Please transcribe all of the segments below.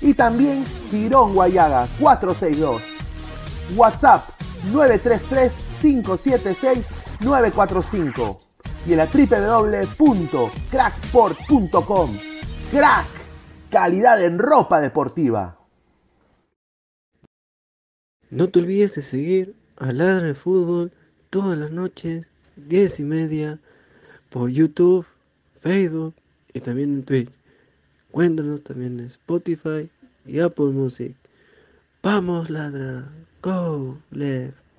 y también Girón Guayaga 462. WhatsApp 933-576-945 y en la www.cracksport.com. Crack, calidad en ropa deportiva. No te olvides de seguir a Ladra de Fútbol todas las noches, 10 y media, por YouTube, Facebook y también en Twitch. Cuéntanos también en Spotify y Apple Music. Vamos, ladra. Go, left.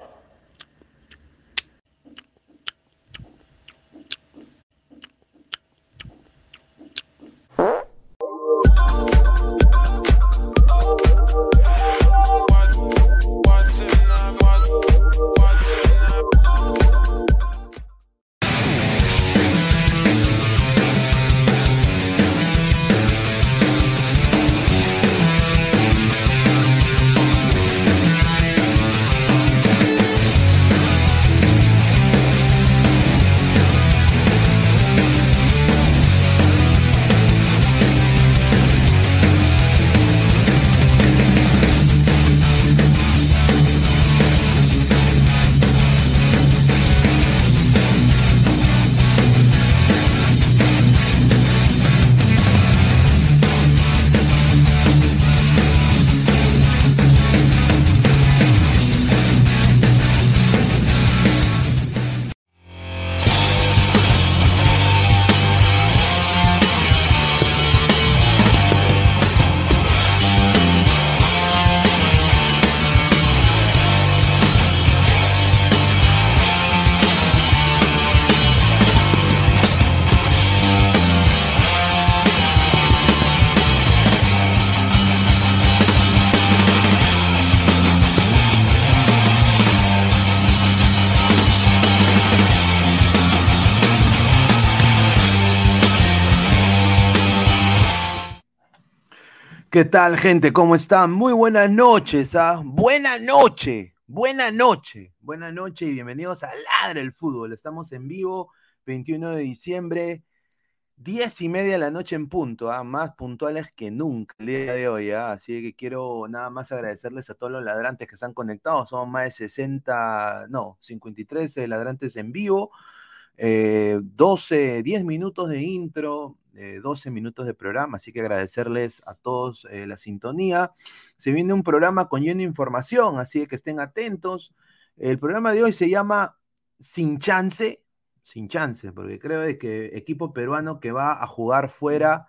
¿Qué tal, gente? ¿Cómo están? Muy buenas noches, ¿ah? Buena noche, buena noche, buena noche y bienvenidos a Ladre el Fútbol. Estamos en vivo, 21 de diciembre, 10 y media de la noche en punto, ¿ah? más puntuales que nunca el día de hoy, ¿ah? así que quiero nada más agradecerles a todos los ladrantes que están conectados, somos más de 60, no, 53 ladrantes en vivo, 12, eh, 10 minutos de intro, 12 minutos de programa, así que agradecerles a todos eh, la sintonía. Se viene un programa con lleno de información, así que estén atentos. El programa de hoy se llama Sin Chance, sin chance, porque creo que equipo peruano que va a jugar fuera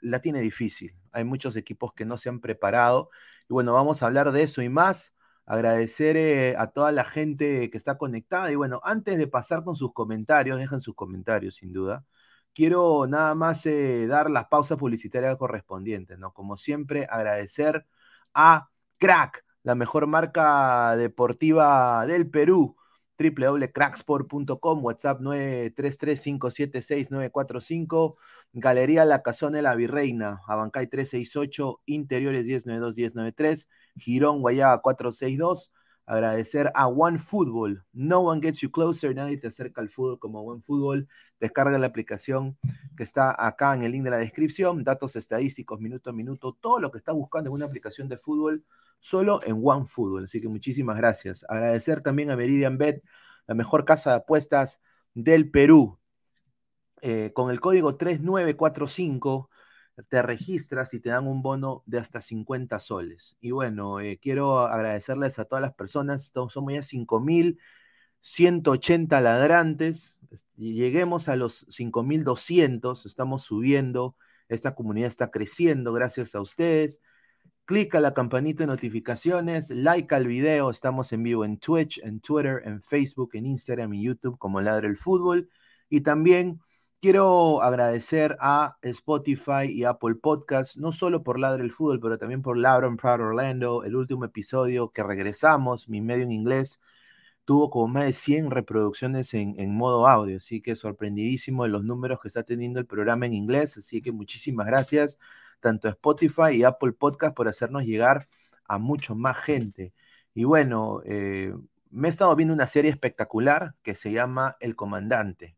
la tiene difícil. Hay muchos equipos que no se han preparado. Y bueno, vamos a hablar de eso y más. Agradecer eh, a toda la gente que está conectada. Y bueno, antes de pasar con sus comentarios, dejen sus comentarios sin duda quiero nada más eh, dar las pausas publicitarias correspondientes, ¿no? Como siempre, agradecer a Crack, la mejor marca deportiva del Perú, www.cracksport.com, WhatsApp 933576945, Galería La Casona de la Virreina, Abancay 368, Interiores 1092-1093, Girón Guayaba 462, agradecer a One Football. No one gets you closer, nadie te acerca al fútbol como One Football. Descarga la aplicación que está acá en el link de la descripción, datos estadísticos, minuto a minuto, todo lo que estás buscando en una aplicación de fútbol, solo en One Football. Así que muchísimas gracias. Agradecer también a Meridian Bet, la mejor casa de apuestas del Perú. Eh, con el código 3945 te registras y te dan un bono de hasta 50 soles. Y bueno, eh, quiero agradecerles a todas las personas, somos ya 5.180 ladrantes, lleguemos a los 5.200, estamos subiendo, esta comunidad está creciendo gracias a ustedes. Clic a la campanita de notificaciones, like al video, estamos en vivo en Twitch, en Twitter, en Facebook, en Instagram y YouTube como Ladre el Fútbol. Y también Quiero agradecer a Spotify y Apple Podcasts, no solo por Ladre el Fútbol, pero también por Loud Proud Orlando, el último episodio que regresamos, mi medio en inglés, tuvo como más de 100 reproducciones en, en, modo audio, así que sorprendidísimo de los números que está teniendo el programa en inglés, así que muchísimas gracias tanto a Spotify y Apple Podcast por hacernos llegar a mucho más gente. Y bueno, eh, me he estado viendo una serie espectacular que se llama El Comandante.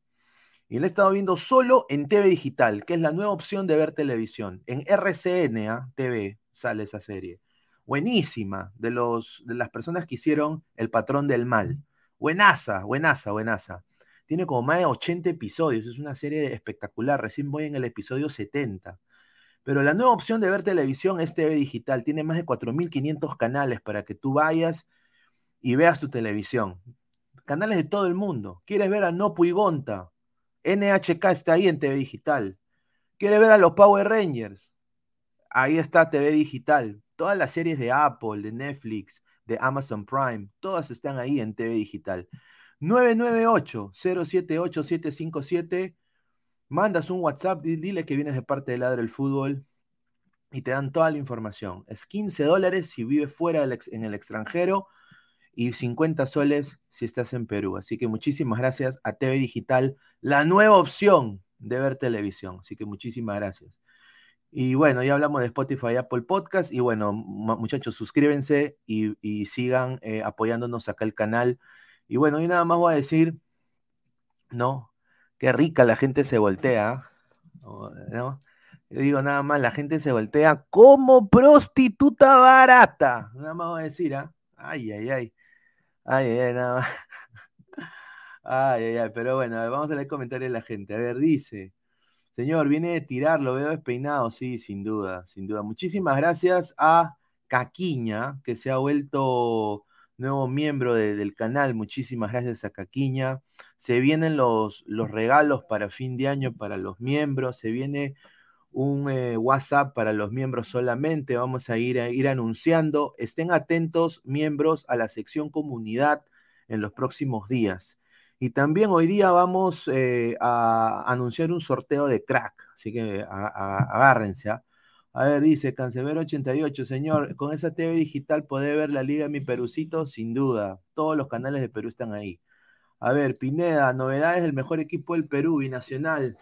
Y la he estado viendo solo en TV Digital, que es la nueva opción de ver televisión. En RCN. TV sale esa serie. Buenísima, de, los, de las personas que hicieron El Patrón del Mal. Buenaza, buenaza, buenaza. Tiene como más de 80 episodios, es una serie espectacular. Recién voy en el episodio 70. Pero la nueva opción de ver televisión es TV Digital. Tiene más de 4.500 canales para que tú vayas y veas tu televisión. Canales de todo el mundo. ¿Quieres ver a No Puigonta? NHK está ahí en TV Digital. ¿Quieres ver a los Power Rangers? Ahí está TV Digital. Todas las series de Apple, de Netflix, de Amazon Prime, todas están ahí en TV Digital. 998-078-757. Mandas un WhatsApp, dile que vienes de parte de Ladre el Fútbol y te dan toda la información. Es 15 dólares si vives fuera en el extranjero y 50 soles si estás en Perú. Así que muchísimas gracias a TV Digital, la nueva opción de ver televisión. Así que muchísimas gracias. Y bueno, ya hablamos de Spotify Apple Podcast. Y bueno, muchachos, suscríbanse y, sigan eh, apoyándonos acá el canal. Y bueno, y nada más voy a decir, ¿no? Qué rica la gente se voltea. ¿no? Yo digo nada más, la gente se voltea como prostituta barata. Nada más voy a decir, ¿ah? Ay, ay, ay. Ay, ay, nada más. Ay, ay, ay, pero bueno, vamos a leer comentarios de la gente. A ver, dice, señor, viene de tirar, lo veo despeinado, sí, sin duda, sin duda. Muchísimas gracias a Caquiña, que se ha vuelto nuevo miembro del canal. Muchísimas gracias a Caquiña. Se vienen los, los regalos para fin de año para los miembros, se viene un eh, WhatsApp para los miembros solamente. Vamos a ir, a ir anunciando. Estén atentos, miembros, a la sección comunidad en los próximos días. Y también hoy día vamos eh, a anunciar un sorteo de crack. Así que agárrense. ¿ah? A ver, dice Cancelero 88, señor, con esa TV digital puede ver la Liga Mi Perucito, sin duda. Todos los canales de Perú están ahí. A ver, Pineda, novedades del mejor equipo del Perú, binacional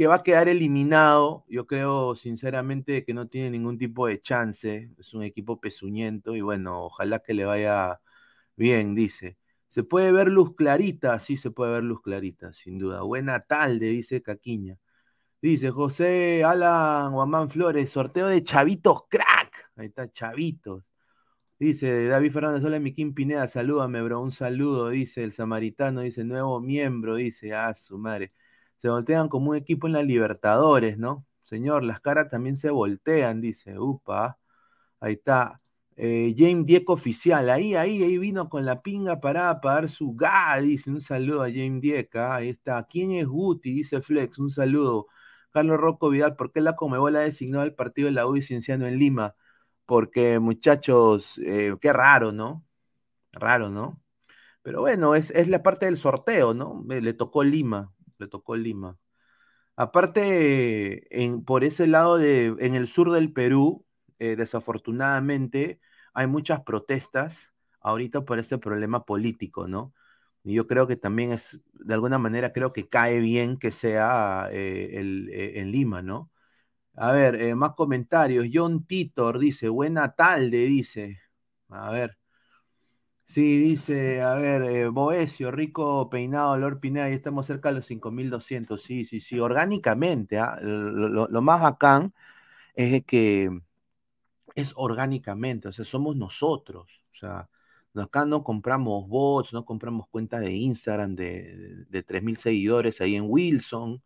que va a quedar eliminado. Yo creo sinceramente que no tiene ningún tipo de chance. Es un equipo pezuñento y bueno, ojalá que le vaya bien, dice. ¿Se puede ver luz clarita? Sí, se puede ver luz clarita, sin duda. Buena tarde, dice Caquiña. Dice José Alan Guamán Flores, sorteo de Chavitos Crack. Ahí está, Chavitos. Dice David Fernández, hola Miquín Pineda, salúdame, bro. Un saludo, dice el samaritano, dice nuevo miembro, dice, ah, su madre se voltean como un equipo en la Libertadores, ¿no? Señor, las caras también se voltean, dice, upa, ahí está. Eh, James Dieco oficial, ahí, ahí, ahí vino con la pinga para dar su ga, dice, un saludo a James Dieca, ahí está. ¿Quién es Guti? Dice Flex, un saludo. Carlos Rocco Vidal, ¿por qué la Comebola ha designado al partido de la U Cienciano en Lima? Porque, muchachos, eh, qué raro, ¿no? Raro, ¿no? Pero bueno, es, es la parte del sorteo, ¿no? Le tocó Lima le tocó Lima. Aparte, en, por ese lado de, en el sur del Perú, eh, desafortunadamente, hay muchas protestas ahorita por ese problema político, ¿no? Y yo creo que también es, de alguna manera, creo que cae bien que sea eh, el, eh, en Lima, ¿no? A ver, más comentarios. John Titor dice, buena tarde, dice. A ver, Sí, dice, a ver, eh, Boesio, rico peinado, Lord Pineda, y estamos cerca de los 5200. Sí, sí, sí, orgánicamente. ¿ah? Lo, más bacán es que es orgánicamente, o sea, somos nosotros. O sea, acá no compramos bots, no compramos cuenta de Instagram de, de, 3.000 seguidores ahí en Wilson,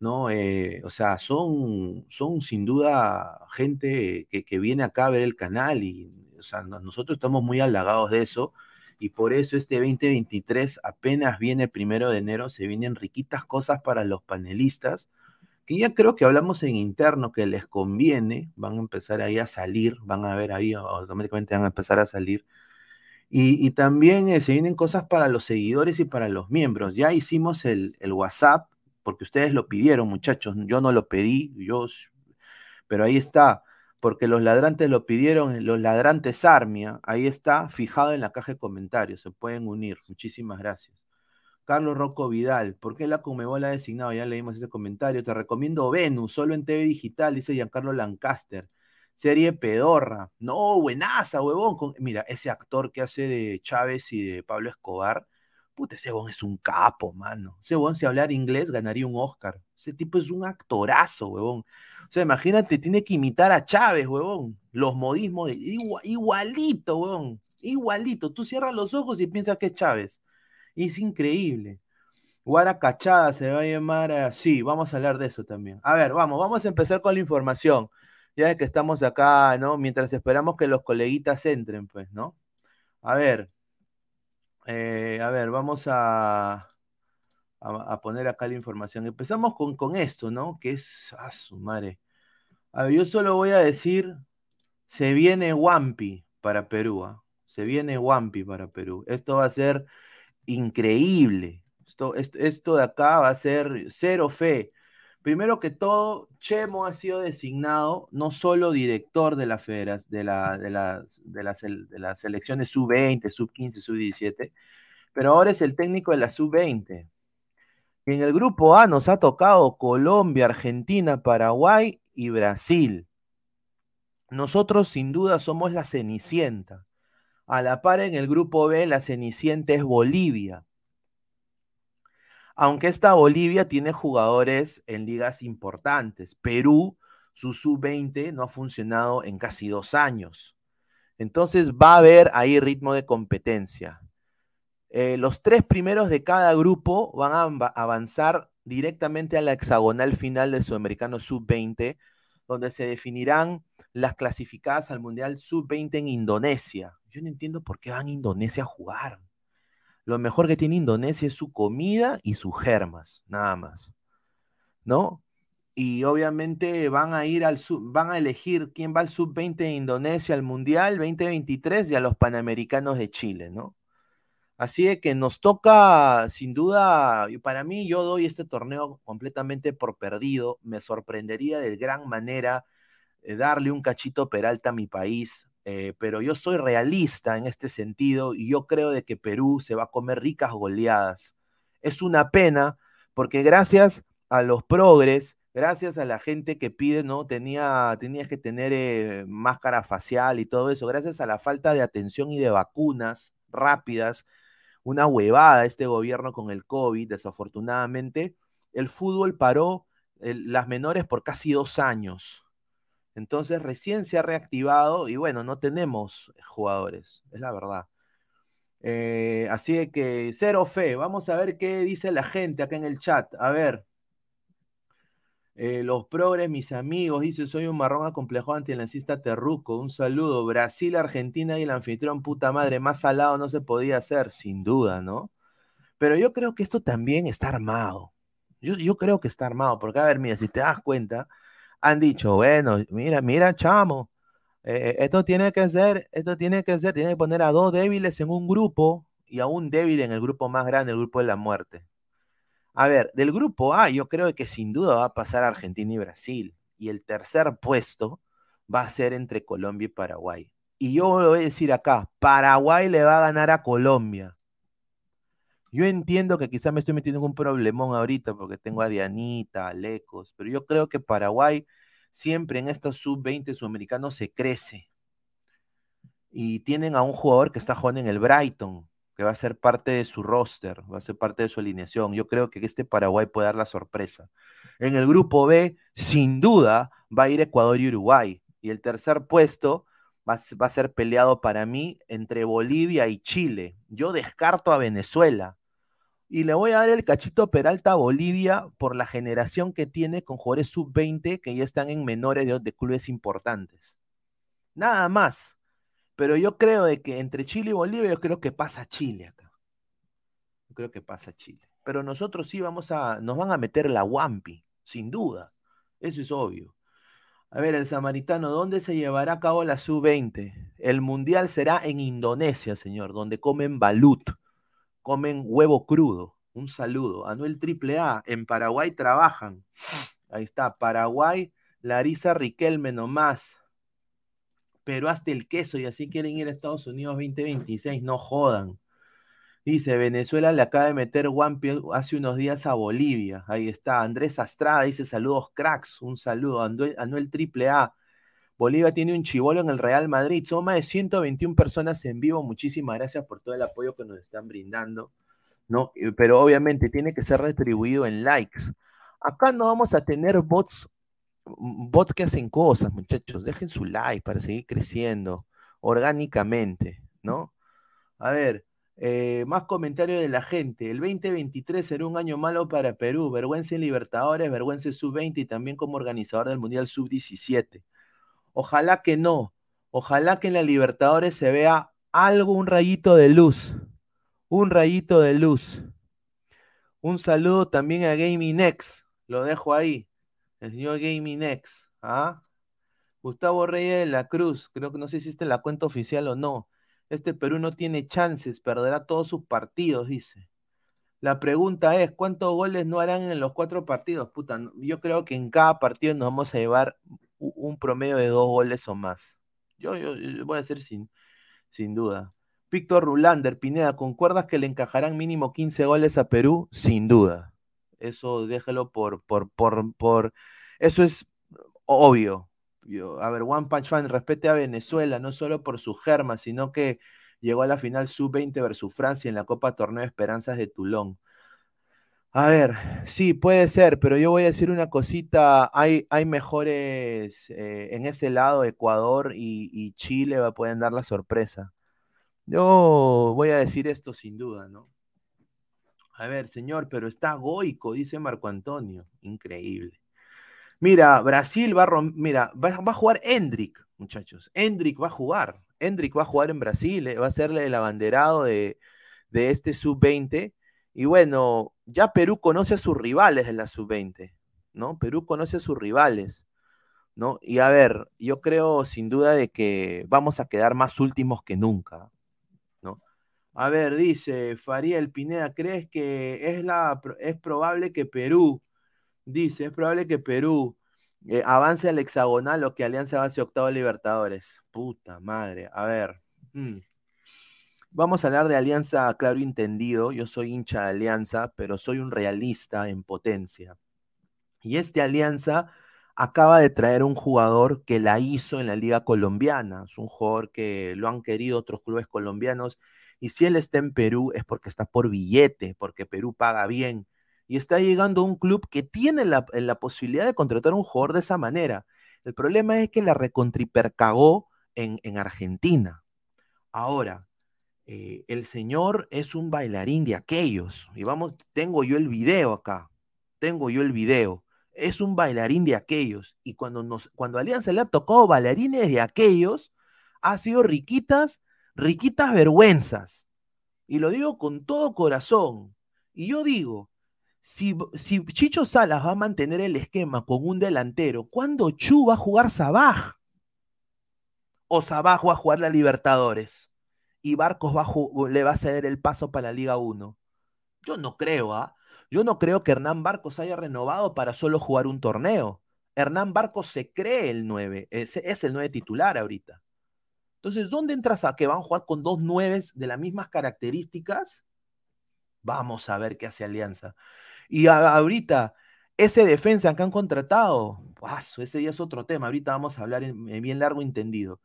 ¿no? Eh, o sea, son, son sin duda gente que viene acá a ver el canal y o sea, nosotros estamos muy halagados de eso y por eso este 2023 apenas viene primero de enero, se vienen riquitas cosas para los panelistas, que ya creo que hablamos en interno que les conviene, van a empezar ahí a salir, van a ver ahí, automáticamente van a empezar a salir. Y, también eh, se vienen cosas para los seguidores y para los miembros. Ya hicimos el, el, WhatsApp, porque ustedes lo pidieron, muchachos. Yo no lo pedí, yo, pero ahí está, porque los ladrantes lo pidieron, los ladrantes Armia, ahí está, fijado en la caja de comentarios. Se pueden unir. Muchísimas gracias. Carlos Rocco Vidal, ¿por qué la Comebol ha designado? Ya leímos ese comentario. Te recomiendo Venus, solo en TV Digital, dice Giancarlo Lancaster. Serie pedorra. No, buenaza, huevón. mira, ese actor que hace de Chávez y de Pablo Escobar, puta, ese huevón es un capo, mano. Ese huevón, si hablar inglés, ganaría un Oscar. Ese tipo es un actorazo, huevón. O sea, imagínate, tiene que imitar a Chávez, huevón. Los modismos, igualito, huevón. Igualito. Tú cierras los ojos y piensas que es Chávez. Es increíble. Guaracachada se va a llamar. Sí, vamos a hablar de eso también. A ver, vamos, vamos a empezar con la información. Ya que estamos acá, ¿no? Mientras esperamos que los coleguitas entren, pues, ¿no? A ver. Eh, a ver, vamos a, a, poner acá la información. Empezamos con, con esto, ¿no? Que es. Ah, su madre. A ver, yo solo voy a decir. Se viene Wampi para Perú. ¿ah? Se viene Wampi para Perú. Esto va a ser increíble. Esto, esto, de acá va a ser cero fe. Primero que todo, Chemo ha sido designado no solo director de, la federas, de, la, de, las, de, las, de las selecciones sub-20, sub-15, sub-17, pero ahora es el técnico de la sub-20. En el grupo A nos ha tocado Colombia, Argentina, Paraguay y Brasil. Nosotros sin duda somos la cenicienta. A la par en el grupo B, la cenicienta es Bolivia. Aunque esta Bolivia tiene jugadores en ligas importantes. Perú, su sub-20 no ha funcionado en casi dos años. Entonces va a haber ahí ritmo de competencia. Eh, los tres primeros de cada grupo van a avanzar directamente a la hexagonal final del Sudamericano Sub-20, donde se definirán las clasificadas al Mundial Sub-20 en Indonesia. Yo no entiendo por qué van a Indonesia a jugar. Lo mejor que tiene Indonesia es su comida y sus germas, nada más. ¿No? Y obviamente van a ir al van a elegir quién va al sub-20 de Indonesia al Mundial 2023 y a los Panamericanos de Chile, ¿no? Así que nos toca, sin duda, para mí yo doy este torneo completamente por perdido. Me sorprendería de gran manera eh, darle un cachito Peralta a mi país. Eh, pero yo soy realista en este sentido y yo creo de que Perú se va a comer ricas goleadas. Es una pena porque gracias a los progres, gracias a la gente que pide, ¿no? Tenía, tenías que tener eh, máscara facial y todo eso, gracias a la falta de atención y de vacunas rápidas, una huevada este gobierno con el COVID, desafortunadamente, el fútbol paró las menores por casi dos años. Entonces recién se ha reactivado y bueno, no tenemos jugadores, es la verdad. Eh, así que cero fe. Vamos a ver qué dice la gente acá en el chat. A ver. Eh, los progres, mis amigos, dice, soy un marrón acomplejado antilancista terruco. Un saludo. Brasil, Argentina y el anfitrión, puta madre, más salado no se podía hacer, sin duda, ¿no? Pero yo creo que esto también está armado. Yo, yo creo que está armado, porque a ver, mira, si te das cuenta, han dicho, bueno, mira, mira, chamo, eh, esto tiene que ser, esto tiene que ser, tiene que poner a dos débiles en un grupo y a un débil en el grupo más grande, el grupo de la muerte. A ver, del grupo A, yo creo que sin duda va a pasar Argentina y Brasil. Y el tercer puesto va a ser entre Colombia y Paraguay. Y yo voy a decir acá, Paraguay le va a ganar a Colombia. Yo entiendo que quizás me estoy metiendo en un problemón ahorita porque tengo a Dianita, a Lecos, pero yo creo que Paraguay siempre en estos sub-20 sudamericanos se crece. Y tienen a un jugador que está jugando en el Brighton, que va a ser parte de su roster, va a ser parte de su alineación. Yo creo que este Paraguay puede dar la sorpresa. En el grupo B, sin duda, va a ir Ecuador y Uruguay. Y el tercer puesto va, va a ser peleado para mí entre Bolivia y Chile. Yo descarto a Venezuela y le voy a dar el cachito Peralta a Bolivia por la generación que tiene con jugadores sub-20 que ya están en menores de, clubes importantes. Nada más. Pero yo creo de que entre Chile y Bolivia, yo creo que pasa Chile acá. Yo creo que pasa Chile. Pero nosotros sí vamos a, nos van a meter la Wampi, sin duda. Eso es obvio. A ver, el samaritano, ¿dónde se llevará a cabo la sub-20? El mundial será en Indonesia, señor, donde comen balut, comen huevo crudo. Un saludo. Anuel AAA, en Paraguay trabajan. Ahí está, Paraguay, Larisa Riquelme nomás. Pero hasta el queso y así quieren ir a Estados Unidos 2026, no jodan. Dice, Venezuela le acaba de meter One hace unos días a Bolivia. Ahí está. Andrés Astrada dice, saludos cracks. Un saludo. Anuel, Anuel AAA. Bolivia tiene un chivolo en el Real Madrid. Son más de 121 personas en vivo. Muchísimas gracias por todo el apoyo que nos están brindando. ¿no? Pero obviamente tiene que ser retribuido en likes. Acá no vamos a tener bots, bots que hacen cosas, muchachos. Dejen su like para seguir creciendo orgánicamente, ¿no? A ver, eh, más comentarios de la gente. El 2023 será un año malo para Perú. Vergüenza en Libertadores, vergüenza en Sub-20 y también como organizador del Mundial Sub-17. Ojalá que no. Ojalá que en la Libertadores se vea algo, un rayito de luz. Un rayito de luz. Un saludo también a Gaming X. Lo dejo ahí. El señor Gaming X. ¿ah? Gustavo Reyes de la Cruz. Creo que no sé si está en la cuenta oficial o no. Este Perú no tiene chances, perderá todos sus partidos, dice. La pregunta es, ¿cuántos goles no harán en los cuatro partidos? Puta, yo creo que en cada partido nos vamos a llevar un promedio de dos goles o más. Yo, voy a decir sin, sin duda. Víctor Rulander, Pineda, ¿concuerdas que le encajarán mínimo 15 goles a Perú? Sin duda. Eso déjelo por, por, por, por, eso es obvio a ver, One Punch Fan respete a Venezuela, no solo por su germa, sino que llegó a la final sub-20 versus Francia en la Copa Torneo Esperanzas de Toulon. A ver, sí, puede ser, pero yo voy a decir una cosita, hay, hay mejores eh, en ese lado, Ecuador y, Chile pueden dar la sorpresa. Yo voy a decir esto sin duda, ¿no? A ver, señor, pero está goico, dice Marco Antonio. Increíble. Mira, Brasil va a, mira, va, a jugar Hendrik, muchachos. Hendrik va a jugar. Hendrik va a jugar en Brasil, eh, va a ser el abanderado de, este sub-20. Y bueno, ya Perú conoce a sus rivales de la sub-20, ¿no? Perú conoce a sus rivales, ¿no? Y a ver, yo creo sin duda de que vamos a quedar más últimos que nunca, ¿no? A ver, dice Fariel Pineda, ¿crees que es, la, es probable que Perú Dice, es probable que Perú eh, avance al hexagonal o que Alianza avance a octavo Libertadores. Puta madre. A ver. Mm. Vamos a hablar de Alianza, claro y entendido. Yo soy hincha de Alianza, pero soy un realista en potencia. Y este Alianza acaba de traer un jugador que la hizo en la Liga Colombiana. Es un jugador que lo han querido otros clubes colombianos. Y si él está en Perú es porque está por billete, porque Perú paga bien y está llegando a un club que tiene la, posibilidad de contratar a un jugador de esa manera. El problema es que la recontripercagó en, en Argentina. Ahora, eh, el señor es un bailarín de aquellos. Y vamos, tengo yo el video acá. Tengo yo el video. Es un bailarín de aquellos. Y cuando, nos, cuando Alianza le ha tocado bailarines de aquellos, ha sido riquitas, riquitas vergüenzas. Y lo digo con todo corazón. Y yo digo, si, Chicho Salas va a mantener el esquema con un delantero, ¿cuándo Chu va a jugar Sabaj? ¿O Sabaj va a jugar la Libertadores? ¿Y Barcos le va a ceder el paso para la Liga 1? Yo no creo, ¿ah? Yo no creo que Hernán Barcos haya renovado para solo jugar un torneo. Hernán Barcos se cree el 9, es, el 9 titular ahorita. Entonces, ¿dónde entras a que van a jugar con dos 9 de las mismas características? Vamos a ver qué hace Alianza. Y ahorita, ese defensa que han contratado, ese ya es otro tema. Ahorita vamos a hablar en, bien largo entendido.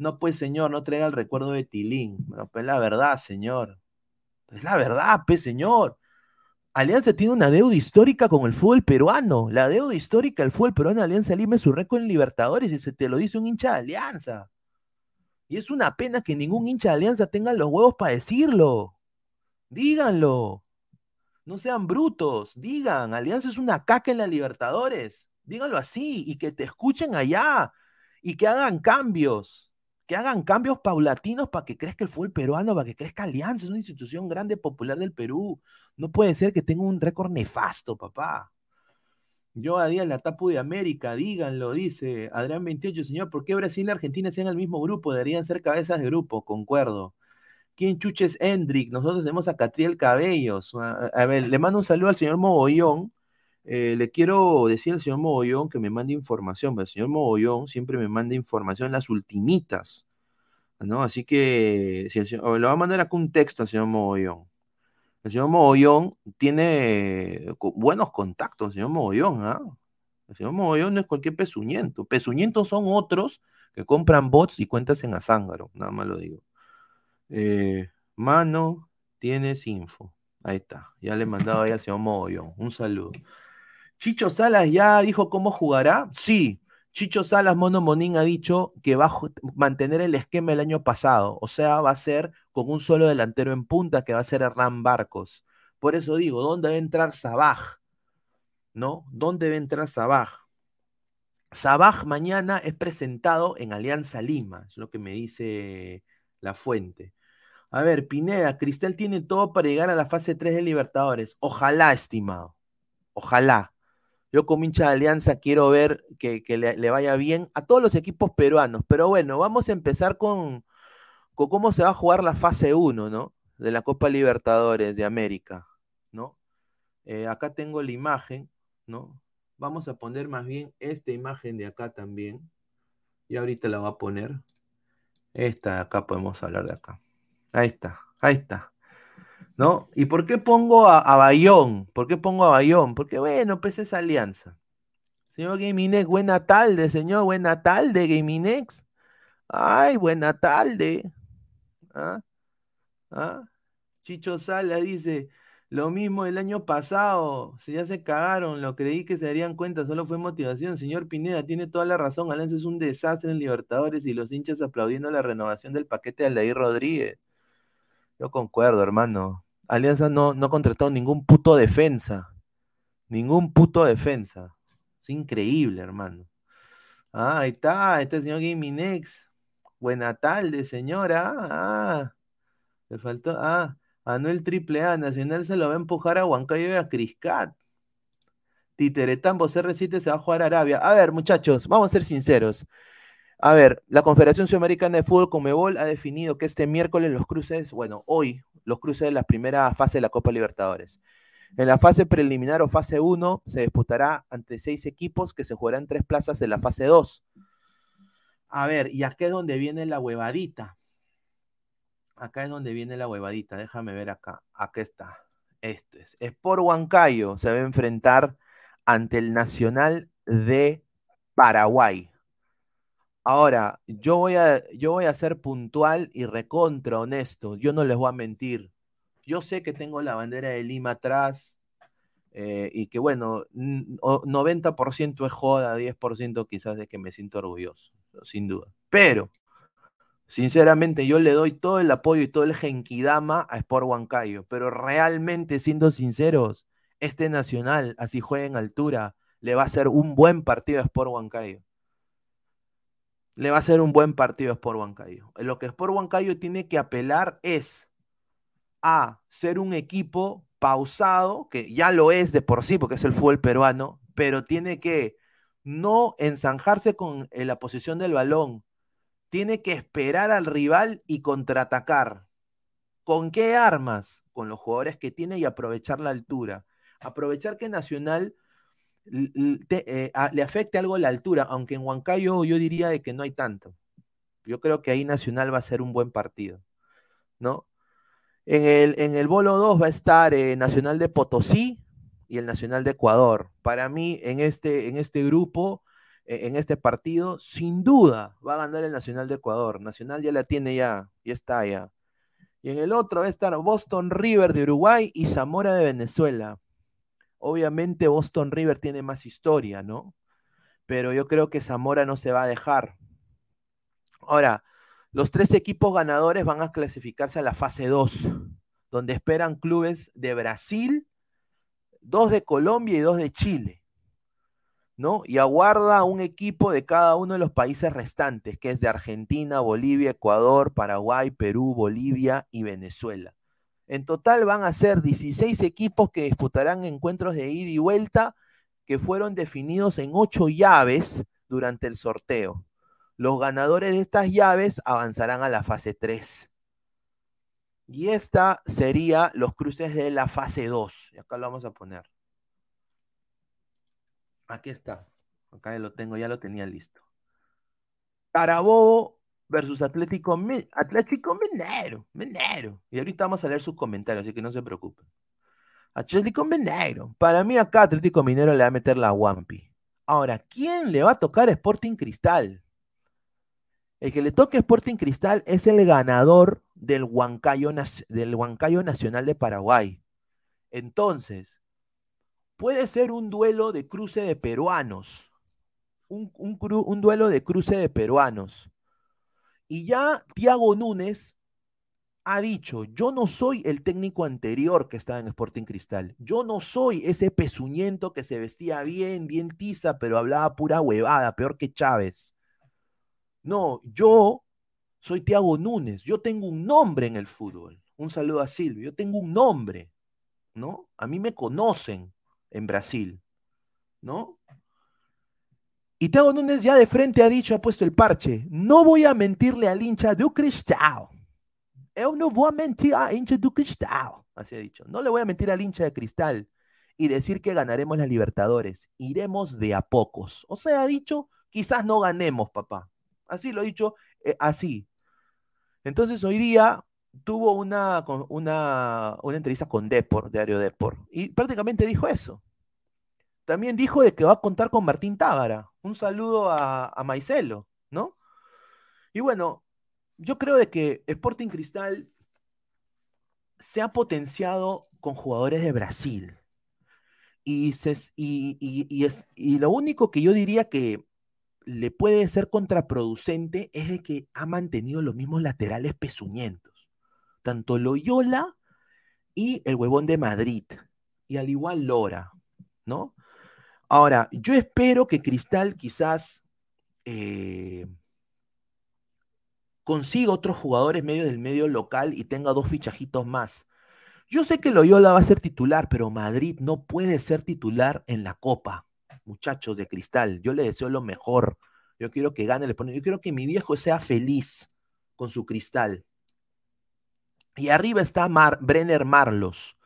No, pues, señor, no traiga el recuerdo de Tilín. No, pues la verdad, señor. Es la verdad, pues, señor. Alianza tiene una deuda histórica con el fútbol peruano. La deuda histórica del fútbol peruano, Alianza Lima su récord en Libertadores y se te lo dice un hincha de Alianza. Y es una pena que ningún hincha de Alianza tenga los huevos para decirlo. Díganlo. No sean brutos, digan, Alianza es una caca en la Libertadores, díganlo así, y que te escuchen allá, y que hagan cambios, que hagan cambios paulatinos para que crezca el fútbol peruano, para que crezca Alianza, es una institución grande, popular del Perú. No puede ser que tenga un récord nefasto, papá. Yo a día la tapu de América, díganlo, dice Adrián 28, señor, ¿por qué Brasil y Argentina sean el mismo grupo? Deberían ser cabezas de grupo, concuerdo. ¿Quién chuches Hendrik? Nosotros tenemos a Catriel Cabellos. A, ver, le mando un saludo al señor Mogollón. Eh, le quiero decir al señor Mogollón que me mande información, el señor Mogollón siempre me manda información las ultimitas, ¿no? Así que si le va a mandar acá un texto al señor Mogollón. El señor Mogollón tiene buenos contactos, el señor Mogollón, ¿ah? El señor Mogollón no es cualquier pezuñento. Pezuñentos son otros que compran bots y cuentas en Azángaro, nada más lo digo. Eh, mano, tienes info. Ahí está. Ya le he mandado ahí al señor Mogollón. Un saludo. Chicho Salas ya dijo cómo jugará. Sí. Chicho Salas Mono Monín ha dicho que va a mantener el esquema el año pasado. O sea, va a ser con un solo delantero en punta que va a ser Hernán Barcos. Por eso digo, ¿dónde va a entrar Sabaj? ¿No? ¿Dónde va a entrar Sabaj? Sabaj mañana es presentado en Alianza Lima, es lo que me dice la fuente. A ver, Pineda, Cristal tiene todo para llegar a la fase 3 de Libertadores. Ojalá, estimado. Ojalá. Yo como hincha de Alianza quiero ver que, le, vaya bien a todos los equipos peruanos. Pero bueno, vamos a empezar con, cómo se va a jugar la fase 1, ¿no? De la Copa Libertadores de América, ¿no? Eh, acá tengo la imagen, ¿no? Vamos a poner más bien esta imagen de acá también. Y ahorita la voy a poner. Esta de acá podemos hablar de acá. Ahí está, ahí está. ¿No? ¿Y por qué pongo a, Bayón? ¿Por qué pongo a Bayón? Porque bueno, pues es alianza. Señor Gaminex, buena tarde, señor, buena tarde, Gaminex. Ay, buena tarde. ¿Ah? ¿Ah? Chicho Sala dice, lo mismo el año pasado, si ya se cagaron, lo creí que se darían cuenta, solo fue motivación. Señor Pineda, tiene toda la razón, Alianza es un desastre en Libertadores y los hinchas aplaudiendo la renovación del paquete de Aldair Rodríguez. Yo concuerdo, hermano. Alianza no, no contrató ningún puto defensa. Ningún puto defensa. Es increíble, hermano. Ah, ahí está, este señor Gaming Next. Buena tarde, señora. Ah, le faltó. Ah, Anuel Triple A. Nacional se lo va a empujar a Huancayo y a Criscat. Titeretambo CR7 se va a jugar a Arabia. A ver, muchachos, vamos a ser sinceros. A ver, la Confederación Sudamericana de Fútbol, Comebol, ha definido que este miércoles los cruces, bueno, hoy, los cruces de la primera fase de la Copa Libertadores. En la fase preliminar o fase 1 se disputará ante seis equipos que se jugarán tres plazas de la fase 2. A ver, y acá es donde viene la huevadita. Acá es donde viene la huevadita. Déjame ver acá. Acá está. Este es. Sport Huancayo se va a enfrentar ante el Nacional de Paraguay. Ahora, yo voy a, yo voy a ser puntual y recontra honesto. Yo no les voy a mentir. Yo sé que tengo la bandera de Lima atrás eh, y que, bueno, 90% es joda, 10% quizás de que me siento orgulloso sin duda. Pero, sinceramente, yo le doy todo el apoyo y todo el genkidama a Sport Huancayo. Pero realmente, siendo sinceros, este Nacional, así juega en altura, le va a ser un buen partido a Sport Huancayo. Le va a ser un buen partido a Sport Huancayo. Lo que Sport Huancayo tiene que apelar es a ser un equipo pausado, que ya lo es de por sí, porque es el fútbol peruano, pero tiene que no enzanjarse con eh, la posición del balón. Tiene que esperar al rival y contraatacar. ¿Con qué armas? Con los jugadores que tiene y aprovechar la altura. Aprovechar que Nacional eh, le afecte algo la altura, aunque en Huancayo yo diría de que no hay tanto. Yo creo que ahí Nacional va a ser un buen partido, ¿no? En el, en el bolo 2 va a estar eh, Nacional de Potosí, y el Nacional de Ecuador. Para mí, en este, en este grupo, e, en este partido, sin duda va a ganar el Nacional de Ecuador. Nacional ya la tiene ya, ya está ya. Y en el otro va a estar Boston River de Uruguay y Zamora de Venezuela. Obviamente Boston River tiene más historia, ¿no? Pero yo creo que Zamora no se va a dejar. Ahora, los tres equipos ganadores van a clasificarse a la fase 2, donde esperan clubes de Brasil, dos de Colombia y dos de Chile, ¿no? Y aguarda un equipo de cada uno de los países restantes, que es de Argentina, Bolivia, Ecuador, Paraguay, Perú, Bolivia y Venezuela. En total van a ser 16 equipos que disputarán encuentros de ida y vuelta que fueron definidos en ocho llaves durante el sorteo. Los ganadores de estas llaves avanzarán a la fase 3. Y esta sería los cruces de la fase 2. Y acá lo vamos a poner. Aquí está. Acá lo tengo, ya lo tenía listo. Carabobo versus Atlético, Atlético Minero. Minero. Y ahorita vamos a leer sus comentarios, así que no se preocupen. Atlético Minero. Para mí acá Atlético Minero le va a meter la Wampi. Ahora, ¿quién le va a tocar Sporting Cristal? El que le toque Sporting Cristal es el ganador del Huancayo, del Huancayo Nacional de Paraguay. Entonces, puede ser un duelo de cruce de peruanos. Un, un duelo de cruce de peruanos. Y ya Tiago Núñez ha dicho, yo no soy el técnico anterior que estaba en Sporting Cristal. Yo no soy ese pezuñento que se vestía bien, bien tiza, pero hablaba pura huevada, peor que Chávez. No, yo soy Tiago Núñez. Yo tengo un nombre en el fútbol. Un saludo a Silvio. Yo tengo un nombre, ¿no? A mí me conocen en Brasil, ¿no? Y Tiago Núñez ya de frente ha dicho, ha puesto el parche, no voy a mentirle al hincha de Cristal yo no voy a mentir a hincha de cristal. Así ha dicho. No le voy a mentir al hincha de cristal y decir que ganaremos la Libertadores. Iremos de a pocos. O sea, ha dicho, quizás no ganemos, papá. Así lo ha dicho, eh, así. Entonces hoy día tuvo una, una, una entrevista con Depor, Diario Depor, y prácticamente dijo eso. También dijo de que va a contar con Martín Tábara. Un saludo a, Maicelo, ¿no? Y bueno, yo creo de que Sporting Cristal se ha potenciado con jugadores de Brasil. Y, y, es, y lo único que yo diría que le puede ser contraproducente es de que ha mantenido los mismos laterales pezuñentos. Tanto Loyola y el huevón de Madrid. Y al igual Lora, ¿no? Ahora, yo espero que Cristal quizás eh, consiga otros jugadores medio del medio local y tenga dos fichajitos más. Yo sé que Loyola va a ser titular, pero Madrid no puede ser titular en la Copa. Muchachos de cristal, yo le deseo lo mejor. Yo quiero que gane el Yo quiero que mi viejo sea feliz con su cristal. Y arriba está Brenner Marlos.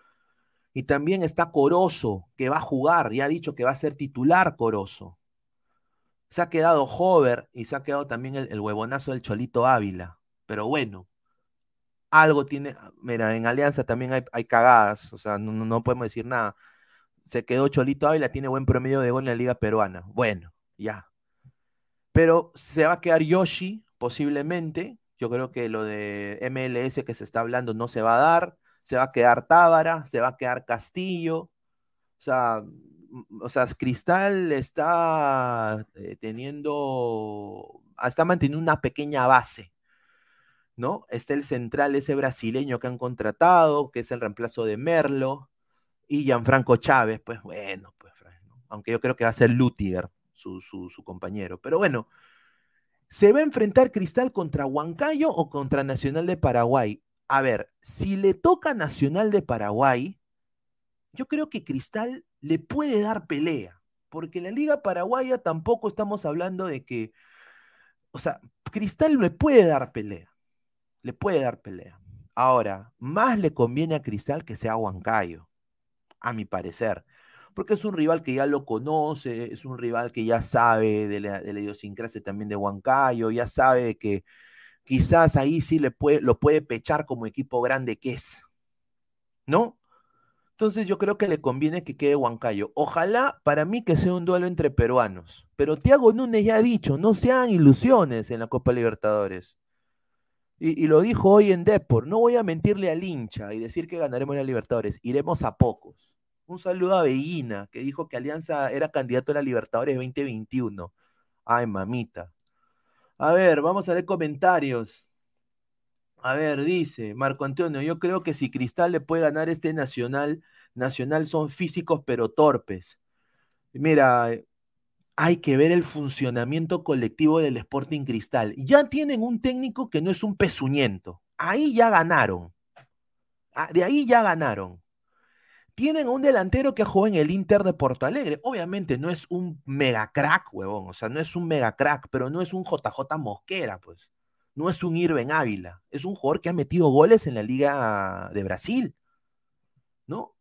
Y también está Corozo, que va a jugar. Ya ha dicho que va a ser titular Corozo. Se ha quedado Hover y se ha quedado también el, huevonazo del Cholito Ávila. Pero bueno, algo tiene. Mira, en Alianza también hay, cagadas, o sea, no, podemos decir nada. Se quedó Cholito Ávila, tiene buen promedio de gol en la Liga Peruana. Bueno, ya. Pero se va a quedar Yoshi, posiblemente. Yo creo que lo de MLS que se está hablando no se va a dar. Se va a quedar Tábara, se va a quedar Castillo. O sea, o sea, Cristal está eh, teniendo, está manteniendo una pequeña base, ¿no? Está el central, ese brasileño que han contratado, que es el reemplazo de Merlo, y Gianfranco Chávez, pues bueno, pues, aunque yo creo que va a ser Lutiger, su, su compañero, pero bueno, ¿se va a enfrentar Cristal contra Huancayo o contra Nacional de Paraguay? A ver, si le toca Nacional de Paraguay, yo creo que Cristal le puede dar pelea, porque en la Liga Paraguaya tampoco estamos hablando de que, o sea, Cristal le puede dar pelea, le puede dar pelea. Ahora, más le conviene a Cristal que sea Huancayo, a mi parecer, porque es un rival que ya lo conoce, es un rival que ya sabe de la, idiosincrasia también de Huancayo, ya sabe que quizás ahí sí le puede, lo puede pechar como equipo grande que es, ¿no? Entonces yo creo que le conviene que quede Huancayo. Ojalá para mí que sea un duelo entre peruanos. Pero Tiago Núñez ya ha dicho, no sean ilusiones en la Copa Libertadores. Y, lo dijo hoy en Depor, no voy a mentirle al hincha y decir que ganaremos la Libertadores, iremos a pocos. Un saludo a Beguina, que dijo que Alianza era candidato a la Libertadores 2021. Ay, mamita. A ver, vamos a ver comentarios. A ver, dice Marco Antonio, yo creo que si Cristal le puede ganar este Nacional, Nacional son físicos pero torpes. Mira, hay que ver el funcionamiento colectivo del Sporting Cristal. Ya tienen un técnico que no es un pezuñento. Ahí ya ganaron. Ah, de ahí ya ganaron. Tienen un delantero que juega en el Inter de Porto Alegre. Obviamente no es un mega crack, huevón. O sea, no es un mega crack, pero no es un JJ Mosquera, pues. No es un Irving Ávila. Es un jugador que ha metido goles en la Liga de Brasil. ¿No?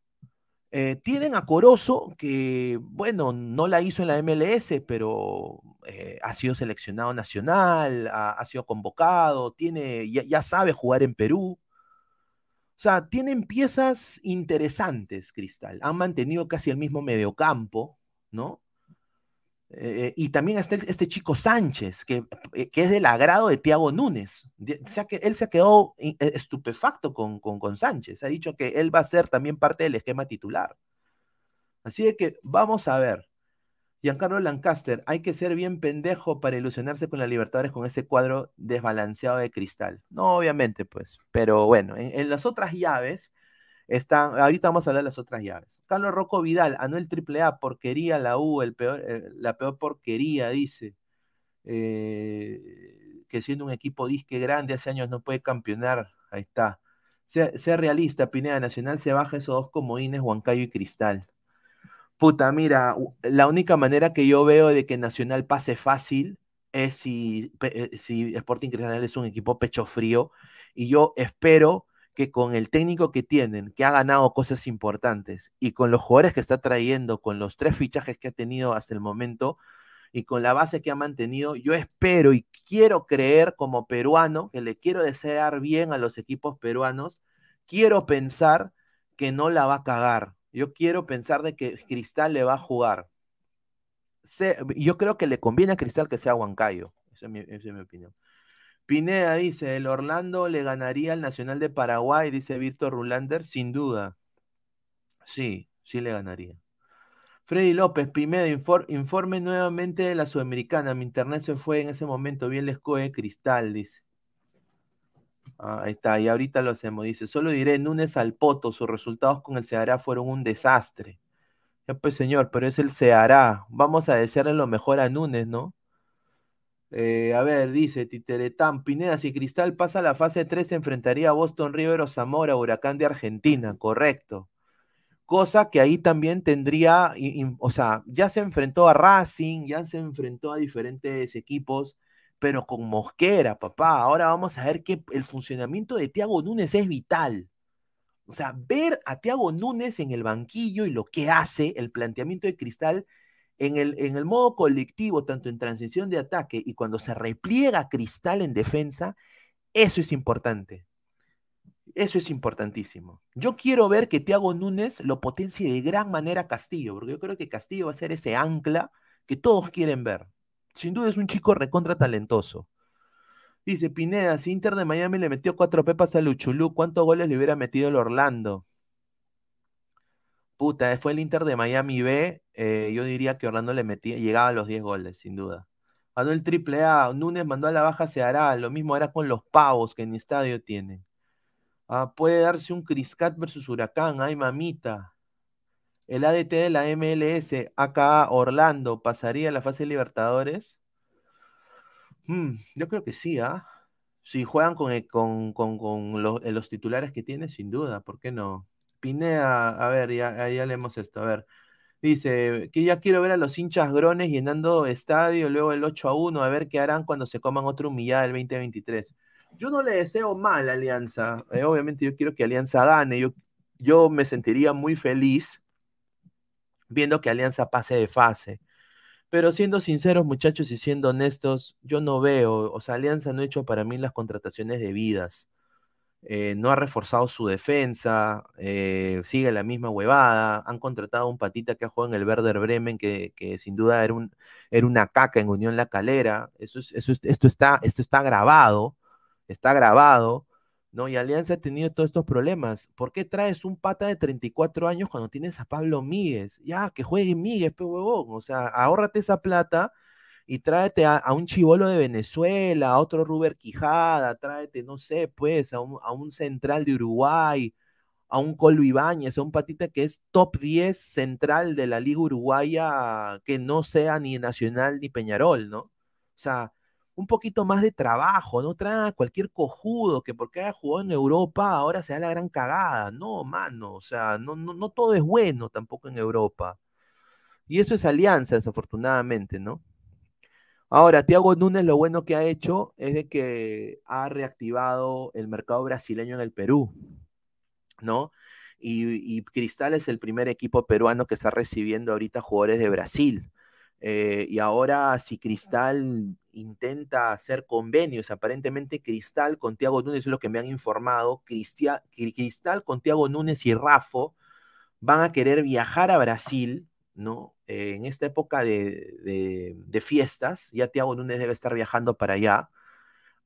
Eh, tienen a Corozo, que, bueno, no la hizo en la MLS, pero eh, ha sido seleccionado nacional, ha, sido convocado, tiene, ya, sabe jugar en Perú. O sea, tienen piezas interesantes, Cristal. Han mantenido casi el mismo mediocampo, ¿no? Eh, y también está este chico Sánchez, que, que, es del agrado de Tiago Núñez. O sea, que él se ha quedado estupefacto con, con, con Sánchez. Ha dicho que él va a ser también parte del esquema titular. Así que vamos a ver. Giancarlo Lancaster, hay que ser bien pendejo para ilusionarse con la Libertadores con ese cuadro desbalanceado de cristal. No, obviamente, pues. Pero bueno, en, las otras llaves están. Ahorita vamos a hablar de las otras llaves. Carlos Rocco Vidal, Anuel AAA, porquería la U, el peor, eh, la peor porquería, dice. Eh, que siendo un equipo disque grande hace años no puede campeonar. Ahí está. Sea, realista, Pineda Nacional se baja esos dos comodines, Huancayo y Cristal. Puta, mira, la única manera que yo veo de que Nacional pase fácil es si, eh, si Sporting Cristal es un equipo pecho frío. Y yo espero que con el técnico que tienen, que ha ganado cosas importantes, y con los jugadores que está trayendo, con los tres fichajes que ha tenido hasta el momento, y con la base que ha mantenido, yo espero y quiero creer como peruano, que le quiero desear bien a los equipos peruanos, quiero pensar que no la va a cagar, yo quiero pensar de que Cristal le va a jugar. yo creo que le conviene a Cristal que sea Huancayo. Esa es, mi, opinión. Pineda dice, el Orlando le ganaría al Nacional de Paraguay, dice Víctor Rulander, sin duda. Sí, sí le ganaría. Freddy López, Pineda, informe nuevamente de la Sudamericana. Mi internet se fue en ese momento, bien les coge Cristal, dice. Ah, ahí está, y ahorita lo hacemos. Dice, solo diré, Núñez al Poto, sus resultados con el Ceará fueron un desastre. Ya pues señor, pero es el Ceará. Vamos a desearle lo mejor a Núñez, ¿no? Eh, a ver, dice Titeretán, Pineda, si Cristal pasa a la fase 3, se enfrentaría a Boston River o Zamora, Huracán de Argentina, correcto. Cosa que ahí también tendría, o sea, ya se enfrentó a Racing, ya se enfrentó a diferentes equipos pero con Mosquera, papá. Ahora vamos a ver que el funcionamiento de Tiago Núñez es vital. O sea, ver a Tiago Núñez en el banquillo y lo que hace, el planteamiento de Cristal, en el, en el modo colectivo, tanto en transición de ataque y cuando se repliega Cristal en defensa, eso es importante. Eso es importantísimo. Yo quiero ver que Tiago Núñez lo potencie de gran manera Castillo, porque yo creo que Castillo va a ser ese ancla que todos quieren ver. Sin duda es un chico recontra talentoso. Dice Pineda, si Inter de Miami le metió cuatro pepas a Luchulú, ¿cuántos goles le hubiera metido el Orlando? Puta, fue el Inter de Miami B. Eh, yo diría que Orlando le metía, llegaba a los 10 goles, sin duda. Ganó el triple A. Núñez mandó a la baja, se hará. Lo mismo hará con los pavos que en estadio tienen. Ah, puede darse un Criscat versus Huracán. Ay, mamita. El ADT de la MLS, acá Orlando, ¿pasaría a la fase de Libertadores? Mm, yo creo que sí, ¿ah? Si juegan con, eh, los, titulares que tiene, sin duda, ¿por qué no? Pinea, a ver, ya, ya leemos esto, a ver. Dice que ya quiero ver a los hinchas grones llenando estadio, luego el 8 a 1, a ver qué harán cuando se coman otra humillada del 2023. Yo no le deseo mal a Alianza, eh, obviamente yo quiero que Alianza gane, yo, yo me sentiría muy feliz viendo que Alianza pase de fase. Pero siendo sinceros, muchachos, y siendo honestos, yo no veo, o sea, Alianza no ha hecho para mí las contrataciones debidas. Eh, no ha reforzado su defensa, eh, sigue la misma huevada. Han contratado a un patita que ha jugado en el Werder Bremen, que, sin duda era, un, era una caca en Unión La Calera. Eso, eso esto, está, esto está grabado, está grabado. ¿No? Y Alianza ha tenido todos estos problemas. ¿Por qué traes un pata de 34 años cuando tienes a Pablo Míguez? Ya, que juegue Míguez, pe. O sea, ahórrate esa plata y tráete a, un chivolo de Venezuela, a otro Ruber Quijada, tráete, no sé, pues, a un, central de Uruguay, a un Colo Ibáñez, a un patita que es top 10 central de la Liga Uruguaya, que no sea ni Nacional ni Peñarol, ¿no? O sea, un poquito más de trabajo, no trae cualquier cojudo que porque haya jugado en Europa ahora se da la gran cagada. No, mano, o sea, no, no, no todo es bueno tampoco en Europa. Y eso es alianza, desafortunadamente, ¿no? Ahora, Thiago Núñez lo bueno que ha hecho es de que ha reactivado el mercado brasileño en el Perú, ¿no? Y, Cristal es el primer equipo peruano que está recibiendo ahorita jugadores de Brasil. Eh, y ahora, si Cristal intenta hacer convenios, aparentemente Cristal con Thiago Núñez, es lo que me han informado, Cristal con Thiago Núñez y Rafo van a querer viajar a Brasil, ¿no? Eh, en esta época de, de, fiestas, ya Thiago Núñez debe estar viajando para allá,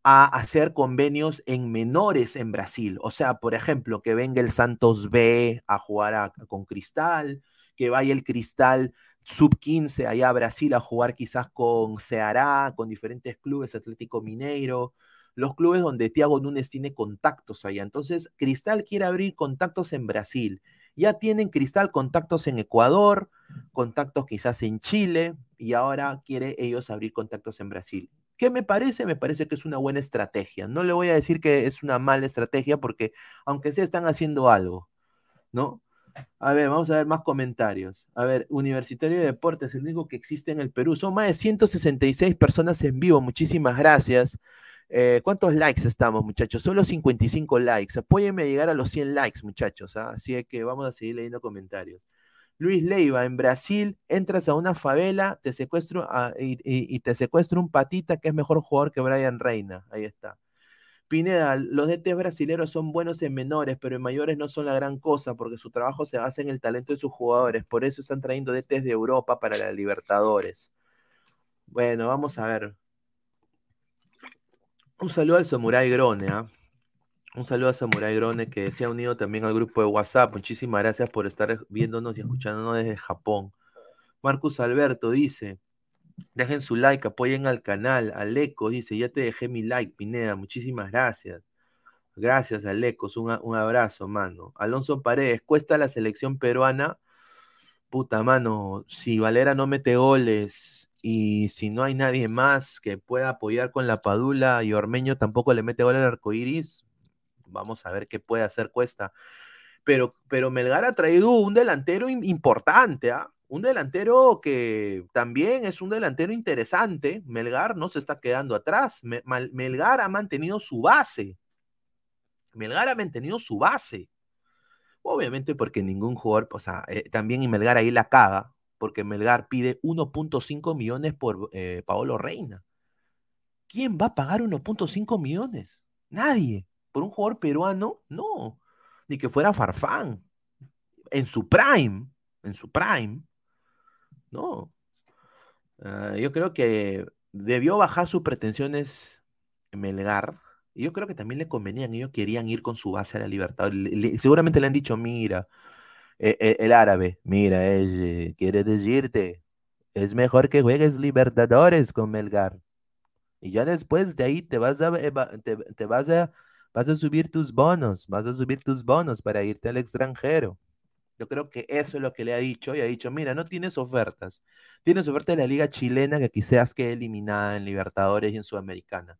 a hacer convenios en menores en Brasil. O sea, por ejemplo, que venga el Santos B a jugar con Cristal, que vaya el Cristal sub 15 allá a Brasil a jugar quizás con Ceará, con diferentes clubes, Atlético Mineiro, los clubes donde Thiago Núñez tiene contactos allá. Entonces, Cristal quiere abrir contactos en Brasil. Ya tienen Cristal contactos en Ecuador, contactos quizás en Chile, y ahora quiere ellos abrir contactos en Brasil. ¿Qué me parece? Me parece que es una buena estrategia. No le voy a decir que es una mala estrategia porque aunque sea están haciendo algo, ¿no? A ver, vamos a ver más comentarios. A ver, Universitario de Deportes, el único que existe en el Perú. Son más de 166 personas en vivo. Muchísimas gracias. Eh, ¿Cuántos likes estamos, muchachos? Solo 55 likes. Apóyenme a llegar a los 100 likes, muchachos. ¿ah? Así que vamos a seguir leyendo comentarios. Luis Leiva, en Brasil entras a una favela te secuestro, y, te secuestro un patita que es mejor jugador que Brian Reina. Ahí está. Pineda, los DT brasileños son buenos en menores, pero en mayores no son la gran cosa porque su trabajo se basa en el talento de sus jugadores. Por eso están trayendo DTs de Europa para la Libertadores. Bueno, vamos a ver. Un saludo al Samurai Grone. ¿ah? Un saludo a Samurai Grone que se ha unido también al grupo de WhatsApp. Muchísimas gracias por estar viéndonos y escuchándonos desde Japón. Marcus Alberto dice, Dejen su like, apoyen al canal. Aleco dice, ya te dejé mi like, Pineda. Muchísimas gracias. Gracias, Alecos. Un, un abrazo, mano. Alonso Paredes, ¿cuesta la selección peruana? Puta, mano. Si Valera no mete goles y si no hay nadie más que pueda apoyar con la Padula y Ormeño tampoco le mete gol al arcoiris, vamos a ver qué puede hacer Cuesta. Pero, pero Melgar ha traído un delantero importante, ¿ah? Un delantero que también es un delantero interesante. Melgar no se está quedando atrás. Melgar ha mantenido su base. Melgar ha mantenido su base. Obviamente porque ningún jugador, o sea, eh, también y Melgar ahí la caga, porque Melgar pide 1.5 millones por eh, Paolo Reina. ¿Quién va a pagar 1.5 millones? Nadie. ¿Por un jugador peruano? No. Ni que fuera Farfán. En su prime, en su prime, no. Ah, yo creo que debió bajar sus pretensiones Melgar. Y yo creo que también le convenían. Ellos querían ir con su base a la libertad. seguramente le han dicho, mira, e, e, el árabe, mira, eh, quiere decirte, es mejor que juegues Libertadores con Melgar. Y ya después de ahí te vas a, te vas a, vas a subir tus bonos, vas a subir tus bonos para irte al extranjero. Yo creo que eso es lo que le ha dicho y ha dicho, mira, no tienes ofertas. Tienes oferta de la liga chilena que quizás quede eliminada en Libertadores y en Sudamericana.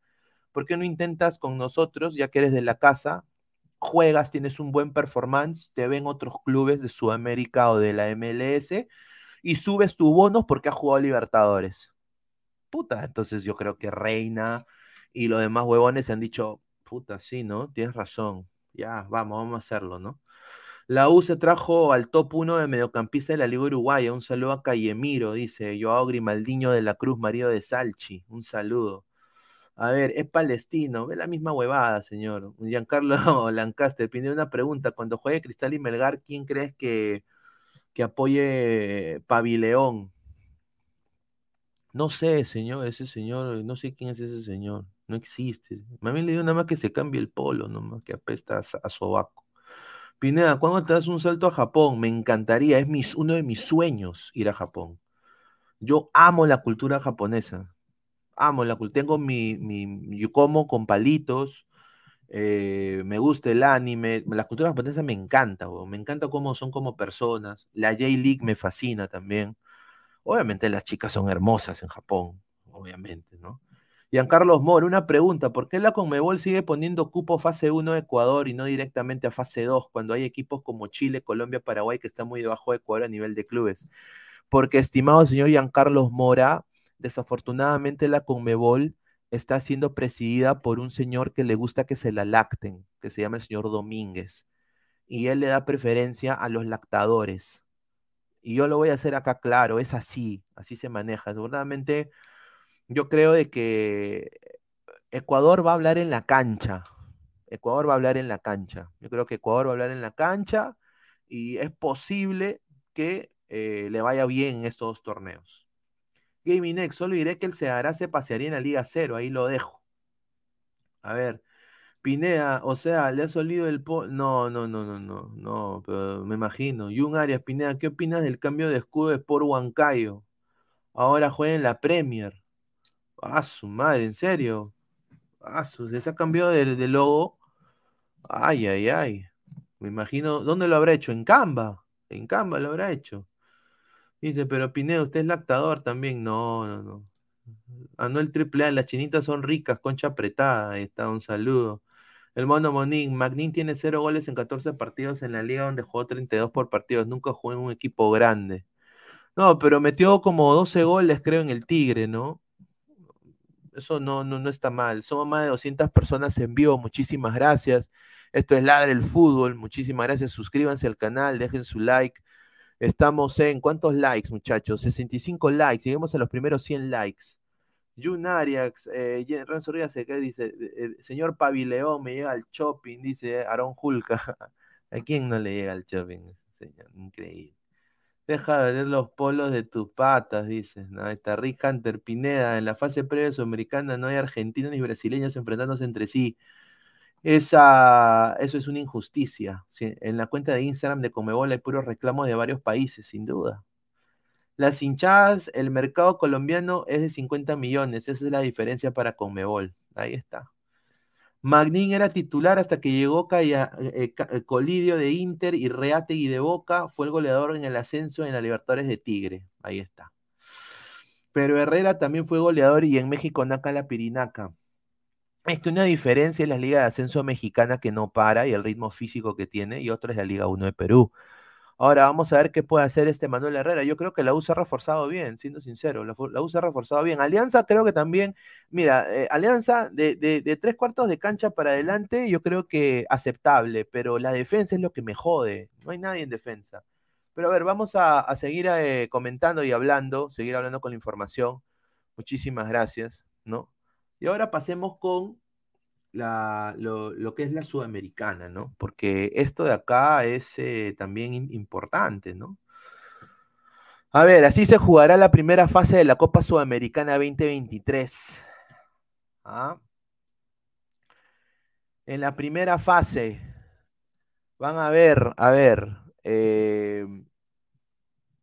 ¿Por qué no intentas con nosotros, ya que eres de la casa, juegas, tienes un buen performance, te ven otros clubes de Sudamérica o de la MLS y subes tu bonos porque has jugado Libertadores? Puta, entonces yo creo que Reina y los demás huevones han dicho, puta, sí, ¿no? Tienes razón. Ya, vamos, vamos a hacerlo, ¿no? La U se trajo al top 1 de mediocampista de la Liga Uruguaya. Un saludo a Callemiro, dice Joao Grimaldiño de la Cruz, marido de Salchi. Un saludo. A ver, es palestino. Ve la misma huevada, señor. Giancarlo Lancaster pide una pregunta. Cuando juegue Cristal y Melgar, ¿quién crees que, que apoye Pavileón? No sé, señor, ese señor, no sé quién es ese señor. No existe. Mami le dio nada más que se cambie el polo, nomás que apesta a, a sobaco. Pineda, ¿cuándo te das un salto a Japón? Me encantaría, es uno de mis sueños ir a Japón. Yo amo la cultura japonesa. Amo la cultura. Tengo mi, mi, con palitos. Eh, me gusta el anime. La cultura japonesa me encanta, me encanta cómo son como personas. La J-League me fascina también. Obviamente las chicas son hermosas en Japón, obviamente, ¿no? Giancarlos Mora, una pregunta, ¿por qué la Conmebol sigue poniendo cupo fase 1 a Ecuador y no directamente a fase 2 cuando hay equipos como Chile, Colombia, Paraguay que están muy debajo de Ecuador a nivel de clubes? Porque, estimado señor Giancarlos Mora, desafortunadamente la Conmebol está siendo presidida por un señor que le gusta que se la lacten, que se llama el señor Domínguez. Y él le da preferencia a los lactadores. Y yo lo voy a hacer acá claro, es así, así se maneja. Seguramente yo creo de que Ecuador va a hablar en la cancha. Ecuador va a hablar en la cancha. Yo creo que Ecuador va a hablar en la cancha y es posible que eh, le vaya bien en estos dos torneos. Gaming solo diré que el Ceará se pasearía en la Liga Cero, ahí lo dejo. A ver, Pineda, o sea, le ha solido el po No, no, no, no, no, no, me imagino. Jun Arias, Pineda, ¿qué opinas del cambio de escudo de por Huancayo? Ahora juega en la Premier. Ah, su madre, ¿en serio? Ah, su, se ha cambiado de, de, logo. Ay, ay, ay. Me imagino, ¿dónde lo habrá hecho? En Canva. En Canva lo habrá hecho. Dice, pero Pineda, usted es lactador también. No, no, no. Anuel A, las chinitas son ricas, concha apretada. Ahí está, un saludo. El mono Monín, Magnin tiene cero goles en 14 partidos en la liga donde jugó 32 por partidos. Nunca jugó en un equipo grande. No, pero metió como 12 goles, creo, en el Tigre, ¿no? Eso no, no, no está mal. Somos más de 200 personas en vivo. Muchísimas gracias. Esto es Ladre el Fútbol. Muchísimas gracias. Suscríbanse al canal, dejen su like. Estamos en ¿cuántos likes, muchachos? 65 likes. Lleguemos a los primeros 100 likes. Jun Arias, eh, Renzo Ríos, ¿qué dice? señor Pavileón me llega al shopping, dice Aaron Julca. ¿A quién no le llega al shopping? Increíble. Deja de ver los polos de tus patas, dice. ¿no? Está Rick Hunter Pineda. En la fase previa sudamericana no hay argentinos ni brasileños enfrentándose entre sí. Esa, eso es una injusticia. En la cuenta de Instagram de Comebol hay puros reclamos de varios países, sin duda. Las hinchadas, el mercado colombiano es de 50 millones. Esa es la diferencia para Comebol. Ahí está. Magnín era titular hasta que llegó Caya, eh, eh, Colidio de Inter y Reategui de Boca. Fue el goleador en el ascenso en la Libertadores de Tigre. Ahí está. Pero Herrera también fue goleador y en México Naca la Pirinaca. Es que una diferencia es la Liga de Ascenso Mexicana que no para y el ritmo físico que tiene, y otra es la Liga 1 de Perú. Ahora vamos a ver qué puede hacer este Manuel Herrera. Yo creo que la U se ha reforzado bien, siendo sincero. La, U se ha reforzado bien. Alianza creo que también, mira, eh, Alianza de, tres cuartos de cancha para adelante, yo creo que aceptable, pero la defensa es lo que me jode. No hay nadie en defensa. Pero a ver, vamos a, seguir eh, comentando y hablando, seguir hablando con la información. Muchísimas gracias, ¿no? Y ahora pasemos con lo, que es la sudamericana, ¿no? Porque esto de acá es eh, también importante, ¿no? A ver, así se jugará la primera fase de la Copa Sudamericana 2023. ¿Ah? En la primera fase van a ver, a ver, eh,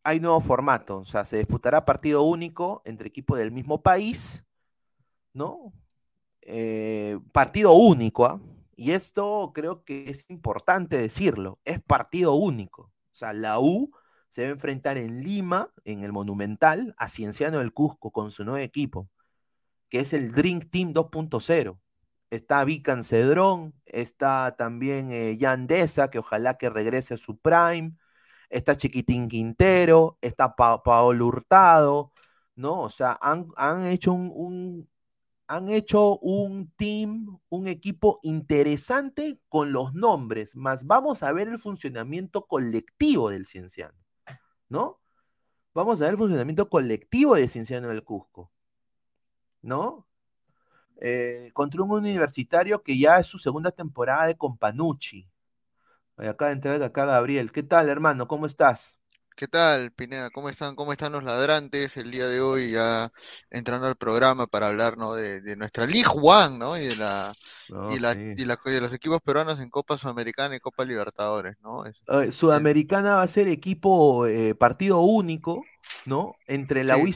hay nuevo formato, o sea, se disputará partido único entre equipos del mismo país, ¿no? Eh, partido único, ¿ah? y esto creo que es importante decirlo, es partido único. O sea, la U se va a enfrentar en Lima, en el Monumental, a Cienciano del Cusco con su nuevo equipo, que es el Drink Team 2.0. Está Vican Cedrón, está también eh, Yandesa, que ojalá que regrese a su prime, está Chiquitín Quintero, está Paolo Hurtado, ¿no? O sea, han, hecho un, han hecho un team, un equipo interesante con los nombres, más vamos a ver el funcionamiento colectivo del Cienciano, ¿no? Vamos a ver el funcionamiento colectivo del Cienciano del Cusco, ¿no? Eh, contra un universitario que ya es su segunda temporada de Companucci. Acá de entrar acá Gabriel. ¿Qué tal, hermano? ¿Cómo estás? ¿Qué tal, Pineda? ¿Cómo están? ¿Cómo están los ladrantes el día de hoy ya entrando al programa para hablar ¿no? de, nuestra League One, ¿no? Y de la, y, la, y, de los equipos peruanos en Copa Sudamericana y Copa Libertadores, ¿no? Sudamericana va a ser equipo eh, partido único, ¿no? Entre la sí.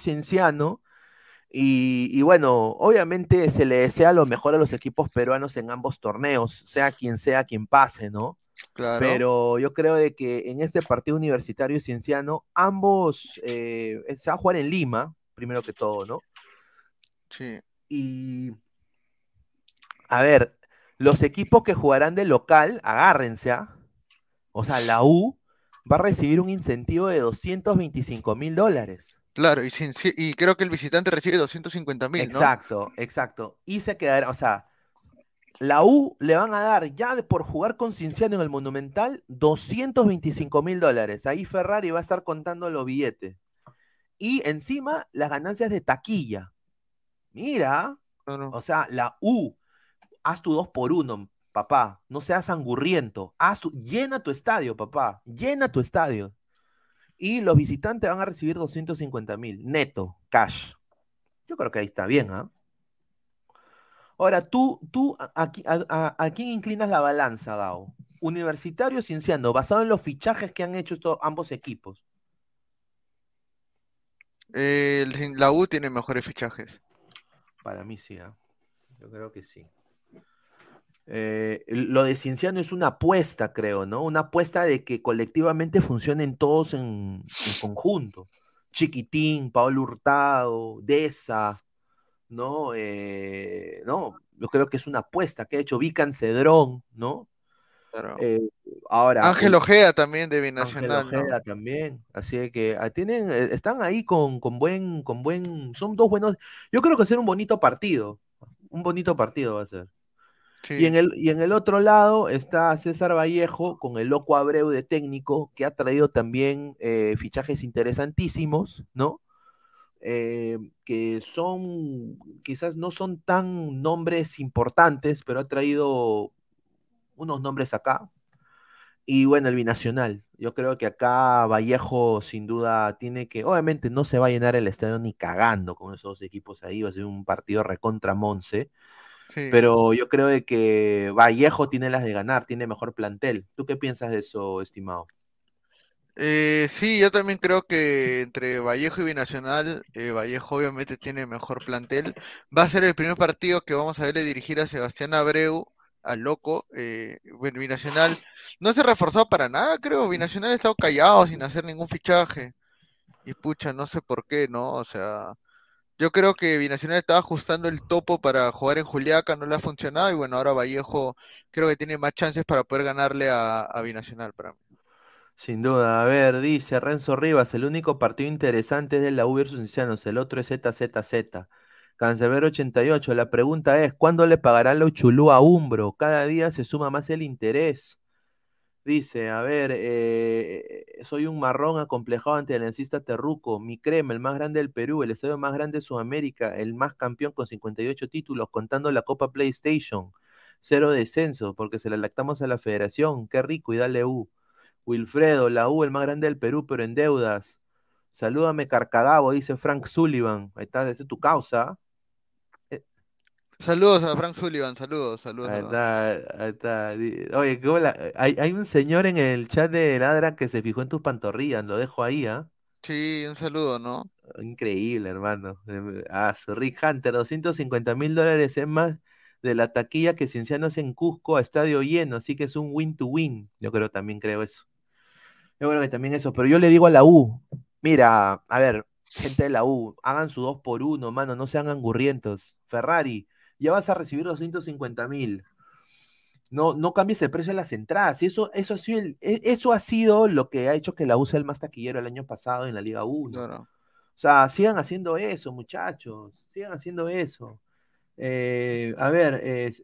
y, y, bueno, obviamente se le desea lo mejor a los equipos peruanos en ambos torneos, sea quien sea quien pase, ¿no? Pero yo creo de que en este partido universitario cienciano, ambos eh, se va a jugar en Lima, primero que todo, ¿no? Sí. Y, a ver, los equipos que jugarán de local, agárrense, ¿ah? o sea, la U va a recibir un incentivo de 225 mil dólares. Claro, y, y, creo que el visitante recibe 250 mil, ¿no? Exacto, exacto. Y se quedará, o sea, la U le van a dar ya por jugar con Cinciano en el Monumental 225 mil dólares. Ahí Ferrari va a estar contando los billetes. Y encima las ganancias de taquilla. Mira, o sea, la U, haz tu dos por uno, papá. No seas angurriento. Haz llena tu estadio, papá. Llena tu estadio. Y los visitantes van a recibir 250 mil, neto, cash. Yo creo que ahí está bien, ¿ah? Ahora, tú, tú a, quién inclinas la balanza, Gao? Universitario Cienciano, basado en los fichajes que han hecho estos ambos equipos. la U tiene mejores fichajes. Para mí sí, ¿ah? yo creo que sí. Eh, lo de Cienciano es una apuesta, creo, ¿no? Una apuesta de que colectivamente funcionen todos en, conjunto. Chiquitín, Pablo Hurtado, Deza, ¿no? Eh, no, yo creo que es una apuesta que ha hecho Vican Cedrón, ¿no? Eh, ahora, Ángel Ojeda también de Binacional. Ángel Ojeda también. Así que ah, tienen, están ahí con, con, buen, con buen, son dos buenos. Yo creo que va a ser un bonito partido. Un bonito partido va a ser. Y, en el, y en el otro lado está César Vallejo con el loco Abreu de técnico, que ha traído también eh, fichajes interesantísimos, ¿no? Eh, que son, quizás no son tan nombres importantes, pero ha traído unos nombres acá. Y bueno, el binacional. Yo creo que acá Vallejo sin duda tiene que, obviamente no se va a llenar el estadio ni cagando con esos equipos ahí, va a ser un partido recontra Monse pero yo creo de que Vallejo tiene las de ganar, tiene mejor plantel. ¿Tú qué piensas de eso, estimado? Eh, sí, yo también creo que entre Vallejo y Binacional, eh, Vallejo obviamente tiene mejor plantel. Va a ser el primer partido que vamos a verle dirigir a Sebastián Abreu, al loco. Eh, Binacional no se ha reforzado para nada, creo. Binacional ha estado callado sin hacer ningún fichaje. Y pucha, no sé por qué, ¿no? O sea, yo creo que Binacional estaba ajustando el topo para jugar en Juliaca, no le ha funcionado y bueno, ahora Vallejo creo que tiene más chances para poder ganarle a, Binacional para mí. Sin duda, a ver, dice Renzo Rivas, el único partido interesante es de la U versus el otro es ZZZ. Cancerbero 88, la pregunta es, ¿cuándo le pagarán la Uchulú a Umbro? Cada día se suma más el interés. Dice, a ver, eh, soy un marrón acomplejado ante el encista Terruco, mi crema, el más grande del Perú, el estadio más grande de Sudamérica, el más campeón con 58 títulos, contando la Copa PlayStation, cero descenso, porque se la lactamos a la federación, qué rico, y dale U. Wilfredo, la U, el más grande del Perú, pero en deudas. Salúdame, Carcagabo, dice Frank Sullivan, ahí está, desde tu causa. Saludos a Frank Sullivan, saludos, saludos. Ahí está, ahí está. Oye, hay, hay, un señor en el chat de Ladra que se fijó en tus pantorrillas, lo dejo ahí, ¿ah? Sí, un saludo, ¿no? Increíble, hermano. Ah, Rick Hunter, 250 mil dólares es más de la taquilla que Ciencianos en Cusco a estadio lleno, así que es un win to win. Yo creo, también creo eso. Yo creo que también eso, pero yo le digo a la U, mira, a ver, gente de la U, hagan su dos por uno, mano, no sean angurrientos. Ferrari, ya vas a recibir 250 mil. No, no cambies el precio de las entradas. Eso, eso, ha sido e, eso ha sido lo que ha hecho que la U sea el más taquillero el año pasado en la Liga 1. O sea, sigan haciendo eso, muchachos. Sigan haciendo eso. Eh, a ver, eh,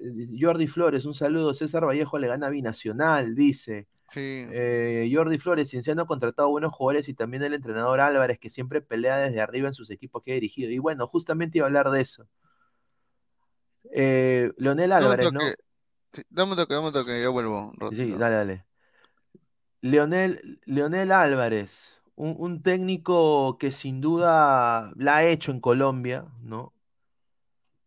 Jordi Flores, un saludo. César Vallejo le gana binacional, dice. Eh, Jordi Flores, Cienciano ha contratado buenos jugadores y también el entrenador Álvarez, que siempre pelea desde arriba en sus equipos que ha dirigido. Y bueno, justamente iba a hablar de eso. Eh, Leonel Álvarez, ¿no? dame un toque, dame un toque, ya vuelvo. Sí, dale, dale. Leonel, Leonel Álvarez, un, técnico que sin duda la ha hecho en Colombia, ¿no?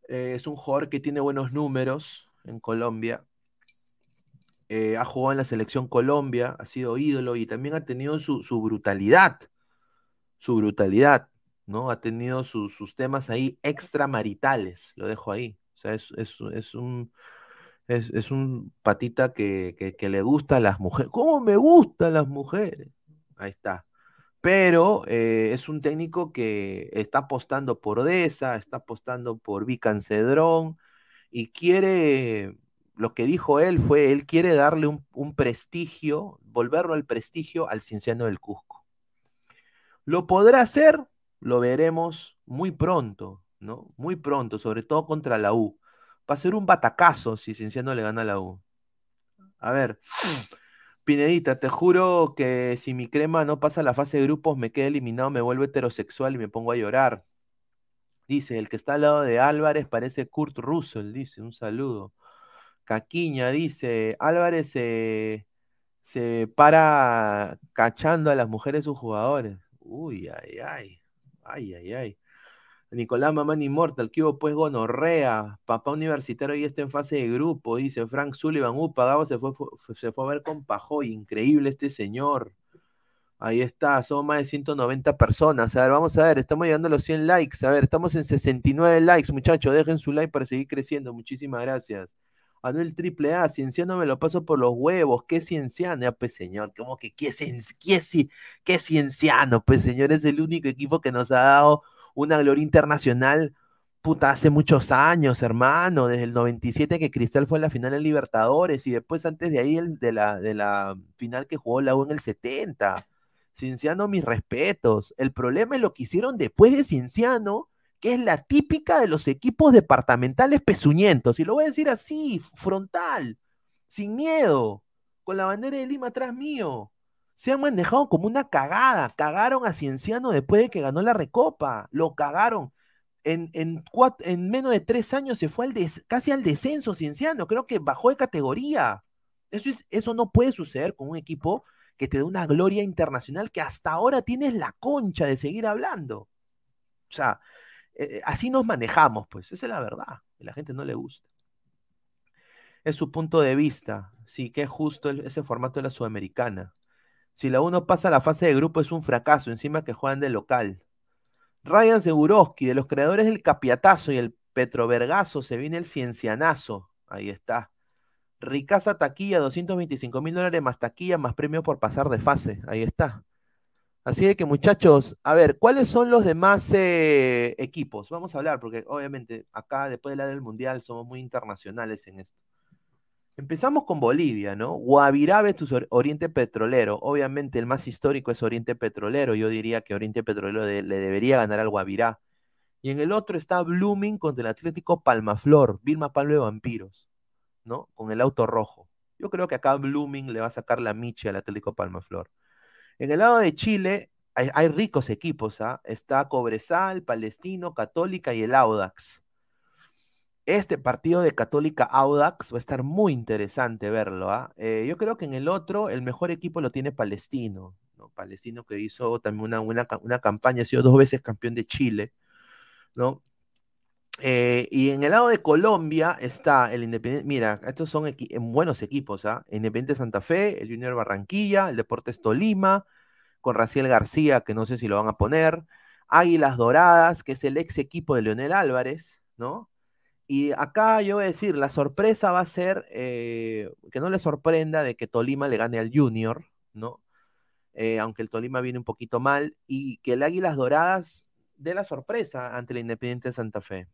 Eh, es un jugador que tiene buenos números en Colombia. Eh, ha jugado en la selección Colombia, ha sido ídolo y también ha tenido su, brutalidad. Su brutalidad, ¿no? Ha tenido sus temas ahí extramaritales, lo dejo ahí. O sea, es, es, un, es, un patita que, le gusta a las mujeres. ¿Cómo me gustan las mujeres? Ahí está. pero eh, es un técnico que está apostando por Deza, está apostando por Vican Cedrón y quiere, lo que dijo él fue, él quiere darle un, prestigio, volverlo al prestigio al Cienciano del Cusco. ¿Lo podrá hacer? Lo veremos muy pronto, ¿no? Muy pronto, sobre todo contra la U. Va a ser un batacazo si Cienciano le gana a la U. A ver, Pinedita, te juro que si mi crema no pasa la fase de grupos, me queda eliminado, me vuelvo heterosexual y me pongo a llorar. Dice, el que está al lado de Álvarez parece Kurt Russell, dice, un saludo. Caquiña dice, Álvarez se, para cachando a las mujeres sus jugadores. Uy, ay, ay, ay, ay, ay. Nicolás Mamán Immortal, que hubo pues gonorrea, papá universitario y está en fase de grupo, dice Frank Sullivan, uh, pagado se fue, se fue a ver con Pajoy, increíble este señor. Ahí está, son más de 190 personas. A ver, vamos a ver, estamos llegando a los 100 likes. A ver, estamos en 69 likes, muchachos. Dejen su like para seguir creciendo. Muchísimas gracias. Anuel Triple A, Cienciano me lo paso por los huevos. ¿Qué Cienciano? Ya, pues, señor, ¿cómo que qué, qué, qué Cienciano? Pues, señor, es el único equipo que nos ha dado una gloria internacional, puta, hace muchos años, hermano, desde el 97 que Cristal fue a la final de Libertadores y después antes de ahí el, de, la, de la final que jugó la U en el 70. Cienciano, mis respetos. El problema es lo que hicieron después de Cienciano, que es la típica de los equipos departamentales pezuñentos. Y lo voy a decir así, frontal, sin miedo, con la bandera de Lima atrás mío se han manejado como una cagada. Cagaron a Cienciano después de que ganó la Recopa. Lo cagaron. En, en, en menos de tres años se fue al casi al descenso Cienciano. Creo que bajó de categoría. Eso, es, eso no puede suceder con un equipo que te da una gloria internacional que hasta ahora tienes la concha de seguir hablando. O sea, eh, así nos manejamos, pues. Esa es la verdad. Y la gente no le gusta. Es su punto de vista. Sí, que es justo ese formato de la Sudamericana. Si la uno pasa a la fase de grupo es un fracaso, encima que juegan de local. Ryan Seguroski, de los creadores del Capiatazo y el Petrovergazo, se viene el Ciencianazo. Ahí está. Ricasa taquilla, 225 mil dólares más taquilla, más premio por pasar de fase. Ahí está. Así de que muchachos, a ver, ¿cuáles son los demás eh, equipos? Vamos a hablar, porque obviamente acá después de la del Mundial somos muy internacionales en esto. Empezamos con Bolivia, ¿no? Guavirá tu Oriente Petrolero. Obviamente el más histórico es Oriente Petrolero. Yo diría que Oriente Petrolero le debería ganar al Guavirá. Y en el otro está Blooming contra el Atlético Palmaflor, Vilma Pablo de Vampiros, ¿no? Con el auto rojo. Yo creo que acá Blooming le va a sacar la miche al Atlético Palmaflor. En el lado de Chile hay, ricos equipos, ¿ah? Está Cobresal, Palestino, Católica y el Audax. Este partido de Católica Audax va a estar muy interesante verlo. ¿ah? Eh, yo creo que en el otro el mejor equipo lo tiene Palestino. ¿no? Palestino que hizo también una, una, campaña, ha sido dos veces campeón de Chile. ¿no? Eh, y en el lado de Colombia está el Independiente. Mira, estos son buenos equipos. ¿ah? Independiente Santa Fe, el Junior Barranquilla, el Deportes Tolima, con Raciel García, que no sé si lo van a poner. Águilas Doradas, que es el ex equipo de Leonel Álvarez, ¿no? Y acá yo voy a decir, la sorpresa va a ser eh, que no le sorprenda de que Tolima le gane al Junior, ¿no? Eh, aunque el Tolima viene un poquito mal, y que el Águilas Doradas dé la sorpresa ante el Independiente de Santa Fe.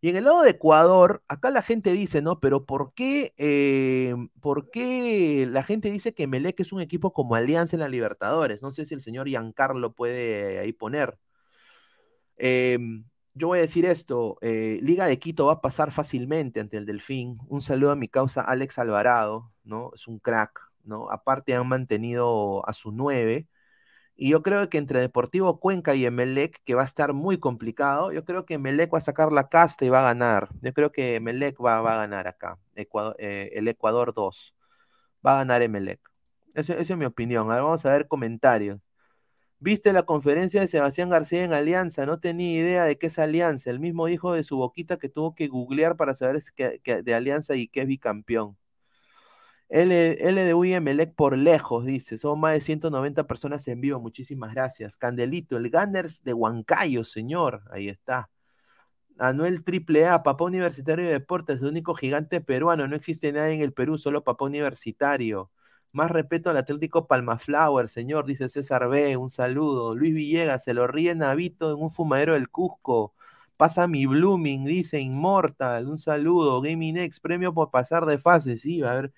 Y en el lado de Ecuador, acá la gente dice, ¿no? Pero ¿por qué, eh, ¿por qué la gente dice que Melec es un equipo como Alianza en la Libertadores? No sé si el señor Giancarlo puede ahí poner. Eh, yo voy a decir esto, eh, Liga de Quito va a pasar fácilmente ante el Delfín. Un saludo a mi causa Alex Alvarado, ¿no? Es un crack, ¿no? Aparte han mantenido a su 9. Y yo creo que entre Deportivo Cuenca y Emelec, que va a estar muy complicado, yo creo que Emelec va a sacar la casta y va a ganar. Yo creo que Emelec va, a ganar acá, eh, el Ecuador 2. Va a ganar Emelec. Esa es mi opinión. Ahora vamos a ver comentarios. Viste la conferencia de Sebastián García en Alianza, no tenía idea de qué es Alianza. El mismo dijo de su boquita que tuvo que googlear para saber de Alianza y que es bicampeón. L, LDU y Emelec por lejos, dice. Son más de 190 personas en vivo. Muchísimas gracias. Candelito, el Gunners de Huancayo, señor. Ahí está. Anuel Triple A, papá universitario de deportes, el único gigante peruano. No existe nadie en el Perú, solo papá universitario. Más respeto al Atlético Palmaflower, señor, dice César B. Un saludo. Luis Villegas, se lo ríe Navito en un fumadero del Cusco. Pasa mi Blooming, dice Immortal. Un saludo. Gaming X, premio por pasar de fase. Sí, a ver.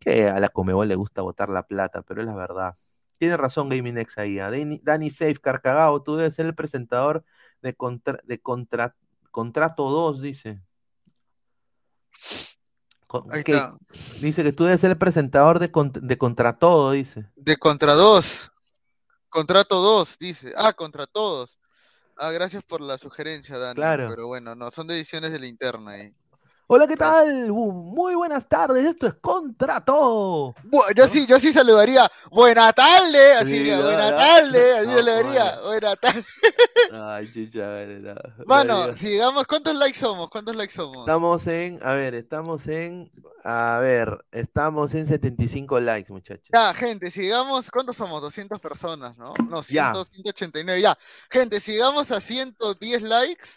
Que a la Comebol le gusta botar la plata, pero es la verdad. Tiene razón Gaming X ahí. ¿ah? Danny, Safe, Carcagao, tú debes ser el presentador de, de Contrato 2, dice. Dice que tú debes ser el presentador de, de Contra Todo, dice. De Contra 2. Contrato 2, dice. Ah, Contra Todos. Ah, gracias por la sugerencia, Dani. Claro. Pero bueno, no, son decisiones de la interna ahí. Hola, ¿qué tal? Muy buenas tardes, esto es Contrato. Yo sí, yo sí saludaría. Buena tarde, así diría, buena tarde, así saludaría. Buena tarde. Ay, chicha, Mano, sigamos, ¿cuántos likes somos? ¿Cuántos likes somos? Estamos en, a ver, estamos en, a ver, estamos en 75 likes, muchachos. Ya, gente, sigamos, ¿cuántos somos? 200 personas, ¿no? No, 100, 189, ya. Gente, sigamos a 110 likes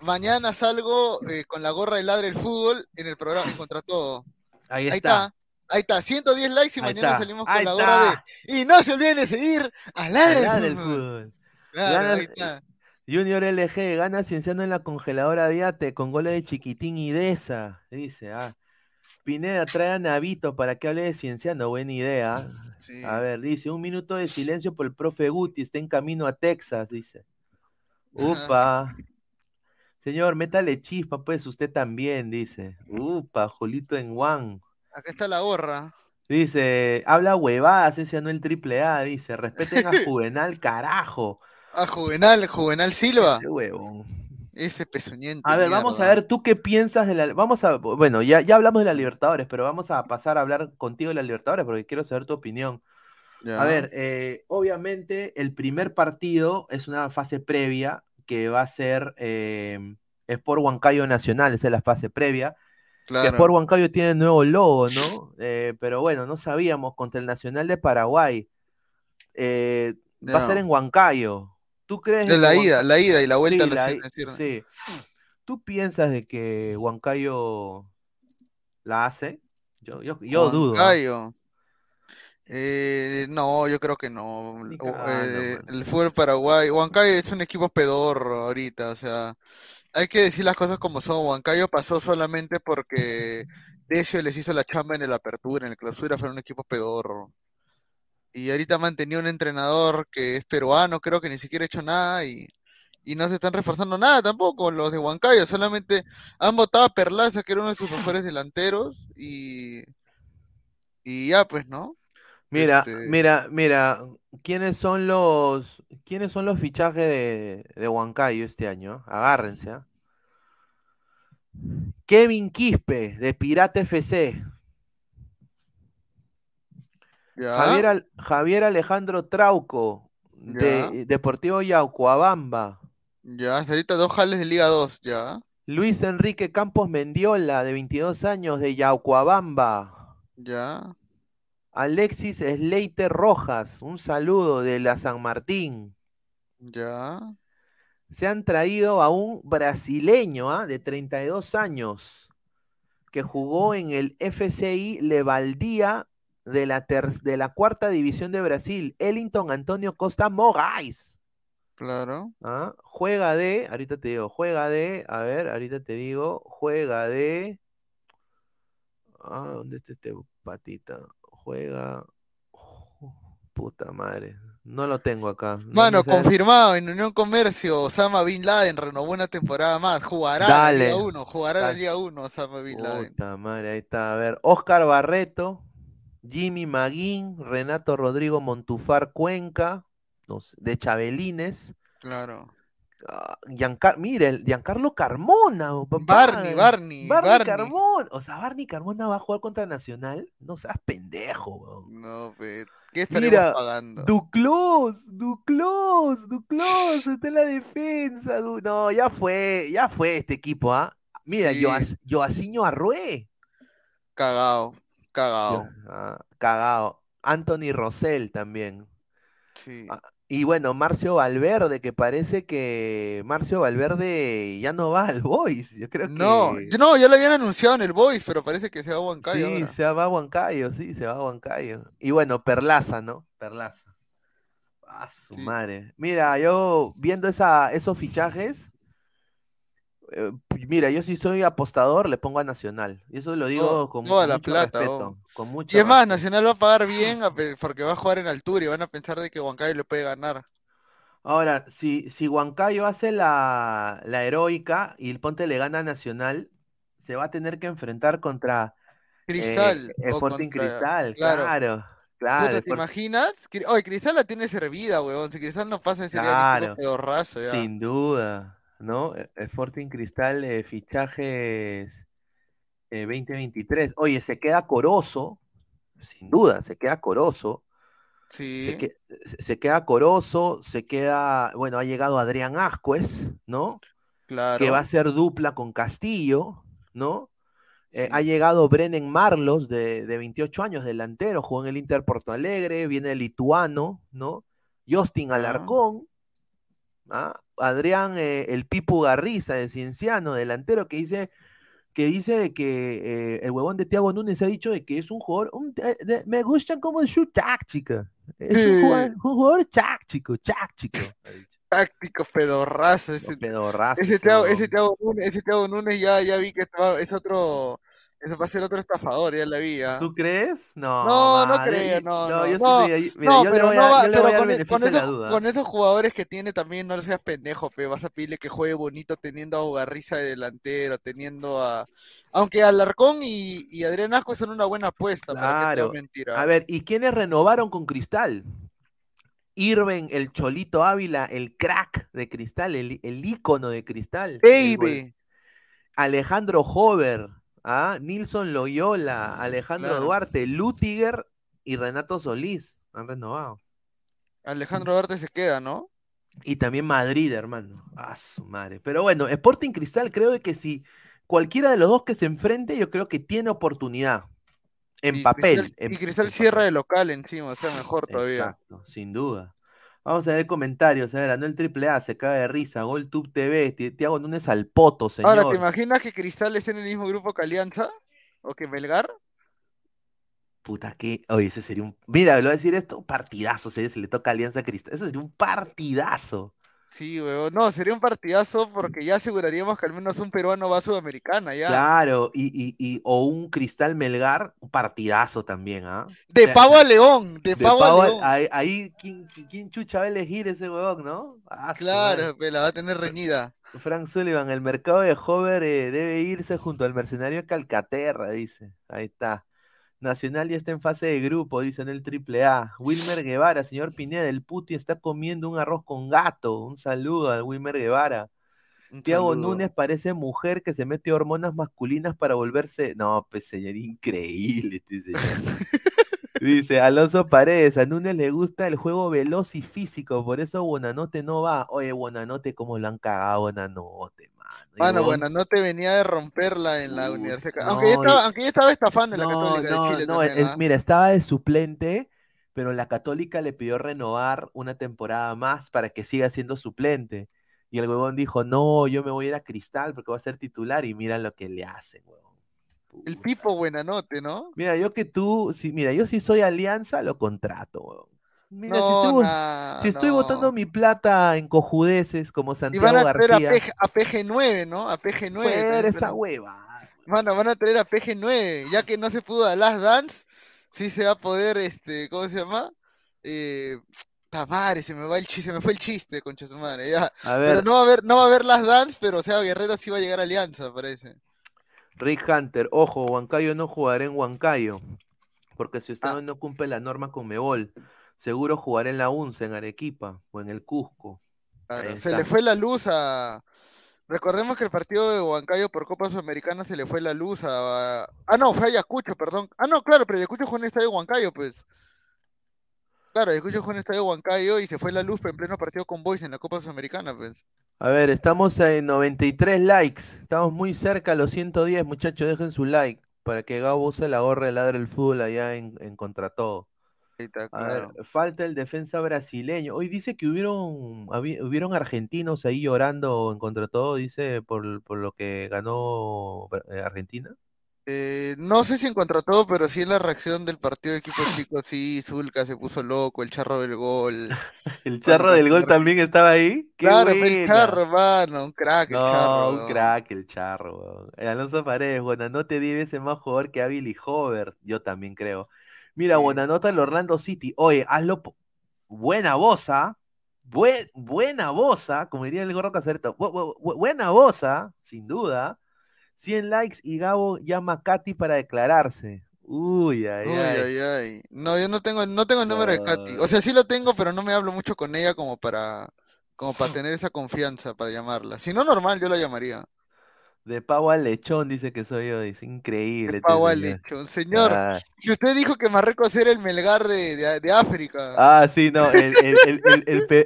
Mañana salgo eh, con la gorra de ladre el fútbol en el programa contra todo. Ahí está. Ahí está. 110 likes y mañana salimos con la gorra de. Y no se olviden de seguir a ladre, el fútbol. Claro, ahí está. Junior LG gana Cienciano en la congeladora de Ate con goles de Chiquitín y Deza. Dice, ah. Pineda trae a Navito para que hable de Cienciano. Buena idea. A ver, dice, un minuto de silencio por el profe Guti. Está en camino a Texas, dice. Upa. Señor, métale chispa, pues usted también, dice. Upa, Jolito en Juan. Acá está la gorra. Dice, habla huevadas, ese no el triple A, dice. Respeten a Juvenal, carajo. A Juvenal, Juvenal Silva. Ese huevón. Ese pezuñento. A ver, vamos a ver, ¿tú qué piensas de la... Vamos a... Bueno, ya, ya hablamos de la Libertadores, pero vamos a pasar a hablar contigo de la Libertadores porque quiero saber tu opinión. A ver, eh, obviamente el primer partido es una fase previa que va a ser eh, Sport Huancayo Nacional, esa es la fase previa. Claro. Sport Huancayo tiene nuevo logo, ¿no? Eh, pero bueno, no sabíamos contra el Nacional de Paraguay. Eh, va a ser en Huancayo. ¿Tú crees? la ida, la ida y la vuelta sí, ¿Tú piensas de que Huancayo la hace? Yo, yo, yo dudo. Eh, no, yo creo que no. Eh, el fútbol Paraguay, Huancayo es un equipo pedorro ahorita, o sea, hay que decir las cosas como son. Huancayo pasó solamente porque Decio les hizo la chamba en el apertura, en el clausura, fue un equipo pedorro. Y ahorita mantenido un entrenador que es peruano, creo que ni siquiera ha hecho nada y, y no se están reforzando nada tampoco los de Huancayo, solamente han votado a Perlaza, que era uno de sus mejores delanteros, y, y ya pues, ¿no? Mira, este mira, mira, ¿quiénes son los quiénes son los fichajes de, de Huancayo este año? Agárrense. ¿ah? Kevin Quispe, de Pirata FC. Javier, Alejandro Trauco, de Deportivo Yaucoabamba. Ya, ahorita dos jales de Liga 2, ya. Luis Enrique Campos Mendiola, de 22 años, de Yaucoabamba. Ya. Alexis Sleiter Rojas, un saludo de la San Martín. Ya. Se han traído a un brasileño ¿ah? de 32 años que jugó en el FCI Levaldía de la, de la cuarta división de Brasil, Ellington Antonio Costa Mogais. Claro. ¿Ah? Juega de, ahorita te digo, juega de, a ver, ahorita te digo, juega de. Ah, ¿dónde está este patita? Juega. puta madre. No lo tengo acá. Mano, confirmado en Unión Comercio, Osama Bin Laden renovó una temporada más. Jugará en la Liga 1, jugará la Liga 1 Osama Bin Laden. Puta madre, ahí está. A ver, Oscar Barreto, Jimmy Maguín, Renato Rodrigo Montufar Cuenca, de Chabelines. Claro. Ah, mire, Giancarlo Carmona, Barney, Barney, Barney, Carmona. O sea, Barney Carmona va a jugar contra Nacional. No seas pendejo, No, pero ¿qué estaremos Mira, pagando? Duclos, Duclos, Duclos, está en la defensa. No, ya fue, ya fue este equipo, ¿ah? Mira, sí. Arrué. Cagado, cagado. Ah, cagado. Anthony Rosell también. Sí. Ah, Y bueno, Marcio Valverde, que parece que Marcio Valverde ya no va al Boys. Yo creo no, que. No, ya lo habían anunciado en el Boys, pero parece que se va a Huancayo. Sí, se va a Huancayo, sí, se va a Huancayo. Y bueno, Perlaza, ¿no? Perlaza. A su madre. Mira, yo viendo esa, esos fichajes, eh, mira, yo si soy apostador, le pongo a Nacional. Y eso lo digo con toda la plata. con mucho y es más, Nacional va a pagar bien porque va a jugar en altura y van a pensar de que Huancayo le puede ganar. Ahora, si, si Huancayo hace la, heroica y el Ponte le gana a Nacional, se va a tener que enfrentar contra Cristal. Eh, Sporting Cristal, claro. claro. ¿Te imaginas? Oye, Cristal la tiene servida, weón. Si Cristal no pasa ese claro, pedorrazo ya. Sin duda. ¿No? E, Sporting Cristal, de fichajes 2023. Eh, Oye, se queda Corozo, sin duda, se queda Corozo. Sí. Se, queda Corozo, se queda, bueno, ha llegado Adrián Ascuez, ¿no? Claro. Que va a ser dupla con Castillo, ¿no? Eh, ha llegado Brennan Marlos, de, 28 años, delantero, jugó en el Inter Porto Alegre, viene el lituano, ¿no? Justin Alarcón, ¿ah? Adrián, eh, el Pipu Garriza, de Cienciano, delantero, que dice que dice que eh, el huevón de Tiago Núñez ha dicho de que es un jugador, me gustan como su táctica. Es un, jugador, táctico, táctico. Táctico, pedorrazo. Ese, pedorrazo. Ese Núñez, ese Núñez ya, ya vi que es otro eso va a ser otro estafador, ya la vi. ¿Tú crees? No, no, no creo, no. No, yo no, no pero no va, pero con, esos, con, esos, jugadores que tiene también no seas pendejo, pero vas a pedirle que juegue bonito teniendo a Ugarriza de delantero, teniendo a. Aunque Alarcón y, y Adrián Asco son una buena apuesta, claro. mentira. A ver, ¿y quiénes renovaron con Cristal? Irven, el Cholito Ávila, el crack de Cristal, el, el ícono de Cristal. Baby. Alejandro Hover, ¿Ah? Nilson Loyola, Alejandro Duarte, Lutiger y Renato Solís han renovado. Alejandro Duarte se queda, ¿no? Y también Madrid, hermano. Ah, su madre. Pero bueno, Sporting Cristal creo que si cualquiera de los dos que se enfrente, yo creo que tiene oportunidad. En papel. y Cristal cierra de local encima, o sea, mejor todavía. Exacto, sin duda. Vamos a ver comentarios. A ver, Anuel Triple A se cae de risa. GolTube TV. Tiago Núñez al poto, señor. Ahora, ¿te imaginas que Cristal esté en el mismo grupo que Alianza? ¿O que Melgar? Puta que. Oye, ese sería un. Mira, lo voy a decir esto: partidazo. Sería, si le toca Alianza Cristal. Eso sería un partidazo. Sí, weón. No, sería un partidazo porque ya aseguraríamos que al menos un peruano va a Sudamericana, ya. Claro, y, y, y o un Cristal Melgar, un partidazo también, ¿ah? De pavo a león, de, pavo, a león. Ahí, ¿quién, chucha va a elegir ese weón, no? Ah, claro, pues, la va a tener reñida. Frank Sullivan, el mercado de Hover eh, debe irse junto al mercenario Calcaterra, dice. Ahí está. Nacional ya está en fase de grupo, dice en el triple A. Wilmer Guevara, señor Pineda, el puti está comiendo un arroz con gato. Un saludo al Wilmer Guevara. Tiago Núñez parece mujer que se mete hormonas masculinas para volverse. No, pues señor, increíble este señor. Dice Alonso Paredes, a Núñez le gusta el juego veloz y físico, por eso Buenanote no va. Oye, Buenanote, ¿cómo lo han cagado Buenanote? Mano, bueno, no te venía de romperla en la Universidad. aunque, estaba, aunque ya estaba estafando en la Católica de Chile. No, ¿ah? mira, estaba de suplente, pero la Católica le pidió renovar una temporada más para que siga siendo suplente. Y el huevón dijo, no, yo me voy a ir a Cristal porque voy a ser titular y mira lo que le hacen, huevón. El Pipo Buenanote, ¿no? Mira, yo que tú, sí, mira, yo si soy Alianza, lo contrato. Mira, si, estoy, botando mi plata en cojudeces como Santiago y van a García. A, PG, 9 ¿no? A PG9. esa hueva. Mano, van a traer a PG9, ya que no se pudo a Last Dance, sí se va a poder, este, ¿cómo se llama? Eh, madre, se me va el chiste, se me fue el chiste, concha su madre, ya. Pero no va a haber, no va a haber Last Dance, pero o sea, Guerrero sí va a llegar a Alianza, parece. Rick Hunter, ojo, Huancayo no jugará en Huancayo, porque si usted ah. no cumple la norma con Mebol, seguro jugaré en la UNCE, en Arequipa o en el Cusco. se le fue la luz a. Recordemos que el partido de Huancayo por Copa Sudamericana se le fue la luz a. Ah, no, fue a Ayacucho, perdón. Ah, no, claro, pero Ayacucho jugó en el estadio Huancayo, pues. Claro, jugó en el estadio Huancayo y se fue la luz en pleno partido con Boys en la Copa Sudamericana, pues. A ver, estamos en 93 likes. Estamos muy cerca a los 110, muchachos. Dejen su like para que Gabo use la gorra de ladre el fútbol allá en, en contra todo. falta el defensa brasileño. Hoy dice que hubieron, hubieron argentinos ahí llorando en contra todo, dice, por, por lo que ganó eh, Argentina. Eh, no sé si en contra todo, pero sí en la reacción del partido de equipo chico, sí, Zulka se puso loco, el charro del gol. ¿El charro del gol también estaba ahí? claro, fue el charro, mano, un crack el charro. un crack el charro. Alonso Paredes, bueno, no digas ese más jugador que Billy Hover, yo también creo. Mira, buena nota el Orlando City. Oye, hazlo. Buena boza. buena boza, como diría el gorro Cacerto. buena boza, sin duda. 100 likes y Gabo llama a Katy para declararse. Uy, ay, Uy, ay. ay, No, yo no tengo, no tengo el número de Katy. O sea, sí lo tengo, pero no me hablo mucho con ella como para, como para tener esa confianza para llamarla. Si no, normal, yo la llamaría. De pavo al lechón, dice que soy yo, dice, increíble. De este pavo al lechón, señor. Ah. Si usted dijo que Marruecos era el Melgar de, África. Ah, sí, no, el,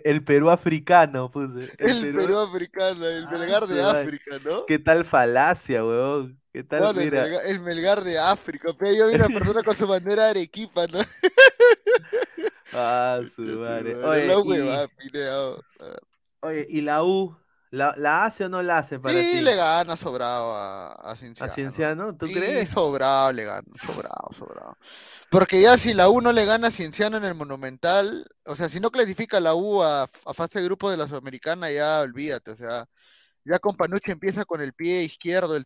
el, Perú africano, puse. El, Perú... africano, el Melgar de ah, África, ¿no? ¿Qué tal falacia, weón? ¿Qué tal, mira? El, Melgar, de África, pero yo vi una persona con su bandera de Arequipa, ¿no? Ah, su madre. Oye, Oye, ¿y la U? ¿La, hace o no la hace para sí, le gana sobrado a, a Cienciano. ¿A Cienciano? ¿Tú sí, crees? sobrado le gana, sobrado, sobrado. Porque ya si la U no le gana a Cienciano en el Monumental, o sea, si no clasifica la U a, fase de grupo de la Sudamericana, ya olvídate, o sea, ya con Panucci empieza con el pie izquierdo el,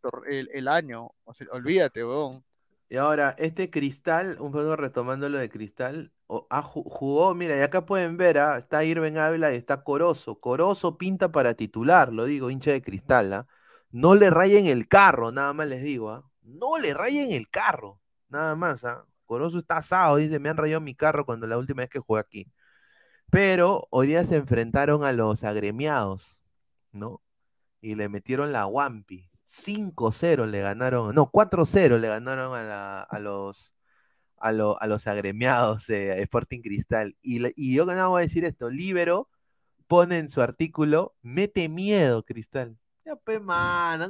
el, año, o sea, olvídate, weón. Y ahora, este Cristal, un poco retomando lo de Cristal, ah, jugó, mira, y acá pueden ver, ah, está Irving Ávila y está Corozo. Corozo pinta para titular, lo digo, hincha de Cristal, ¿ah? No le rayen el carro, nada más les digo, ¿ah? No le rayen el carro, nada más, ¿ah? Corozo está asado, dice, me han rayado mi carro cuando la última vez que jugué aquí. Pero hoy día se enfrentaron a los agremiados, ¿no? Y le metieron la Wampi. 5-0 le ganaron, no, 4-0 le ganaron a, los a, los agremiados de Sporting Cristal. Y, y yo no voy a decir esto, Libero pone en su artículo, mete miedo, Cristal. Ya, pues, mano,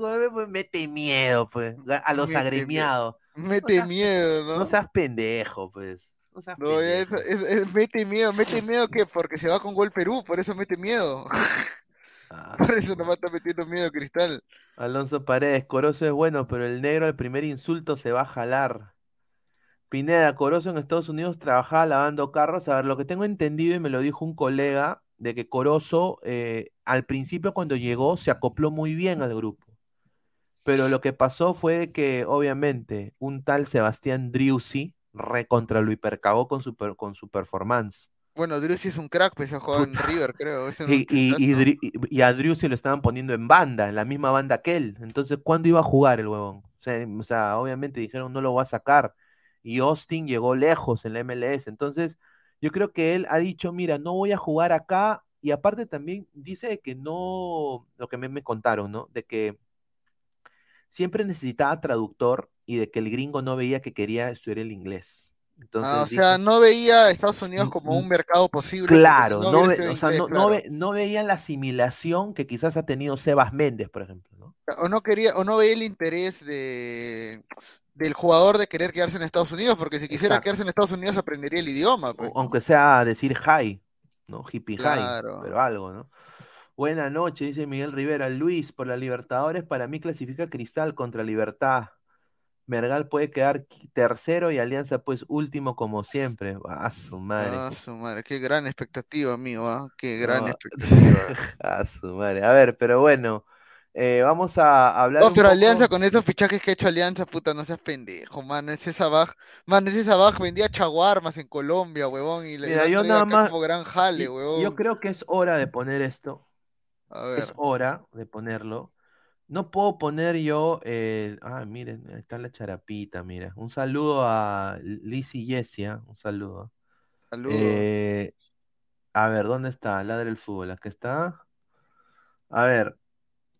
mete miedo, pues, a los agremiados. Mete miedo, ¿no? No seas pendejo, pues. No, seas pendejo. mete miedo, mete miedo que porque se va con gol Perú, por eso mete miedo. Ah, Por eso nomás está metiendo miedo Cristal. Alonso Paredes, Corozo es bueno, pero el negro al primer insulto se va a jalar. Pineda, Corozo en Estados Unidos trabajaba lavando carros. A ver, lo que tengo entendido y me lo dijo un colega, de que Corozo eh, al principio cuando llegó se acopló muy bien al grupo. Pero lo que pasó fue que obviamente un tal Sebastián Driussi recontra lo hipercagó con su, con su performance. Bueno, Driussi es un crack, pues ha jugado en River, creo. y, y, a Driussi lo estaban poniendo en banda, en la misma banda que él. Entonces, ¿cuándo iba a jugar el huevón? O sea, obviamente dijeron no lo va a sacar. Y Austin llegó lejos en la MLS. Entonces, yo creo que él ha dicho, mira, no voy a jugar acá. Y aparte también dice que no, lo que me, me contaron, ¿no? De que siempre necesitaba traductor y de que el gringo no veía que quería estudiar el inglés ah, o sea, no veía a Estados Unidos como un mercado posible. Claro, no, veían la asimilación que quizás ha tenido Sebas Méndez, por ejemplo. ¿no? O no quería, o no veía el interés de, del jugador de querer quedarse en Estados Unidos, porque si quisiera quedarse en Estados Unidos aprendería el idioma. Pues. Aunque sea decir hi, ¿no? Hippie hi, pero algo, ¿no? Buena noche, dice Miguel Rivera. Luis, por la Libertadores, para mí clasifica Cristal contra Libertad. Mergal puede quedar tercero y Alianza pues último como siempre. A su madre. A su madre, qué gran expectativa, amigo, ¿ah? qué gran expectativa. a su madre. A ver, pero bueno, eh, vamos a hablar. No, pero Alianza con esos fichajes que ha hecho Alianza, puta, no seas pendejo, man. Ese Sabaj, man, ese Sabaj vendía chaguarmas en Colombia, huevón, y le Mira, yo nada más, gran jale, huevón. Yo creo que es hora de poner esto. A ver. Es hora de ponerlo. No puedo poner yo, eh, ah, miren, está la charapita, mira. Un saludo a Lizzie Yesia, un saludo. Saludos. Eh, a ver, ¿dónde está? Ladre el fútbol, acá está. A ver,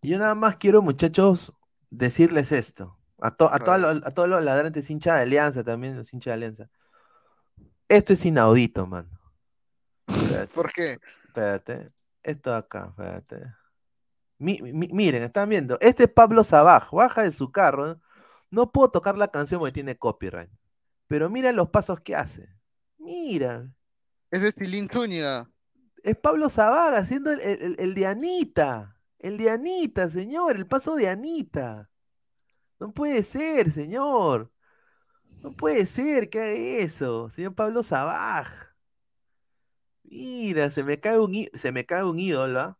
yo nada más quiero, muchachos, decirles esto. A, a, a todos los ladrantes hincha de Alianza también, los hinchas de Alianza. Esto es inaudito, man. ¿Por qué? Espérate. Esto acá, espérate miren, están viendo. Este es Pablo Sabaj, baja de su carro. No puedo tocar la canción porque tiene copyright. Pero miren los pasos que hace. Mira. Es de Tilín Zúñiga. Es Pablo Zabaga haciendo el, el, el, de Anita. El de Anita, señor. El paso de Anita. No puede ser, señor. No puede ser que haga eso, señor Pablo Sabaj. Mira, se me cae un, se me cae un ídolo. ¿ah?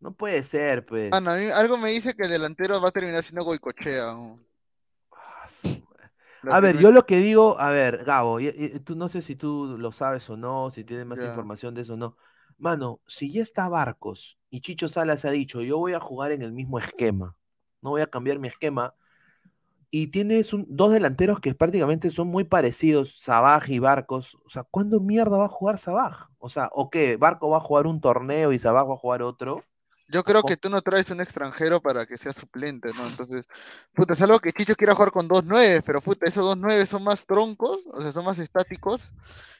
No puede ser, pues. algo me dice que el delantero va a terminar siendo Goicochea. Ah, a ver, yo lo que digo, a ver, Gabo, tú no sé si tú lo sabes o no, si tienes más información de eso o no. Mano, si ya está Barcos y Chicho Salas ha dicho, yo voy a jugar en el mismo esquema, no voy a cambiar mi esquema, y tienes dos delanteros que prácticamente son muy parecidos, Sabaj y Barcos. O sea, ¿cuándo mierda va a jugar Sabaj? O sea, ¿o qué? ¿Barco va a jugar un torneo y Sabaj va a jugar otro? Yo creo que tú no traes un extranjero para que sea suplente, ¿no? Entonces, puta, es algo que Chicho quiera jugar con dos nueve, pero puta, esos dos nueve son más troncos, o sea, son más estáticos.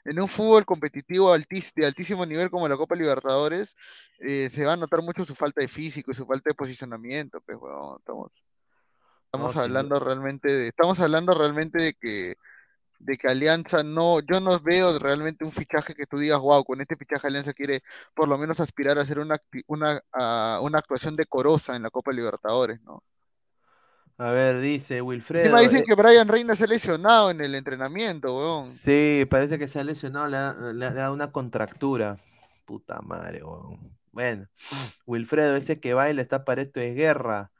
En un fútbol competitivo de altísimo nivel como la Copa Libertadores, eh, se va a notar mucho su falta de físico y su falta de posicionamiento, pues, bueno, estamos Estamos hablando realmente de, estamos hablando realmente de que de que Alianza no, yo no veo realmente un fichaje que tú digas, wow, con este fichaje Alianza quiere por lo menos aspirar a hacer una, una, una actuación decorosa en la Copa Libertadores, ¿no? A ver, dice Wilfredo. Encima dicen eh que Brian Reina se ha lesionado en el entrenamiento, weón. Sí, parece que se ha lesionado, le ha, dado una contractura. Puta madre, weón. Bueno, Wilfredo, ese que baila está para esto de guerra.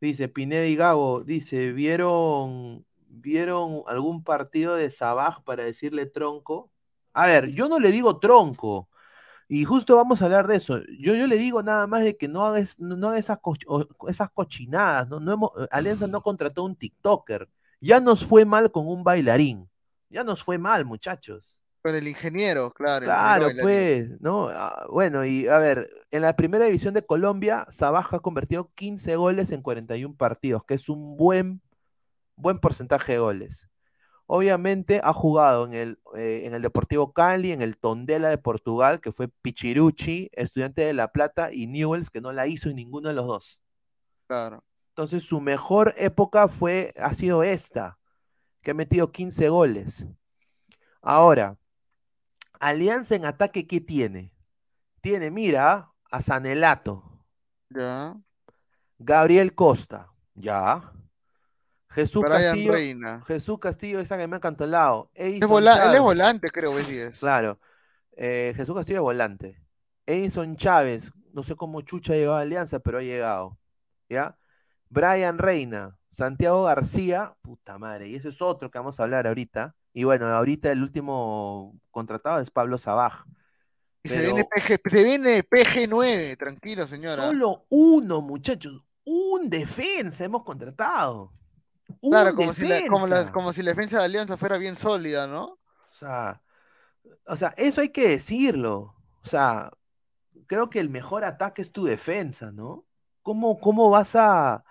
Dice Pineda y Gabo, dice, ¿vieron, ¿vieron algún partido de Sabaj para decirle tronco? A ver, yo no le digo tronco. Y justo vamos a hablar de eso. Yo, yo le digo nada más de que no haga, no esas, esas cochinadas. ¿no? No Alianza no contrató un TikToker. Ya nos fue mal con un bailarín. Ya nos fue mal, muchachos. Con el ingeniero, claro. Claro, pues, ¿no? Ah, bueno, y a ver, en la primera división de Colombia, Sabaja ha convertido 15 goles en 41 partidos, que es un buen, buen porcentaje de goles. Obviamente ha jugado en el, eh, en el Deportivo Cali, en el Tondela de Portugal, que fue Pichirucci, estudiante de La Plata, y Newells, que no la hizo en ninguno de los dos. Claro. Entonces, su mejor época fue, ha sido esta, que ha metido 15 goles. Ahora, Alianza en ataque, ¿qué tiene? Tiene, mira, a Sanelato. Ya. Gabriel Costa. Ya. Jesús Castillo. Jesús Castillo, esa que me ha cantolado. él es volante, creo, es Claro. Eh, Jesús Castillo es volante. Edison Chávez, no sé cómo Chucha ha llegado a Alianza, pero ha llegado. ¿Ya? Brian Reina, Santiago García, puta madre, y ese es otro que vamos a hablar ahorita. Y bueno, ahorita el último contratado es Pablo Sabaj. se, viene PG, 9 tranquilo, señora. Solo uno, muchachos. Un defensa hemos contratado. Claro, como si, la, como, si, la, defensa de Alianza fuera bien sólida, ¿no? O sea, o sea, eso hay que decirlo. O sea, creo que el mejor ataque es tu defensa, ¿no? ¿Cómo, cómo vas a...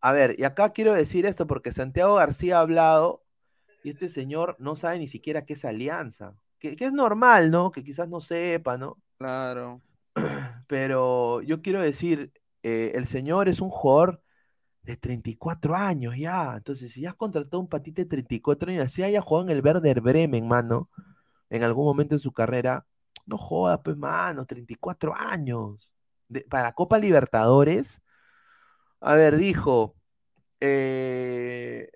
A ver, y acá quiero decir esto porque Santiago García ha hablado y este señor no sabe ni siquiera qué es alianza. Que, es normal, ¿no? Que quizás no sepa, ¿no? Claro. Pero yo quiero decir, eh, el señor es un jugador de 34 años ya. Entonces, si ya has contratado un patite de 34 años, si haya jugado en el Werder Bremen, mano, en algún momento en su carrera, no joda, pues, mano, 34 años. para Copa Libertadores, a ver, dijo, eh,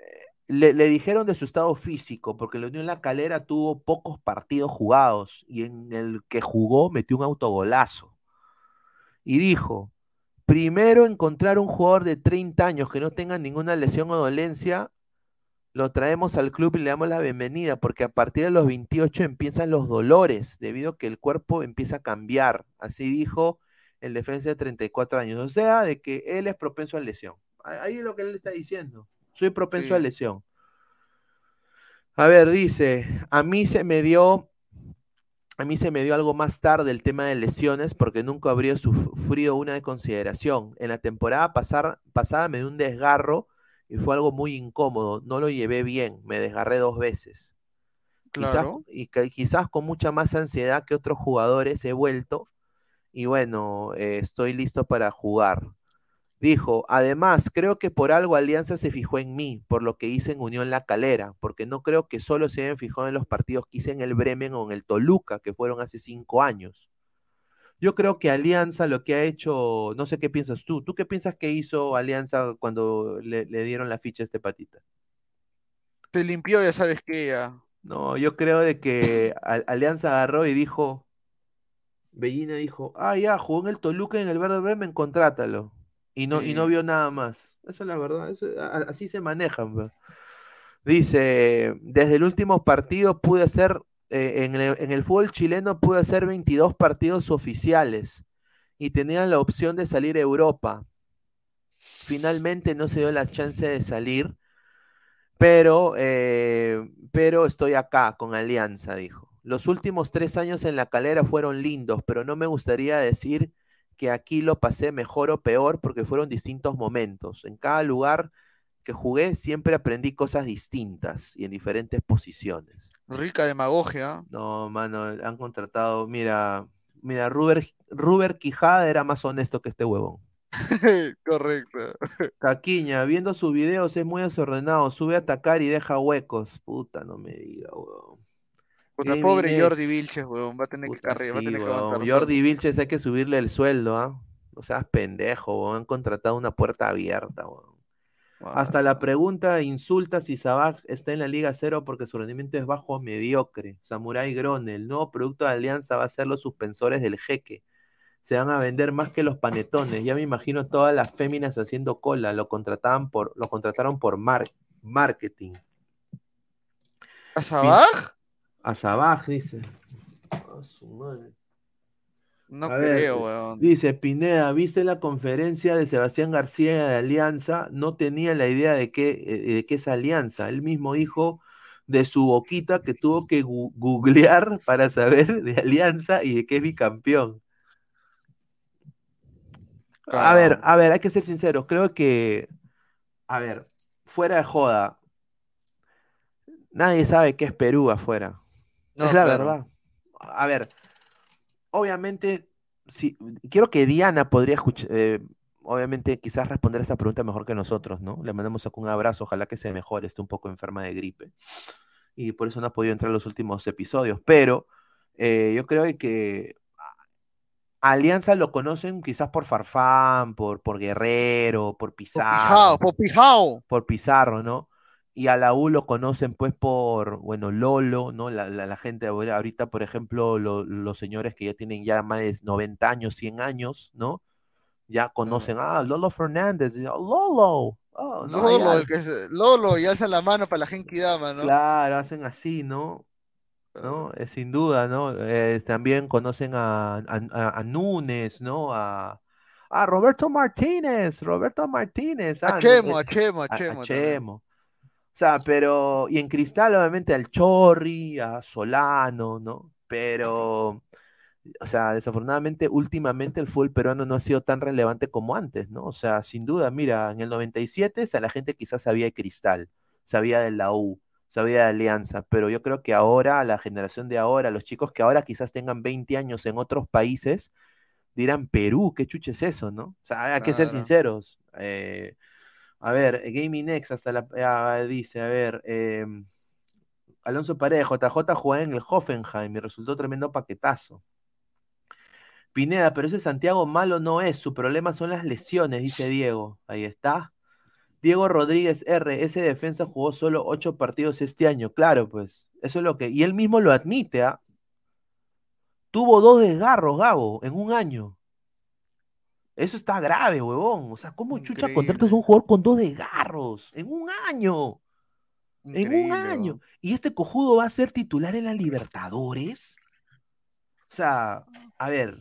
le, dijeron de su estado físico, porque la Unión La Calera tuvo pocos partidos jugados y en el que jugó metió un autogolazo. Y dijo, primero encontrar un jugador de 30 años que no tenga ninguna lesión o dolencia, lo traemos al club y le damos la bienvenida, porque a partir de los 28 empiezan los dolores, debido a que el cuerpo empieza a cambiar. Así dijo el defensa de 34 años. O sea, de que él es propenso a lesión. Ahí es lo que él está diciendo soy propenso a lesión. A ver, dice, a mí se me dio, a mí se me dio algo más tarde el tema de lesiones porque nunca habría sufrido una de consideración. En la temporada pasada me dio un desgarro y fue algo muy incómodo. No lo llevé bien, me desgarré dos veces. Claro. y quizás con mucha más ansiedad que otros jugadores he vuelto y bueno, eh, estoy listo para jugar. Dijo, además, creo que por algo Alianza se fijó en mí, por lo que hice en Unión La Calera, porque no creo que solo se hayan fijado en los partidos que hice en el Bremen o en el Toluca, que fueron hace cinco años. Yo creo que Alianza lo que ha hecho, no sé qué piensas tú, ¿tú qué piensas que hizo Alianza cuando le, dieron la ficha a este patita? Se limpió, ya sabes que ya. No, yo creo de que Alianza agarró y dijo, Bellina dijo, ah, ya, jugó en el Toluca y en el Verde Bremen, contrátalo. Y no, y no vio nada más. Eso es la verdad, así se manejan. Dice, desde el último partido pude hacer, eh, en, el, fútbol chileno pude hacer 22 partidos oficiales y tenían la opción de salir a Europa. Finalmente no se dio la chance de salir, pero, eh, pero estoy acá con Alianza, dijo. Los últimos tres años en la calera fueron lindos, pero no me gustaría decir que aquí lo pasé mejor o peor porque fueron distintos momentos. En cada lugar que jugué siempre aprendí cosas distintas y en diferentes posiciones. Rica demagogia. No, mano, han contratado, mira, mira, Ruber, Quijada era más honesto que este huevón. Correcto. Caquiña, viendo sus videos es muy desordenado, sube a atacar y deja huecos. Puta, no me diga, huevón pobre Jordi Vilches, weón, va a tener que cargar, va a tener que Jordi Vilches hay que subirle el sueldo, ¿ah? No seas pendejo, weón. Han contratado una puerta abierta, weón. Hasta la pregunta insulta si Sabaj está en la Liga Cero porque su rendimiento es bajo o mediocre. Samurai Grone, el nuevo producto de Alianza va a ser los suspensores del jeque. Se van a vender más que los panetones. Ya me imagino todas las féminas haciendo cola. Lo contrataban por, lo contrataron por marketing. ¿A Sabaj? A Sabaj, dice. No creo, weón. Dice Pineda, ¿viste la conferencia de Sebastián García de Alianza? No tenía la idea de qué, eh, de qué es Alianza. Él mismo dijo de su boquita que tuvo que googlear para saber de Alianza y de qué es bicampeón. A ver, a ver, hay que ser sinceros. Creo que, a ver, fuera de joda, nadie sabe qué es Perú afuera es la verdad. A ver, obviamente, si, quiero que Diana podría escuchar, eh, obviamente quizás responder esa pregunta mejor que nosotros, ¿no? Le mandamos un abrazo, ojalá que se mejore, esté un poco enferma de gripe. Y por eso no ha podido entrar en los últimos episodios, pero eh, yo creo que Alianza lo conocen quizás por Farfán, por, por Guerrero, por Pizarro. Por Pizarro, por Pizarro, ¿no? Y a la U lo conocen pues por, bueno, Lolo, ¿no? La, gente ahorita, por ejemplo, los señores que ya tienen ya más de 90 años, 100 años, ¿no? Ya conocen, ah, Lolo Fernández, Lolo. Oh, Lolo, Lolo, y alza la mano para la gente Dama, ¿no? Claro, hacen así, ¿no? ¿no? Eh, sin duda, ¿no? Eh, también conocen a, a, Núñez, ¿no? A, a Roberto Martínez, Roberto Martínez. a Chemo, a Chemo, a Chemo. A Chemo. O sea, pero, y en Cristal obviamente al Chorri, a Solano, ¿no? Pero, o sea, desafortunadamente últimamente el fútbol peruano no ha sido tan relevante como antes, ¿no? O sea, sin duda, mira, en el 97 o sea, la gente quizás sabía de Cristal, sabía de la U, sabía de Alianza, pero yo creo que ahora, la generación de ahora, los chicos que ahora quizás tengan 20 años en otros países, dirán, Perú, ¿qué chuche es eso, no? O sea, hay que ser sinceros. Eh, a ver, Gaming Next hasta la ah, dice, a ver, em, Alonso Pareja, JJ jugó en el Hoffenheim y resultó tremendo paquetazo. Pineda, pero ese Santiago malo no es, su problema son las lesiones, dice Diego. Ahí está. Diego Rodríguez R, ese defensa jugó solo ocho partidos este año. Claro, pues, eso es lo que. Y él mismo lo admite, ¿ah? Tuvo dos desgarros, Gabo, en un año. Eso está grave, huevón. O sea, ¿cómo chucha contratas a un jugador con dos desgarros en un año? En un año. ¿Y este cojudo va a ser titular en la Libertadores? O sea, a ver,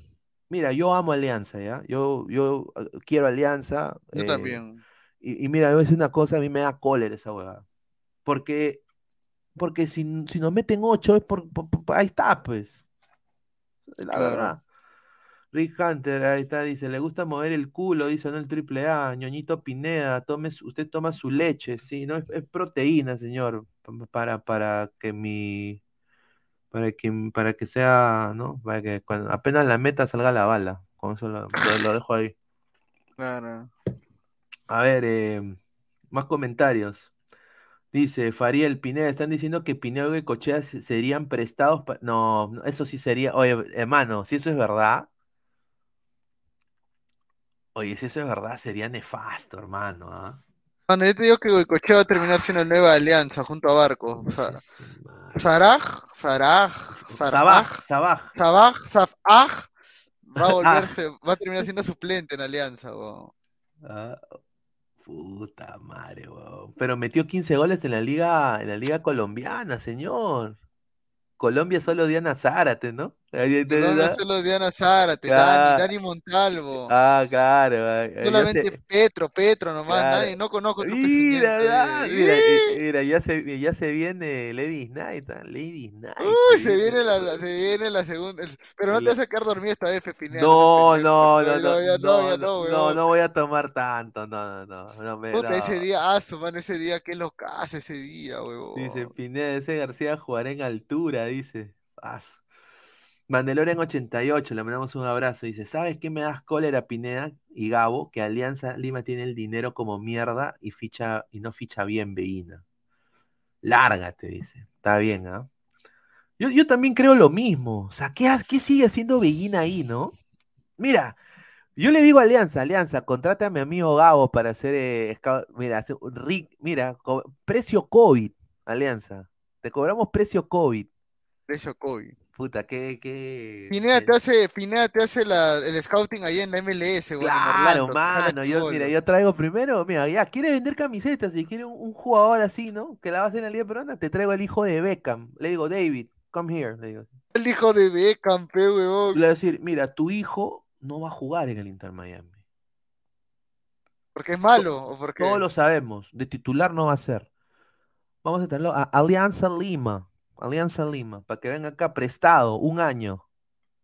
mira, yo amo Alianza, ¿ya? Yo, yo eh, quiero Alianza. Yo eh, también. Y, mira, voy a decir una cosa, a mí me da cólera esa huevada. Porque, porque si, nos meten ocho, es por, ahí está, pues. La verdad. Rick Hunter, ahí está, dice, le gusta mover el culo, dice, no el triple A, ñoñito Pineda, tome, usted toma su leche, sí, no, es, proteína, señor, para, para que mi, para que, para que sea, ¿no? Para que cuando apenas la meta salga la bala, con eso lo, dejo ahí. Claro. A ver, eh, más comentarios. Dice Fariel Pineda, están diciendo que Pineda y Cochea serían prestados. No, eso sí sería. Oye, hermano, si eso es verdad. Oye, si eso es verdad, sería nefasto, hermano. ¿ah? Bueno, yo te digo que Goicochea va a terminar siendo nueva alianza junto a Barco. Saraj, Saraj, Saraj, Sabaj, Sabaj, Sabaj, va a volverse, va a terminar siendo suplente en alianza. Ah, puta madre, weón. Pero metió 15 goles en la liga, en la liga colombiana, señor. Colombia solo Diana Zárate, ¿no? Colombia solo Diana Zárate, Dani, Dani Montalvo. Ah, claro. Solamente Petro, Petro nomás, nadie, no conozco otro mira, mira, mira, ya se, ya se viene Lady Knight, ¿ah? Lady. Uy, se viene la, se viene la segunda, pero no te vas a sacar dormido esta vez, Pepinea. No, no, no, no, no, no, no, no, voy a tomar tanto, no, no, no, me, Puta, ese día, ah, mano, ese día, qué locazo ese día, huevón. Dice Pineda, ese García jugará en altura, dice. Mandelorian 88, le mandamos un abrazo. Dice, ¿sabes qué me das cólera, Pineda y Gabo? Que Alianza Lima tiene el dinero como mierda y ficha y no ficha bien Veína. Lárgate, dice. Está bien, ¿ah? Yo, también creo lo mismo. O sea, ¿qué, sigue haciendo Veguina ahí, no? Mira, yo le digo a Alianza, Alianza, contrate a mi amigo Gabo para hacer, eh, mira, mira, precio COVID, Alianza. Te cobramos precio COVID. Precio COVID. Puta, qué, qué. Pineda te hace, Pineda te hace la, el scouting ahí en la MLS, güey. Claro, mano. Yo, mira, yo traigo primero, mira, ya, quiere vender camisetas, si quiere un, jugador así, ¿no? Que la va a hacer en la Liga Peruana, te traigo el hijo de Beckham. Le digo, David, come here. Le digo. El hijo de Beckham, pe, weón. Le voy a decir, mira, tu hijo no va a jugar en el Inter Miami. ¿Porque es malo? ¿O porque... Todos lo sabemos. De titular no va a ser. Vamos a tenerlo a Alianza Lima. Alianza Lima, para que venga acá prestado un año.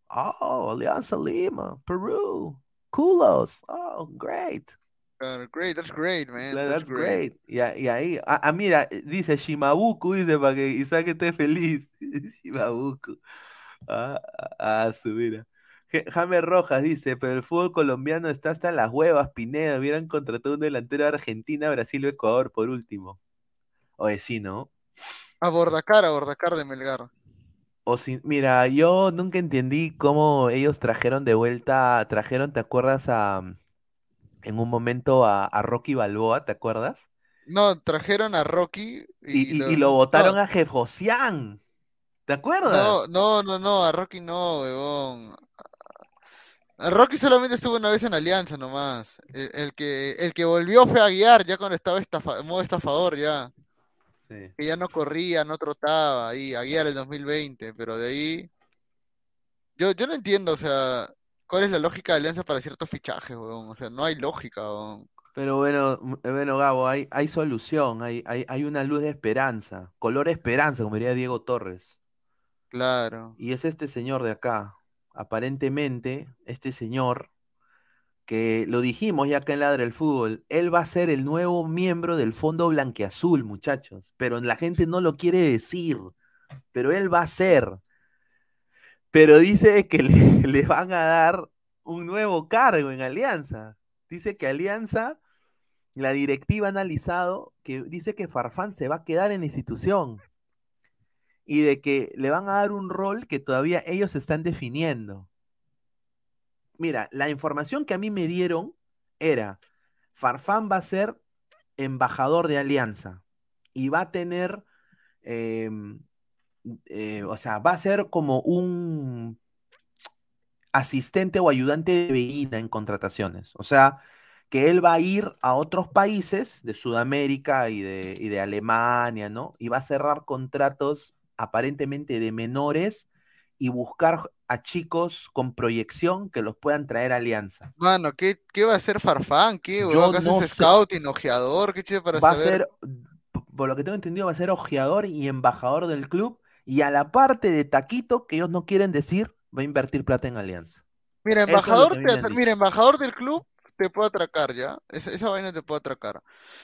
Oh, Alianza Lima, Perú, Culos. Oh, great. great, that's great, man. That's, great. Y, ahí, ah, ah, mira, dice Shimabuku, dice para que Isaac esté feliz. Shimabuku. Ah, ah, su mira. James Rojas dice, pero el fútbol colombiano está hasta las huevas, Pineda. Hubieran contratado un delantero de Argentina, Brasil o Ecuador por último. Oye, sí, ¿no? A Bordacar, a Bordacar de Melgar. O si, mira, yo nunca entendí cómo ellos trajeron de vuelta, trajeron, ¿te acuerdas a en un momento a, Rocky Balboa, ¿te acuerdas? No, trajeron a Rocky y, y, lo, votaron a Jefosian. ¿Te acuerdas? No, no, no, no, a Rocky no, weón. A Rocky solamente estuvo una vez en Alianza nomás. El, que, el que volvió fue a guiar ya cuando estaba en modo estafador ya. Que ya no corría, no trotaba ahí, a guiar el 2020, pero de ahí. Yo, yo no entiendo, o sea, cuál es la lógica de Alianza para ciertos fichajes, weón. O sea, no hay lógica, weón. Pero bueno, bueno, Gabo, hay, hay solución, hay, hay, hay una luz de esperanza, color esperanza, como diría Diego Torres. Claro. Y es este señor de acá. Aparentemente, este señor que lo dijimos ya acá en Ladra el Fútbol, él va a ser el nuevo miembro del Fondo Blanqueazul, muchachos, pero la gente no lo quiere decir, pero él va a ser. Pero dice que le, van a dar un nuevo cargo en Alianza. Dice que Alianza, la directiva ha analizado que dice que Farfán se va a quedar en la institución y de que le van a dar un rol que todavía ellos están definiendo mira, la información que a mí me dieron era, Farfán va a ser embajador de Alianza y va a tener, em, eh, o sea, va a ser como un asistente o ayudante de Veína en contrataciones. O sea, que él va a ir a otros países de Sudamérica y de Alemania, ¿no? Y va a cerrar contratos aparentemente de menores y buscar a chicos con proyección que los puedan traer a Alianza. Mano, ¿qué, va a hacer Farfán? ¿Qué? Yo no scouting, ojeador? ¿Qué para va a ser, por lo que tengo entendido, va a ser ojeador y embajador del club y a la parte de Taquito, que ellos no quieren decir, va a invertir plata en Alianza. Mira, embajador, mira, embajador del club te puedo atracar ya. Esa, esa, vaina te puede atracar.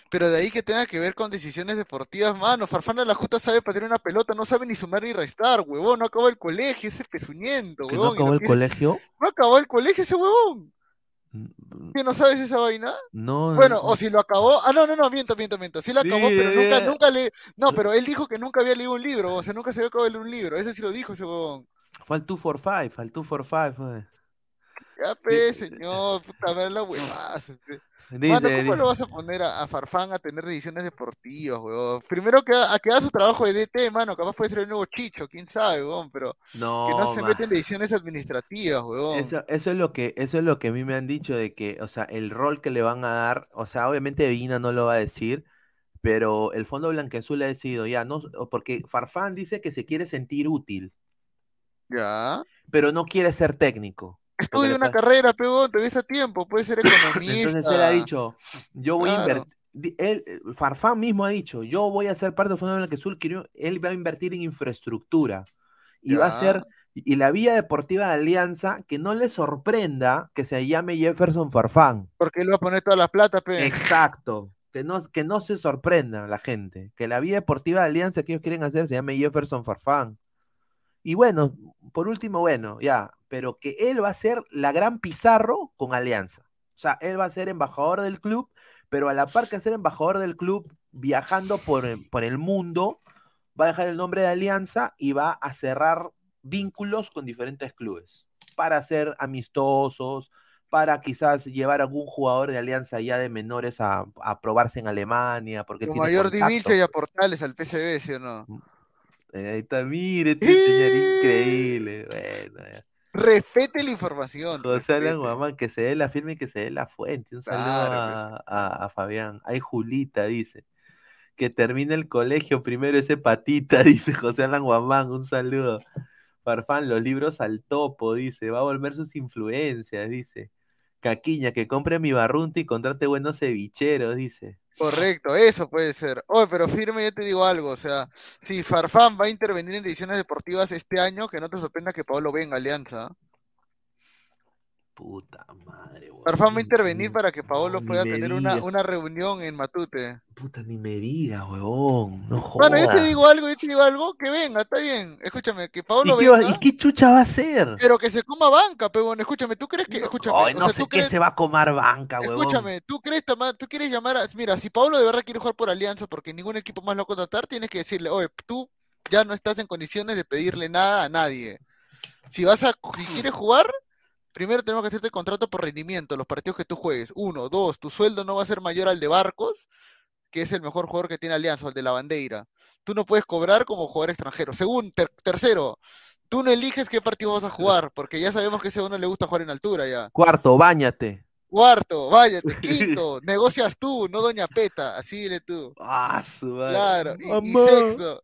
Pero de ahí que tenga que ver con decisiones deportivas, mano. Farfán de la Justa sabe patear una pelota, no sabe ni sumar ni restar, huevón. No acabó el colegio, ese pezuñento, huevón. ¿No acabó el colegio? No acabó el colegio ese huevón. ¿Qué no sabes esa vaina? No. Bueno, o si lo acabó. Ah, no, no, no, miento, miento, miento. Sí lo acabó, pero nunca, nunca le. No, pero él dijo que nunca había leído un libro, o sea, nunca se había acabado de leer un libro. Ese sí lo dijo ese huevón. Fue al 2 for 5, al 2 for 5, fue. Ya, pe, señor, puta, ver la huevada. Este. Mano, ¿cómo lo vas a poner a, Farfán a tener decisiones deportivas, weón? Primero que a, que haga su trabajo de DT, mano, capaz puede ser el nuevo Chicho, quién sabe, weón, pero no, que no se mete en decisiones administrativas, weón. Eso, eso, es lo que, eso es lo que a mí me han dicho de que, o sea, el rol que le van a dar, o sea, obviamente Vina no lo va a decir, pero el Fondo Blanquezul ha decidido ya, no, porque Farfán dice que se quiere sentir útil. Ya. Pero no quiere ser técnico. Estudia una carrera, pegón, te a tiempo, puede ser economista. Entonces él ha dicho, yo voy a invertir. Él, Farfán mismo ha dicho, yo voy a ser parte del Fondo de Sur, él va a invertir en infraestructura y va a ser, y la vía deportiva de Alianza, que no le sorprenda que se llame Jefferson Farfán. Porque él va a poner toda la plata, pe. Exacto, que no, que no se sorprenda la gente, que la vía deportiva de Alianza que ellos quieren hacer se llame Jefferson Farfán. Y bueno, por último, bueno, ya, pero que él va a ser la gran Pizarro con Alianza. O sea, él va a ser embajador del club, pero a la par que ser embajador del club, viajando por, por el mundo, va a dejar el nombre de Alianza y va a cerrar vínculos con diferentes clubes para ser amistosos, para quizás llevar a algún jugador de Alianza ya de menores a, probarse en Alemania. Porque Como mayor Divincho y a Portales al PCB, ¿sí o no? Mm, eh, ahí está, mire, este señor increíble. Bueno, Respete la información. José Alan Guamán, que se dé la firme y que se dé la fuente. Un saludo pues. a, Fabián. Ahí Julita dice. Que termine el colegio primero ese patita, dice José Alan Guamán. Un saludo. Farfán, los libros al topo, dice. Va a volver sus influencias, dice. Caquiña, que compre mi barrunta y contrate buenos cevicheros, dice. Correcto, eso puede ser. Oye, pero firme, yo te digo algo, o sea, si Farfán va a intervenir en ediciones deportivas este año, que no te sorprenda que Pablo venga Alianza. Puta madre, weón. Farfán va a intervenir para que Paolo pueda tener una, una, reunión en Matute. Puta, ni me digas, huevón. No jodas. Bueno, yo te digo algo, yo te digo algo, que venga, está bien. Escúchame, que Paolo venga. ¿Y qué chucha va a hacer? Pero que se coma banca, peón. Escúchame, ¿tú crees que.? Escúchame, Ay, no sé qué se va a comer banca, huevón. Escúchame, ¿tú crees, tú quieres llamar a. Mira, si Paolo de verdad quiere jugar por Alianza porque ningún equipo más lo va a contratar, tienes que decirle, oye, tú ya no estás en condiciones de pedirle nada a nadie. Si vas a. Si quieres jugar Primero tenemos que hacerte el contrato por rendimiento, los partidos que tú juegues. Uno, dos, tu sueldo no va a ser mayor al de Barcos, que es el mejor jugador que tiene Alianza, o el de la bandera. Tú no puedes cobrar como jugador extranjero. Segundo, tercero, tú no eliges qué partido vas a jugar, porque ya sabemos que a ese uno le gusta jugar en altura ya. Cuarto, bañate. Cuarto, váyate. Quinto, negocias tú, no Doña Peta, así dile tú. Ah, su Claro. y sexto,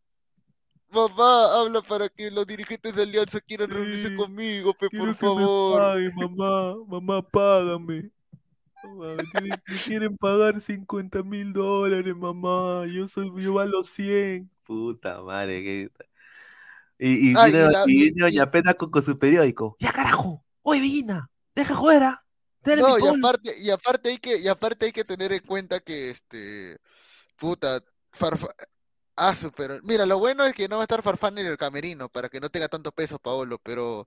Mamá, habla para que los dirigentes de Alianza quieran reunirse conmigo, pe, por favor. Ay, mamá, mamá, págame. me, quieren, pagar 50 mil dólares, mamá. Yo soy, yo valo 100. Puta madre, que... Y, y, y, doña Pena con, su periódico. ¡Ya carajo! ¡Oye, Vina! ¡Deja fuera! No, y aparte, y aparte hay que, y aparte hay que tener en cuenta que este puta, Farfa, Ah, pero mira, lo bueno es que no va a estar Farfán en el camerino para que no tenga tanto peso Paolo, pero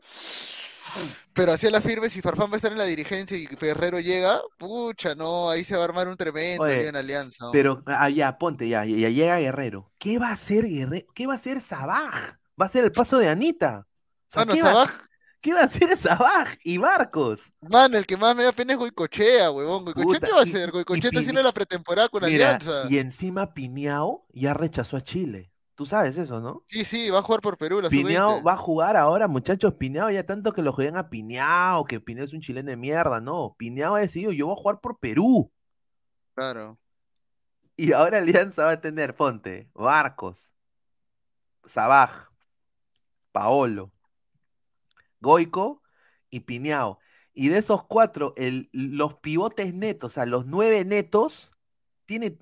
pero así la firme, si Farfán va a estar en la dirigencia y Ferrero llega, pucha, no, ahí se va a armar un tremendo en alianza. Pero ah, ya, ponte, ya, ya llega Guerrero. ¿Qué va a hacer Guerrero? ¿Qué va a hacer Sabaj? Va a ser el paso de Anita. O Sabaj, ¿Qué va a hacer Sabaj y Barcos? Man, el que más me da pena es Goicochea, huevón. ¿Goicochea qué va a hacer? Goicochea está haciendo la pretemporada con Alianza. Y encima Piñao ya rechazó a Chile. Tú sabes eso, ¿no? Sí, sí, va a jugar por Perú. La Piñao va a jugar ahora, muchachos. Piñao ya tanto que lo juegan a Piñao, que Piñao es un chileno de mierda. No, Piñao ha decidido, yo voy a jugar por Perú. Claro. Y ahora Alianza va a tener, ponte, Barcos, Sabaj, Paolo, Goico y Piñao. Y de esos cuatro, el, los pivotes netos, o sea, los nueve netos, tiene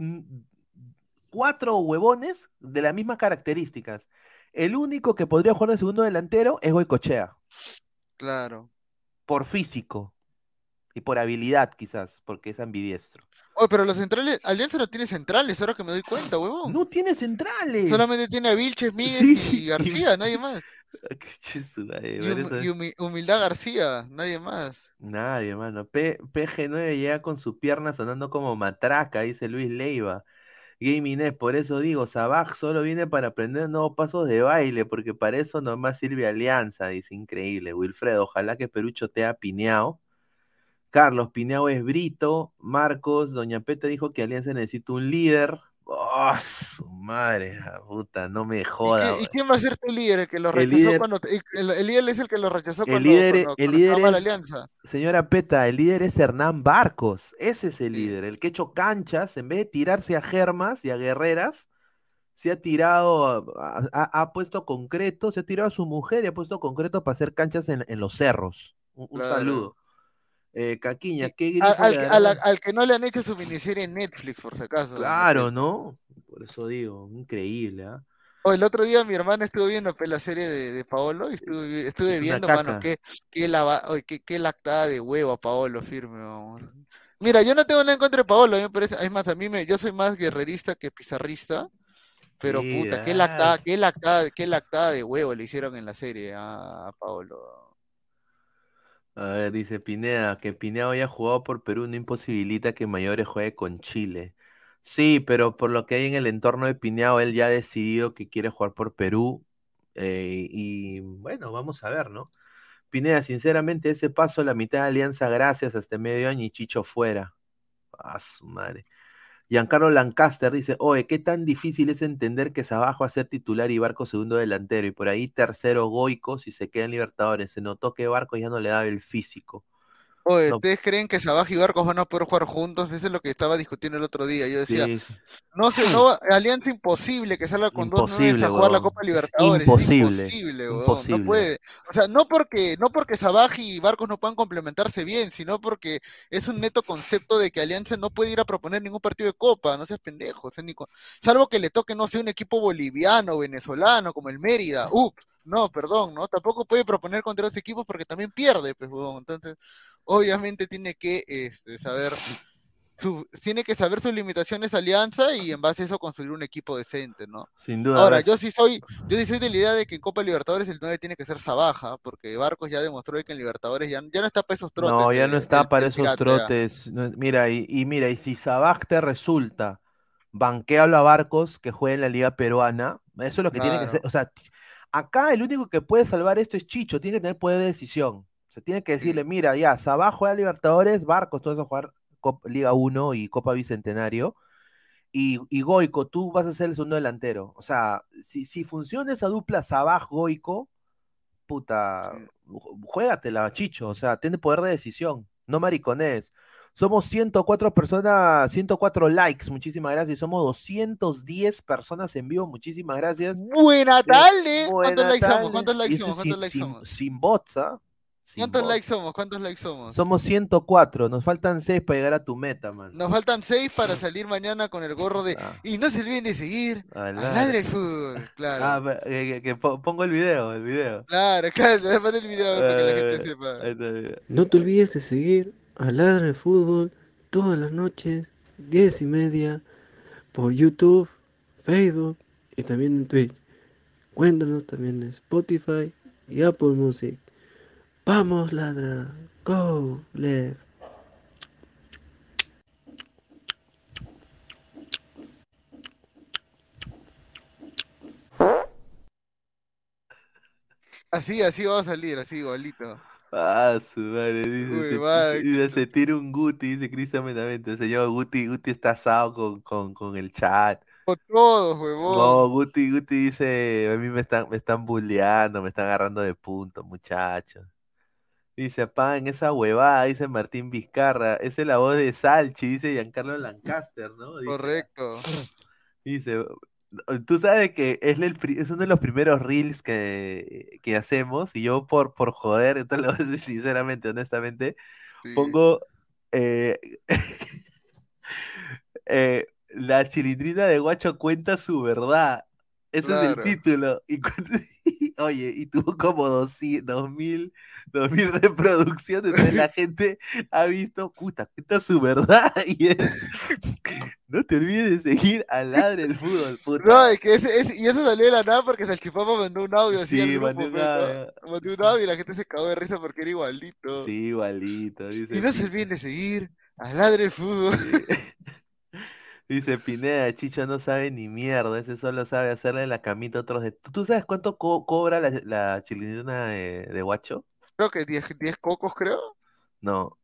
cuatro huevones de las mismas características. El único que podría jugar de segundo delantero es Goicochea. Claro. Por físico. Y por habilidad, quizás, porque es ambidiestro. Oye, pero los centrales, Alianza no tiene centrales, ahora que me doy cuenta, huevón. No tiene centrales. Solamente tiene a Vilches, Miguel y García, nadie más. y, Humildad García, nadie más. Nadie, mano. PG9 llega con su pierna sonando como matraca, dice Luis Leiva. Gaming es, por eso digo, Sabaj solo viene para aprender nuevos pasos de baile, porque para eso nomás sirve Alianza, dice increíble. Wilfredo, ojalá que Perucho te ha pineado. Carlos, Pineao es Brito. Marcos, Doña Peta dijo que Alianza necesita un líder. Oh, su madre, puta, no me joda. ¿Y, quién va a ser tu líder? El que lo rechazó líder, cuando. El, líder es el que lo rechazó el líder, el líder es, la alianza. Señora Peta, el líder es Hernán Barcos. Ese es el líder, el que ha hecho canchas, en vez de tirarse a Germas y a Guerreras, se ha tirado, ha, puesto concreto, se ha tirado a su mujer y ha puesto concreto para hacer canchas en, los cerros. Un, saludo. Eh, Caquiña, ¿qué al, que no le han hecho su miniserie en Netflix, por si acaso. Claro, ¿no? Por eso digo, increíble, ¿ah? el otro día mi hermana estuvo viendo pues, la serie de, Paolo y estuve, estuve viendo, mano, qué, qué, qué, lactada de huevo a Paolo firme, amor. Mira, yo no tengo nada en contra de Paolo, me parece, es más, a mí me, yo soy más guerrerista que pizarrista, pero puta, qué lactada, qué lactada, qué lactada de huevo le hicieron en la serie a, a Paolo. A ver, dice Pineda, que Pineda haya jugado por Perú no imposibilita que Mayores juegue con Chile. Sí, pero por lo que hay en el entorno de Pineao, él ya ha decidido que quiere jugar por Perú. Eh, y bueno, vamos a ver, ¿no? Pineda, sinceramente, ese paso, la mitad de Alianza, gracias, hasta medio año y Chicho fuera. A su madre. Giancarlo Lancaster dice, oye, ¿qué tan difícil es entender que Sabajo va a ser titular y Barco segundo delantero? Y por ahí tercero Goico si se queda en Libertadores. Se notó que Barco ya no le daba el físico. ¿Ustedes creen que Sabaj y Barcos van a poder jugar juntos? Eso es lo que estaba discutiendo el otro día. Yo decía, no sé, no, Alianza imposible que salga con dos nueve a jugar la Copa Libertadores. imposible. imposible, No puede. O sea, no porque, no porque Sabaj y Barcos no puedan complementarse bien, sino porque es un neto concepto de que Alianza no puede ir a proponer ningún partido de Copa, no seas pendejo, salvo que le toque, no sé, un equipo boliviano, venezolano, como el Mérida, ups, no, perdón, ¿no? Tampoco puede proponer contra los equipos porque también pierde, pues, Entonces, obviamente tiene que este, saber tiene que saber sus limitaciones Alianza y en base a eso construir un equipo decente, ¿no? Sin duda. Ahora, yo sí soy, yo sí soy de la idea de que en Copa Libertadores el 9 tiene que ser Sabaja, porque Barcos ya demostró que en Libertadores ya, ya no está para esos trotes. No, ya no está para esos trotes. mira, y, mira, y si Sabaj te resulta banqueable a Barcos que juegue en la Liga Peruana, eso es lo que tiene que hacer. O sea, acá el único que puede salvar esto es Chicho, tiene que tener poder de decisión. Se tiene que decirle, mira, ya, Sabaj juega Libertadores, Barcos, todos a jugar Liga 1 y Copa Bicentenario. Y, y, Goico, tú vas a ser el segundo delantero. O sea, si, si funciona esa dupla Sabaj-Goico, puta, juégatela, Chicho. O sea, tiene poder de decisión. No maricones. Somos 104 personas, 104 likes, muchísimas gracias. Somos 210 personas en vivo, muchísimas gracias. Buena tarde. ¿Cuántos likes somos? ¿Cuántos likes somos? ¿Cuántos likes somos? Sin bots, ¿ah? ¿Cuántos likes somos? ¿Cuántos likes somos? Somos 104, nos faltan 6 para llegar a tu meta, man. Nos faltan 6 para salir mañana con el gorro de... Ah. Y no se olviden de seguir a Ladre el Fútbol, claro. Ah, que, pongo el video, el video. Claro, claro, poner el video para que la gente sepa. No te olvides de seguir a Ladre el Fútbol todas las noches, 10 y media, por YouTube, Facebook y también en Twitch. Cuéntanos también en Spotify y Apple Music. Vamos, ladra. Go, Lev. Así, así va a salir, así igualito. Ah, su madre, dice, se, tira un Guti, dice Cristian Menamente, se llama Guti, Guti está asado con, con, con el chat. Con todos, huevón. No, Guti, Guti dice, a mí me están, me están bulleando, me están agarrando de punto, muchachos. Dice, pan, esa huevada, dice Martín Vizcarra. Esa es la voz de Salchi, dice Giancarlo Lancaster, ¿no? Correcto. Dice, tú sabes que es, el, es uno de los primeros reels que, que hacemos y yo por, por joder, entonces lo voy a decir sinceramente, honestamente, pongo eh, eh, la chilindrina de Guacho cuenta su verdad. Ese es el título. Y, oye, y tuvo como dos, dos mil, dos mil reproducciones. Entonces la gente ha visto, puta, esta es su verdad. Y es, no te olvides de seguir a Ladre el Fútbol, puta. No, es que y eso salió de la nada porque Salchipapa mandó un audio así. Sí, mandó un audio. Mandó un audio y la gente se cagó de risa porque era igualito. Sí, igualito. y no se olviden de seguir a Ladre el Fútbol. Dice Pineda, Chicho no sabe ni mierda, ese solo sabe hacerle la camita a otros de... ¿Tú sabes cuánto cobra la, la de, guacho? Creo que 10, cocos, creo. No,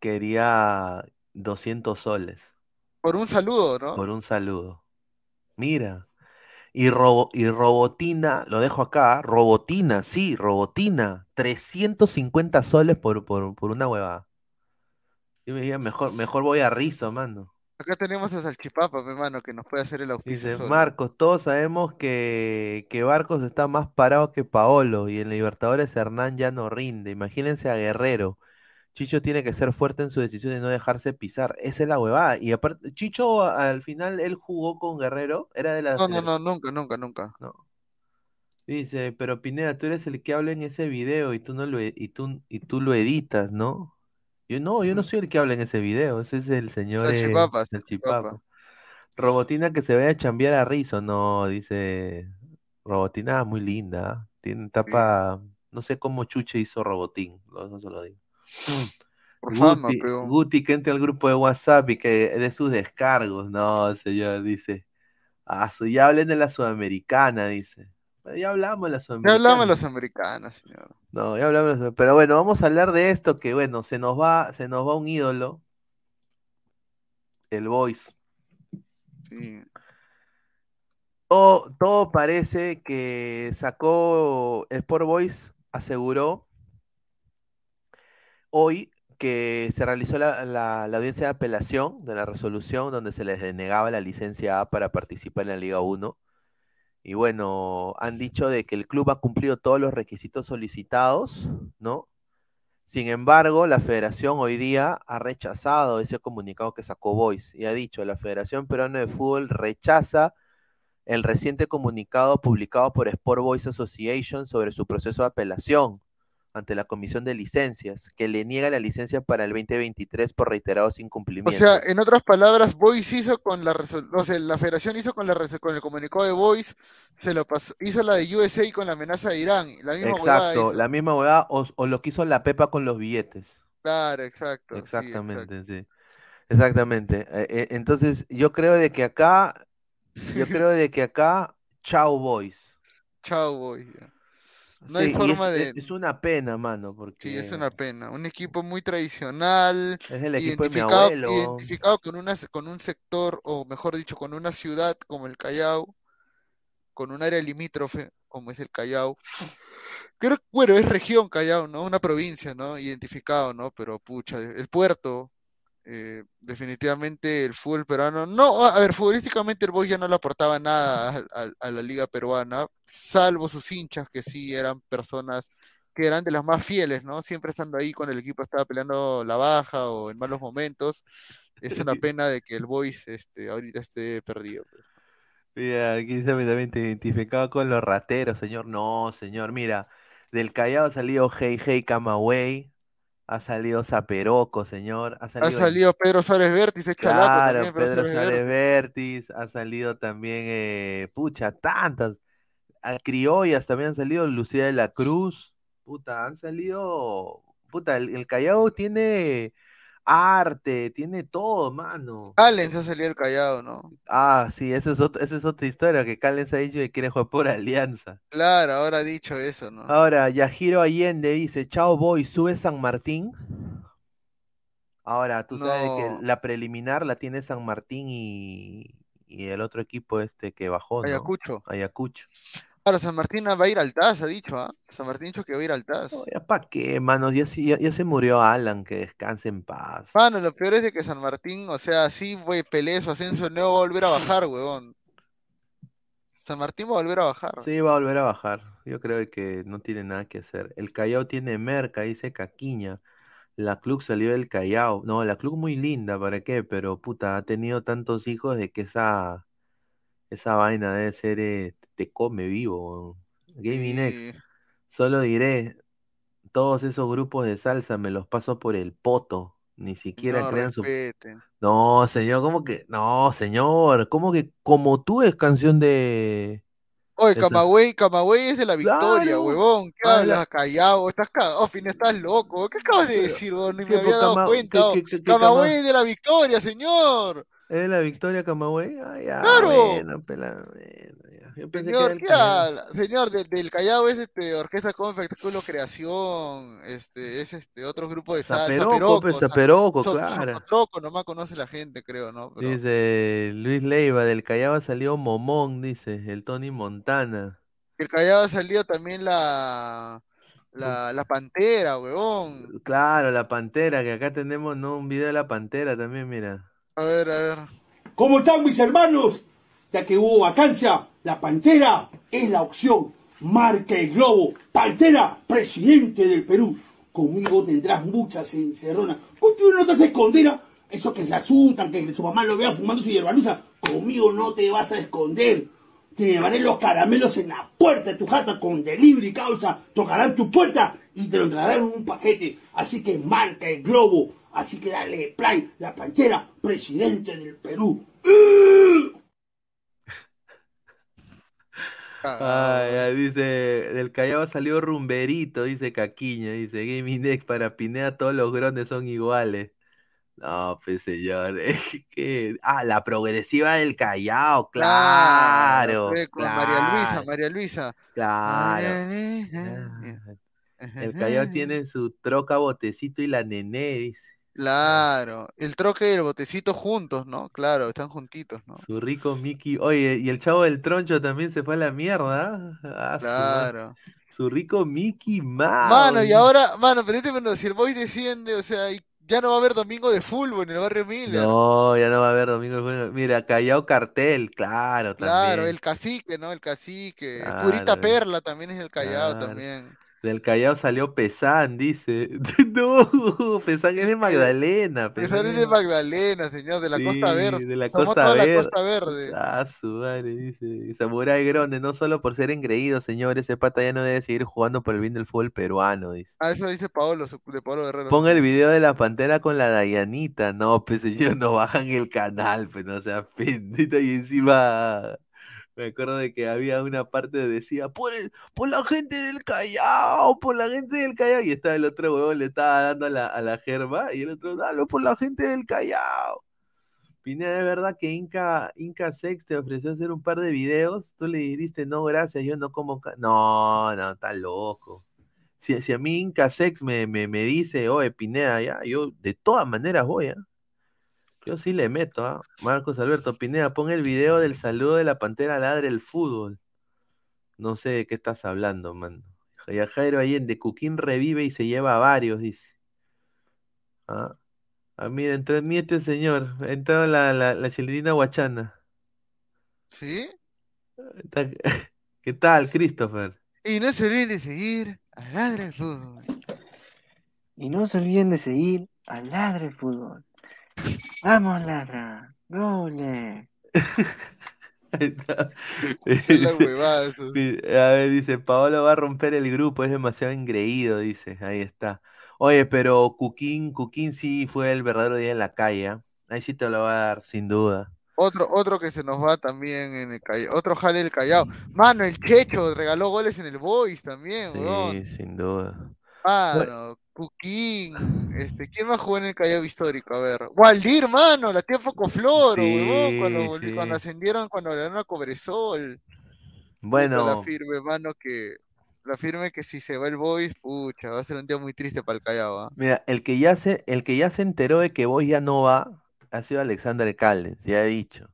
quería 200 soles. Por un saludo, ¿no? Por un saludo. Mira. Y, robo, y Robotina, lo dejo acá, Robotina, sí, Robotina, 350 soles por, por, por una huevada. Yo me dije, mejor, mejor voy a Rizo, mano. Acá tenemos a Salchipapa, hermano, que nos puede hacer el auspicio. Dice Marcos, todos sabemos que, que Barcos está más parado que Paolo y en Libertadores Hernán ya no rinde. Imagínense a Guerrero. Chicho tiene que ser fuerte en su decisión de no dejarse pisar. Esa es la huevada. Y aparte, Chicho al final él jugó con Guerrero. Era de la. No, no, no, nunca, nunca, nunca. No. Dice, pero Pineda, tú eres el que habla en ese video y tú no lo, e, y tú, y tú lo editas, ¿no? Yo no, yo no soy el que habla en ese video, ese es el señor Salchipapa, Salchipapa. Robotina que se vaya a chambear a Rizo, no, dice Robotina muy linda, tiene tapa, no sé cómo Chuche hizo Robotín, no, se lo digo. Guti, Guti, que entre al grupo de WhatsApp y que de sus descargos, no, señor, dice. Ah, ya hablen de la sudamericana, dice. Ya hablamos de las americanas. Ya hablamos de las americanas, señor. No, ya hablamos de Pero bueno, vamos a hablar de esto que, bueno, se nos va, se nos va un ídolo. El Voice. Sí. Todo, parece que sacó el Sport Voice, aseguró hoy que se realizó la, la, audiencia de apelación de la resolución donde se les denegaba la licencia A para participar en la Liga 1 y bueno, han dicho de que el club ha cumplido todos los requisitos solicitados, ¿no? Sin embargo, la federación hoy día ha rechazado ese comunicado que sacó Boys y ha dicho, la Federación Peruana de Fútbol rechaza el reciente comunicado publicado por Sport Boys Association sobre su proceso de apelación ante la Comisión de Licencias, que le niega la licencia para el 2023 por reiterados incumplimientos. O sea, en otras palabras, Boys hizo con la o sea, la Federación hizo con la con el comunicado de Boys, se lo pasó, hizo la de USA con la amenaza de Irán, la misma Exacto, la misma hueá o, lo que hizo la Pepa con los billetes. Claro, exacto. Exactamente, sí. Exactamente. Eh, eh, entonces, yo creo de que acá, yo creo de que acá, chao Boys. Chao Boys. No hay forma es, de. Es una pena, mano, porque. Sí, es una pena. Un equipo muy tradicional. Es el equipo identificado, de mi abuelo. Identificado con, una, con un sector, o mejor dicho, con una ciudad como el Callao, con un área limítrofe como es el Callao. Creo que, bueno, es región Callao, ¿no? Una provincia, ¿no? Identificado, ¿no? Pero pucha, el puerto, eh, definitivamente el fútbol peruano, no, a ver, futbolísticamente el Boys ya no le aportaba nada a, la liga peruana, salvo sus hinchas que sí eran personas que eran de las más fieles, ¿no? Siempre estando ahí cuando el equipo estaba peleando la baja o en malos momentos. Es una pena de que el Boys este, ahorita esté perdido. Pues. Mira, aquí también identificado con los rateros, señor. No, señor, mira, del Callao ha salido Hey Hey Camagüey, ha salido Zaperoco, señor. Ha salido, Pedro Suárez Vértiz, Claro, Pedro Suárez Vértiz. Ha salido también, eh, pucha, tantas. A criollas también han salido Lucía de la Cruz. Puta, han salido. Puta, el, el Callao tiene arte, tiene todo, mano. Callens ha salido el Callao, ¿no? Ah, sí, esa es, otra, esa es otra historia, que Callens ha dicho que quiere jugar por Alianza. Claro, ahora ha dicho eso, ¿no? Ahora, Yajiro Allende dice, chao boy, sube San Martín. Ahora, tú sabes que la preliminar la tiene San Martín y, y el otro equipo este que bajó, ¿no? Ayacucho. Ayacucho. Ahora, San Martín va a ir al TAS, ha dicho, ¿ah? San Martín dicho que va a ir al TAS. ya para qué, mano, ya, ya, se murió Alan, que descanse en paz. Mano, lo peor es de que San Martín, o sea, sí, güey, pelea su ascenso, no va a volver a bajar, weón. San Martín va a volver a bajar. Sí, va a volver a bajar. Yo creo que no tiene nada que hacer. El Callao tiene merca, dice Caquiña. La club salió del Callao. No, la club muy linda, ¿para qué? Pero puta, ha tenido tantos hijos de que esa, esa vaina debe ser, eh, te come vivo. Gaming Next. Solo diré, todos esos grupos de salsa me los paso por el poto. Ni siquiera no, crean su. No, señor, ¿cómo que? No, señor, ¿cómo que como tú es canción de. Oye. Camagüey, Camagüey es de la victoria, Claro. huevón. ¿Qué hablas? la- Callado, estás cagado, fin, estás loco. ¿Qué acabas de decir, huevón? Ni ¿qué, me había dado Cama- cuenta. Camagüey Cama- es de la victoria, señor. ¿Es de la Victoria Camagüey? Ah, ya, Claro. bueno, pela, bueno, ya. Yo pensé que era Señor, el ¿qué Callao. habla? Señor, de- del Callao es este Orquesta con Espectáculo Creación, este, es este otro grupo de salsa, Zaperoco, Sa- Zaperoco, So- claro. Socotroco, nomás conoce la gente, creo, ¿no? Pero Dice Luis Leiva, del Callao salió Momón, dice, el Tony Montana. el Callao ha salido también la, la, la Pantera, huevón. Claro, la Pantera, que acá tenemos, ¿no? Un video de la Pantera también, mira. A ver, a ver. ¿Cómo están mis hermanos? Ya que hubo vacancia, la Pantera es la opción. Marca el globo. Pantera, presidente del Perú. Conmigo tendrás muchas encerronas. Contigo no te haces esconder. Esos que se asustan, que su mamá lo vea fumando su hierbanuza. Conmigo no te vas a esconder. Te llevaré los caramelos en la puerta de tu jata con delivery causa. Tocarán tu puerta y te lo traerán en un paquete. Así que marca el globo. Así que dale play. La Pantera, presidente del Perú. Ah, Ay, ay, dice, del Callao salió Rumberito, dice Caquiña, dice, Gaming Next para Pinea todos los grones son iguales. No, pues señor, es que... Ah, la progresiva del Callao, claro, con María Luisa, claro, María Luisa. claro. María Luisa. claro. El Callao tiene su troca, botecito y la nené, dice. Claro, el troque y el botecito juntos, ¿no? Claro, están juntitos, ¿no? Su rico Mickey. Oye, y el chavo del troncho también se fue a la mierda. ¿ah? Ah, su. Claro. Su rico Mickey Mouse. Mano, y ahora, mano, bueno, si el Boy desciende, o sea, y ya no va a haber domingo de fútbol en el barrio Miller. No, ya no va a haber domingo de juego. Mira, Callao Cartel, claro, Claro, también. el cacique, ¿no? El cacique. Claro, Purita Perla también es el Callao claro. también. Del Callao salió Pesán, dice. No, Pesán es de Magdalena. Pesán es de Magdalena, señor, de la Costa Verde. de la Costa toda la Verde. Costa Verde. Ah, su madre, dice. Samurai Grande, no solo por ser engreído, señor, ese pata ya no debe seguir jugando por el bien del fútbol peruano, dice. Ah, eso dice Paolo, de Paolo Guerrero. Ponga el video de la pantera con la Dayanita. No, pues ellos no bajan el canal, pues no sea pendita. Y encima me acuerdo de que había una parte que decía, por, el- por la gente del Callao, por la gente del Callao. Y estaba el otro huevón, le estaba dando a la, a la germa, y el otro, dalo por la gente del Callao. Pineda, ¿de verdad que Inca, Inca Sex te ofreció hacer un par de videos? Tú le dijiste, no, gracias, yo no como... ca-". No, no, está loco. Si, si a mí Inca Sex me, me, me dice, oye, Pineda, ya, yo de todas maneras voy, ¿ah? Yo sí le meto, ¿ah? Marcos Alberto Pineda, pon el video del saludo de la Pantera Ladre el fútbol. No sé de qué estás hablando, mano. Ya Jairo Allende, Cuquín revive y se lleva a varios, dice. Ah, ah, mira, entró en este señor, entró la, la, la chilindrina guachana. ¿Sí? ¿Qué tal, Christopher? Y no se olviden de seguir a Ladra el Fútbol. Y no se olviden de seguir a Ladra el Fútbol. Vamos, Ladra. Gole. Ahí está. La huevada, eso. A ver, dice, Paolo va a romper el grupo, es demasiado engreído, dice, ahí está. Oye, pero Cuquín, Cuquín sí fue el verdadero día en la calle, ¿ah? Ahí sí te lo va a dar, sin duda. Otro, otro que se nos va también en el Callao. Otro jale del Callao. Mano, el Checho regaló goles en el Boys también, weón. Sí, sin duda. Mano, Cuquín. Este, ¿quién más jugó en el Callao histórico? A ver. Waldir, mano, la tía Focofloro, Sí, huevón, cuando, sí. cuando ascendieron, cuando le dieron a Cobresol. Bueno, la firme, mano, que. La firme que si se va el Boys, pucha, va a ser un día muy triste para el Callao, ¿ah? mira, el que ya se, el que ya se enteró de que vos ya no va, ha sido Alexander Callens, ya he dicho.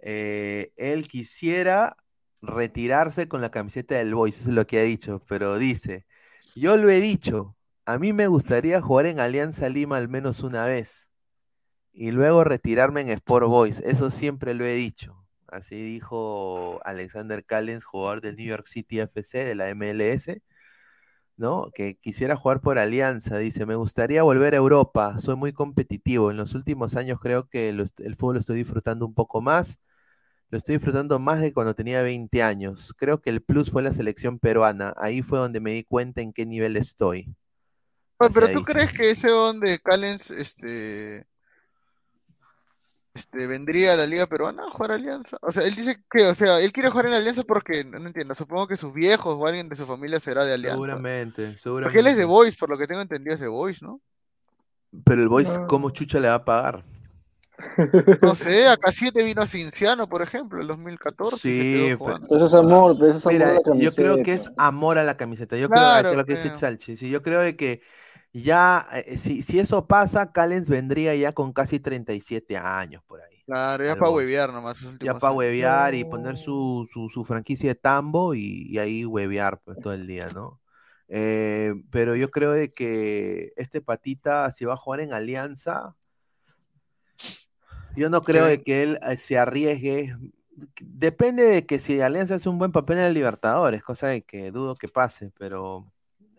Eh, él quisiera retirarse con la camiseta del Boys, eso es lo que ha dicho, pero dice, yo lo he dicho, a mí me gustaría jugar en Alianza Lima al menos una vez y luego retirarme en Sport Boys, eso siempre lo he dicho. Así dijo Alexander Callens, jugador del New York City FC de la MLS, ¿no? Que quisiera jugar por Alianza, dice, me gustaría volver a Europa, soy muy competitivo, en los últimos años creo que el fútbol lo estoy disfrutando un poco más Lo estoy disfrutando más de cuando tenía 20 años. Creo que el plus fue la selección peruana. Ahí fue donde me di cuenta en qué nivel estoy. Pero tú crees que ese donde Callens este, este, vendría a la Liga Peruana a jugar Alianza? O sea, él dice que, o sea, él quiere jugar en Alianza porque, no entiendo, supongo que sus viejos o alguien de su familia será de Alianza. Seguramente, seguramente. Porque él es de Voice, por lo que tengo entendido es de Voice, ¿no? Pero el Voice, ¿cómo chucha le va a pagar? No sé, acá te vino Cinciano, por ejemplo, en 2014. Sí, eso es amor, pero eso es amor a la camiseta. Yo creo que es amor a la camiseta. Yo creo, que, que es Salchi. Sí, yo creo que ya, eh, si, si eso pasa, Callens vendría ya con casi 37 años por ahí. Claro, ya para huevear nomás. Ya para huevear y poner su, su, franquicia de tambo y, ahí huevear pues, todo el día, ¿no? Eh, pero yo creo de que este patita, si va a jugar en Alianza, yo no creo de que él eh, se arriesgue. Depende de que si Alianza hace un buen papel en el Libertadores, cosa de que dudo que pase, pero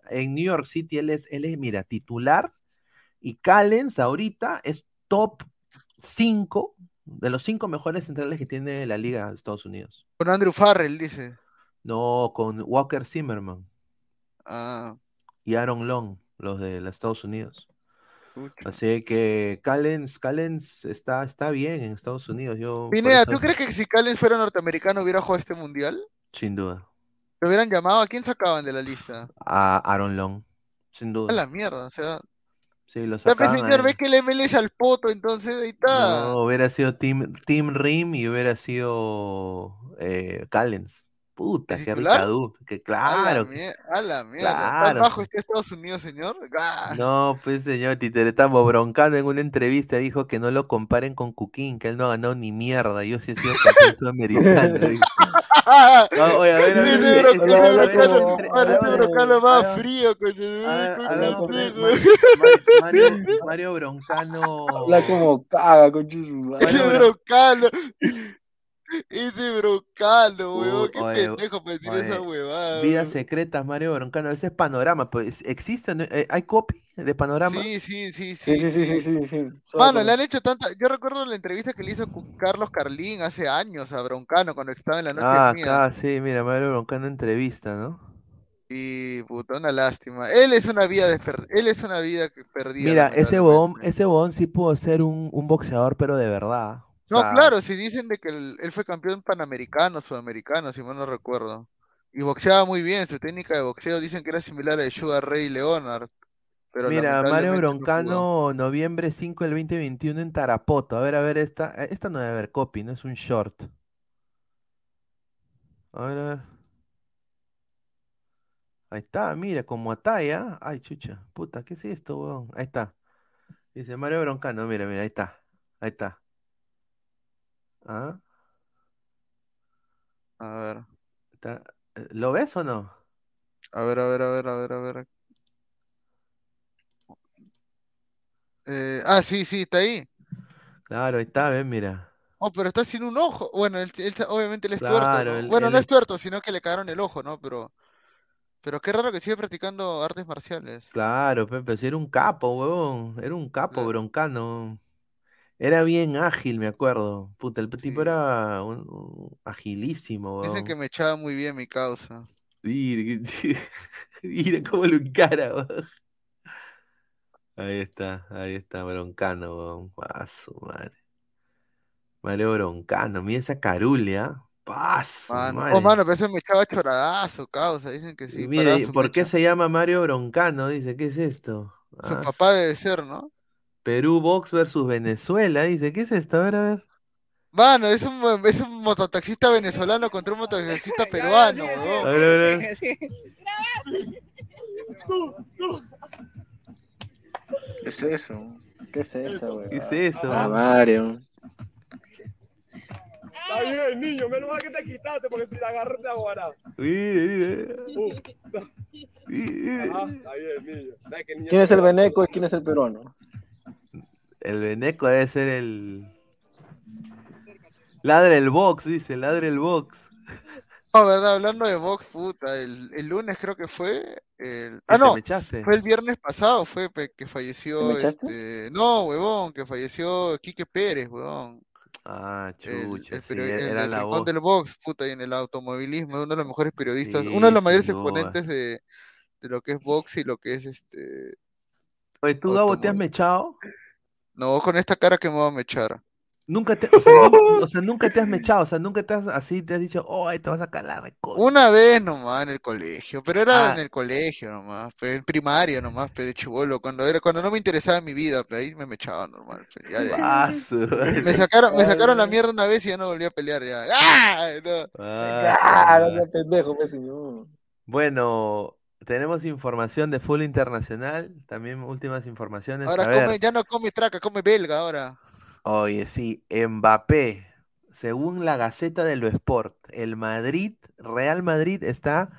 en New York City él es, él es, mira, titular y Callens ahorita es top 5 de los 5 mejores centrales que tiene la liga de Estados Unidos. Con Andrew Farrell, dice. No, con Walker Zimmerman. Ah. Y Aaron Long, los de los Estados Unidos. Así que Callens, Callens está, está bien en Estados Unidos. Yo, Pineda, ¿tú crees que si Callens fuera norteamericano hubiera jugado este mundial? Sin duda. ¿Lo hubieran llamado? ¿A quién sacaban de la lista? A Aaron Long, sin duda. A la mierda, o sea. Sí, lo sacaban. señor, ves que el MLS al poto, entonces ahí está. No, hubiera sido Team, Team Rim y hubiera sido eh, Callens. Puta, qué ricadú. Que claro. A la, mierda. Claro. bajo está Estados Unidos, señor? No, pues señor estamos broncando en una entrevista dijo que no lo comparen con Cuquín, que él no ha ganado ni mierda. Yo sí he sido campeón sudamericano. Oye, a ver, a ver. Parece broncano más frío, Mario, Mario Broncano. Habla como caga, coño. Ese broncano. Es de Broncano, weón. Qué pendejo para decir esa huevada. Vidas secretas, Mario Broncano. Ese es panorama. Pues, ¿Existe? Eh, ¿Hay copy de panorama? Sí, sí, sí. Sí, sí, sí. sí, sí, Mano, le han hecho tanta. Yo recuerdo la entrevista que le hizo con Carlos Carlín hace años a Broncano cuando estaba en la noche. Ah, acá, sí, mira, Mario Broncano entrevista, ¿no? Y puta, una lástima. Él es una vida de él es una vida perdida. Mira, ese bon, ese bon sí pudo ser un, un boxeador, pero de verdad. No, claro, si dicen de que él, fue campeón panamericano, sudamericano, si mal no recuerdo. Y boxeaba muy bien, su técnica de boxeo dicen que era similar a de Sugar Ray Leonard. Pero Mira, Mario Broncano, noviembre 5 del 2021 en Tarapoto. A ver, a ver, esta, eh, esta no debe haber copy, no es un short. A ver, a ver. Ahí está, mira, como ataya. Ay, chucha, puta, ¿qué es esto, weón? Ahí está. Dice Mario Broncano, mira, mira, ahí está. Ahí está. ¿Ah? A ver. Eh, ¿Lo ves o no? A ver, a ver, a ver, a ver, a ver. Eh, ah, sí, sí, está ahí. Claro, ahí está, ven, mira. Oh, pero está sin un ojo. Bueno, él, obviamente él es tuerto, Bueno, no es tuerto, sino que le cagaron el ojo, ¿no? Pero, pero qué raro que sigue practicando artes marciales. Claro, pero si era un capo, huevón. Era un capo broncano. Era bien ágil, me acuerdo. Puta, el tipo era un, agilísimo, Dicen que me echaba muy bien mi causa. Mira, mira cómo lo encara, Ahí está, ahí está, Broncano, weón. Paso, madre. Mario Broncano, mira esa carulia. Paso, mano. Oh, mano, pero ese me echaba choradazo, causa. Dicen que sí. Mira, ¿por qué se llama Mario Broncano? Dice, ¿qué es esto? Su ah, papá debe ser, ¿no? Perú Box versus Venezuela, dice. ¿Qué es esto? A ver, a ver. Mano, es un, es un mototaxista venezolano contra un mototaxista peruano, weón. A ver, a ver. ¿Qué es eso? ¿Qué es eso, weón? ¿Qué es eso? Ah, Mario. Está bien, niño, menos mal que te quitaste porque si la agarré te aguará. Mira. Ajá, está bien, niño. ¿Quién es el veneco y quién es el peruano? El Beneco debe ser el. Ladre el box, dice, ladre el box. No, verdad, hablando de box, puta, el, el lunes creo que fue. El... Ah, no, fue el viernes pasado, fue que falleció. Este... No, huevón, que falleció Quique Pérez, huevón. Ah, chucha, el, sí, el, era el la voz. del box, puta, y en el automovilismo, uno de los mejores periodistas, Sí, uno de los mayores exponentes de, de lo que es box y lo que es este. Oye, ¿tú, Gabo, te has mechado? No, con esta cara que me va a mechar. Nunca te, o sea, nu- o sea, nunca te has mechado, o sea, nunca te has así, te has dicho, oh, te vas a sacar la recontra. Una vez nomás en el colegio, pero era Ah. en el colegio nomás, pues, en primaria nomás, pues, de chibolo, cuando era, cuando no me interesaba mi vida, pues, ahí me mechaba normal, pues, ya de. Ah, Me sacaron, me sacaron la mierda una vez y ya no volví a pelear ya. ¡Ah! No. Ah, Ah, no seas pendejo, pues, señor. Bueno, tenemos información de fútbol internacional, también últimas informaciones. A Ahora ver, come, ya no come traca, come belga ahora. oye, sí, Mbappé, según la Gaceta de lo Sport, el Madrid, Real Madrid está,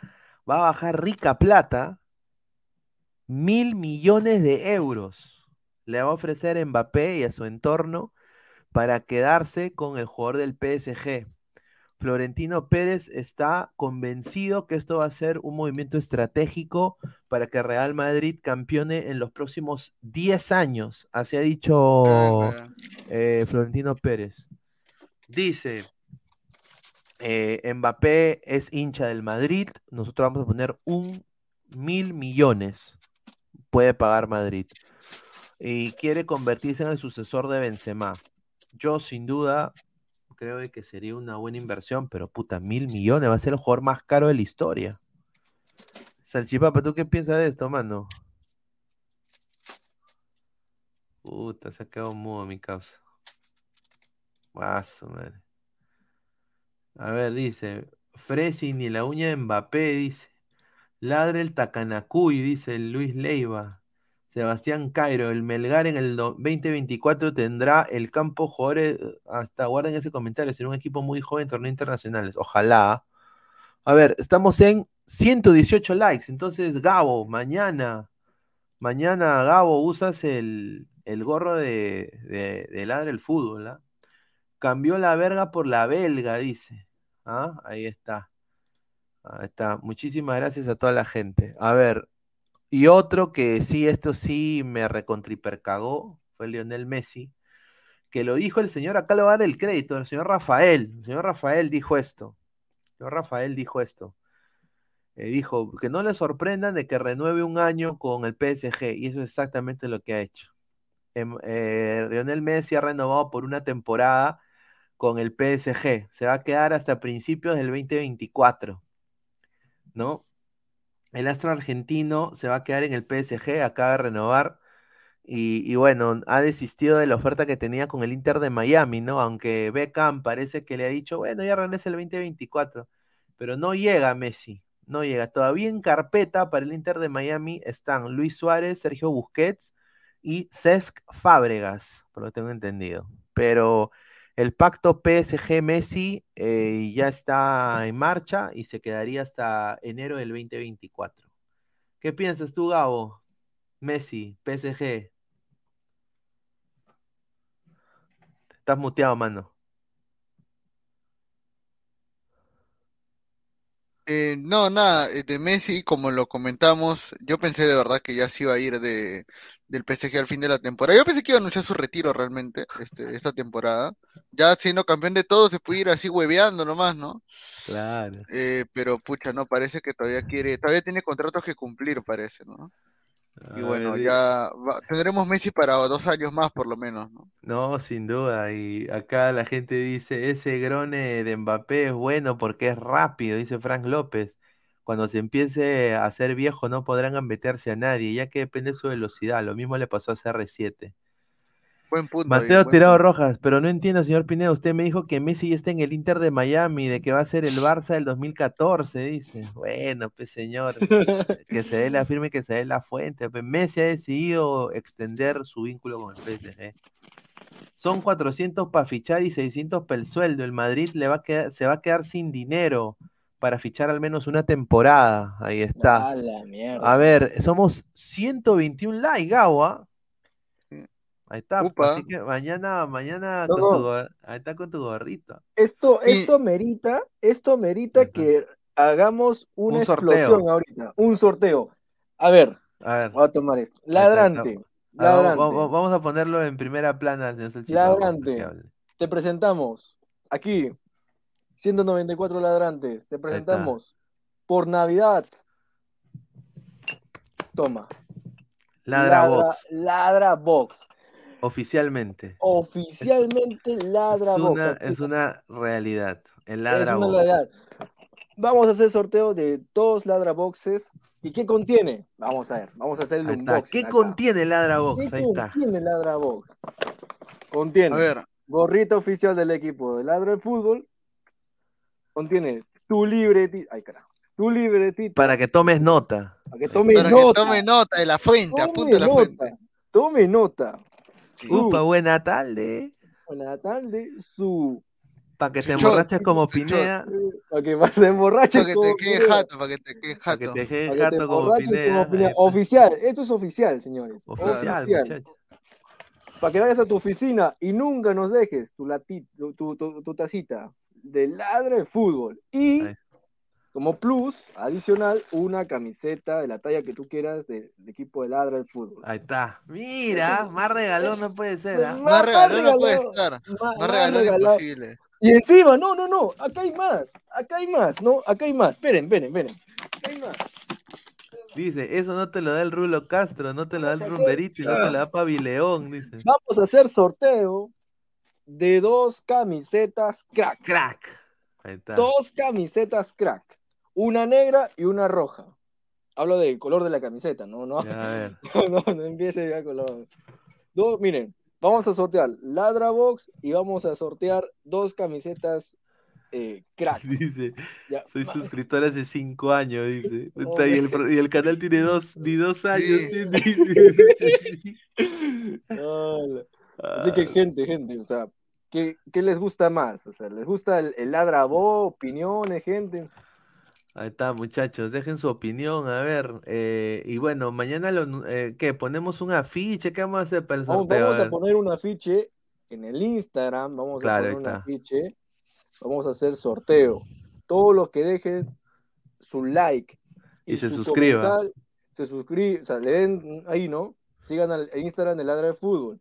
va a bajar rica plata, mil millones de euros. Le va a ofrecer Mbappé y a su entorno para quedarse con el jugador del PSG. Florentino Pérez está convencido que esto va a ser un movimiento estratégico para que Real Madrid campeone en los próximos 10 años. Así ha dicho eh, Florentino Pérez. Dice, eh, Mbappé es hincha del Madrid, nosotros vamos a poner un mil millones, puede pagar Madrid, y quiere convertirse en el sucesor de Benzema. Yo sin duda creo de que sería una buena inversión, pero puta, mil millones va a ser el jugador más caro de la historia. Salchipapa, ¿tú qué piensas de esto, mano? Puta, se ha quedado mudo mi causa. Su madre. A ver, dice, Fresi ni la uña de Mbappé, dice. Ladre el Takanakuy, dice Luis Leiva. Sebastián Cairo, el Melgar en el do- 2024 tendrá el campo jugadores, eh, hasta guarden ese comentario, será un equipo muy joven en torneos internacionales. Ojalá. A ver, estamos en 118 likes, entonces Gabo, mañana, mañana Gabo, usas el, el gorro de, de, de Ladre el Fútbol, ¿ah? Cambió la verga por la belga, dice. ¿Ah? Ahí está. Ahí está. Muchísimas gracias a toda la gente. A ver, y otro que sí, esto sí me recontripercagó, fue Lionel Messi, que lo dijo el señor, acá le va a dar el crédito, el señor Rafael. El señor Rafael dijo esto. El señor Rafael dijo esto. Eh, dijo que no le sorprendan de que renueve un año con el PSG, y eso es exactamente lo que ha hecho. Em, eh, Lionel Messi ha renovado por una temporada con el PSG. Se va a quedar hasta principios del 2024, ¿no? El astro argentino se va a quedar en el PSG, acaba de renovar. Y, bueno, ha desistido de la oferta que tenía con el Inter de Miami, ¿no? Aunque Beckham parece que le ha dicho, bueno, ya regresa el 2024. Pero no llega Messi, no llega. Todavía en carpeta para el Inter de Miami están Luis Suárez, Sergio Busquets y Cesc Fábregas, por lo que tengo entendido. Pero el pacto PSG-Messi eh, ya está en marcha y se quedaría hasta enero del 2024. ¿Qué piensas tú, Gabo? Messi, PSG. Estás muteado, mano. Eh, no, nada, eh, de Messi, como lo comentamos, yo pensé de verdad que ya se iba a ir de, del PSG al fin de la temporada. Yo pensé que iba a anunciar su retiro realmente este, esta temporada. Ya siendo campeón de todo, se puede ir así hueveando nomás, ¿no? Claro. Eh, pero pucha, no, parece que todavía quiere, todavía tiene contratos que cumplir, parece, ¿no? Y A bueno, ver, ya va- tendremos Messi para dos años más por lo menos, ¿no? No, sin duda. Y acá la gente dice, ese grone de Mbappé es bueno porque es rápido, dice Frank López. Cuando se empiece a hacer viejo no podrán gambetearse a nadie, ya que depende de su velocidad. Lo mismo le pasó a CR7. Buen punto. ahí, Mateo buen Tirado punto. Rojas, pero no entiendo, señor Pineda. Usted me dijo que Messi ya está en el Inter de Miami, de que va a ser el Barça del 2014, dice. Bueno, pues señor, que se dé la firme y que se dé la fuente. Pues Messi ha decidido extender su vínculo con el PSG. Son 400 para fichar y 600 para el sueldo. El Madrid le va a quedar, se va a quedar sin dinero para fichar al menos una temporada. Ahí está. A la mierda. A ver, somos 121 likes, ¿ah? Sí. Ahí está, Upa. así que mañana, mañana No, con no. tu ahí está con tu gorrito. Esto, Y- esto merita, esto merita Ajá. que hagamos una Un sorteo. explosión ahorita, un sorteo. A ver, A ver, voy a tomar esto. está, Ladrante, ah, vamos, ladrante. vamos- vamos a ponerlo en primera plana, Ladrante. te presentamos aquí, 194 ladrantes, te presentamos por Navidad. Toma. Ladra, Box. Ladra Box. Oficialmente. Oficialmente Ladra es Box. Una, es una realidad. El Ladra Box. Vamos a hacer sorteo de dos Ladra Boxes. ¿Y qué contiene? Vamos a ver, vamos a hacer el unboxing. ¿Qué contiene Ladra Box? ¿Qué Ahí está. contiene Ladra Box? Contiene A ver. gorrito oficial del equipo de Ladra del Fútbol. Contiene tu libretita. Ay, carajo. Tu libretita. Para que tomes nota. Para que tome Para nota. que tome nota de la fuente, Tome apunta la nota, fuente. Tome nota. Sí. Uh. Upa, buena tarde. Buenas tardes. Su. Para que te emborraches como. Pineda. Para que más se emborrache. Para que como te quede jato, para que te quede Para que jato. te quede Para que te jato como emborraches Pineda. como. Oficial. Esto es oficial, señores. Oficial, muchachos. Para que vayas a tu oficina y nunca nos dejes tu, lati- tu, tu, tu- tu tacita de ladra de fútbol. Y Ahí. Como plus, adicional, una camiseta de la talla que tú quieras del equipo de ladra del fútbol. Ahí está. Mira, más regalón no puede ser. ¿ah? Más regalón no puede estar. más- Más más regalón imposible. Y encima, no, no, no, acá hay más, acá hay más, no, acá hay más. Esperen, esperen, esperen. Acá hay más. Dice, eso no te lo da el Rulo Castro, no te lo da el Rumberito y no te lo da Pavileón, dice. Vamos a hacer sorteo de dos camisetas crack. Crack. Ahí está. Dos camisetas crack. Una negra y una roja. Hablo del color de la camiseta, no, no, Ya, a ver. no, no empiece ya con los. Dos, miren, vamos a sortear Ladra Box y vamos a sortear dos camisetas eh, crack. Dice, Ya, soy suscriptor hace cinco años, dice. No, Está, y, el, y el canal tiene dos, ni dos años. Sí. Así que, gente, gente, o sea, ¿qué, qué les gusta más? O sea, ¿les gusta el, el Ladra Box, opiniones, gente? Ahí está, muchachos, dejen su opinión, a ver. eh, y bueno, mañana, lo, eh, ¿qué? ¿Ponemos un afiche? ¿Qué vamos a hacer para el Vamos, sorteo? vamos A ver. poner un afiche en el Instagram, vamos Claro, a ahí poner un está. afiche, vamos a hacer sorteo. Todos los que dejen su like Y se su suscriban. comentario, se o sea, le den ahí, ¿no? Sigan al Instagram de Ladra de Fútbol,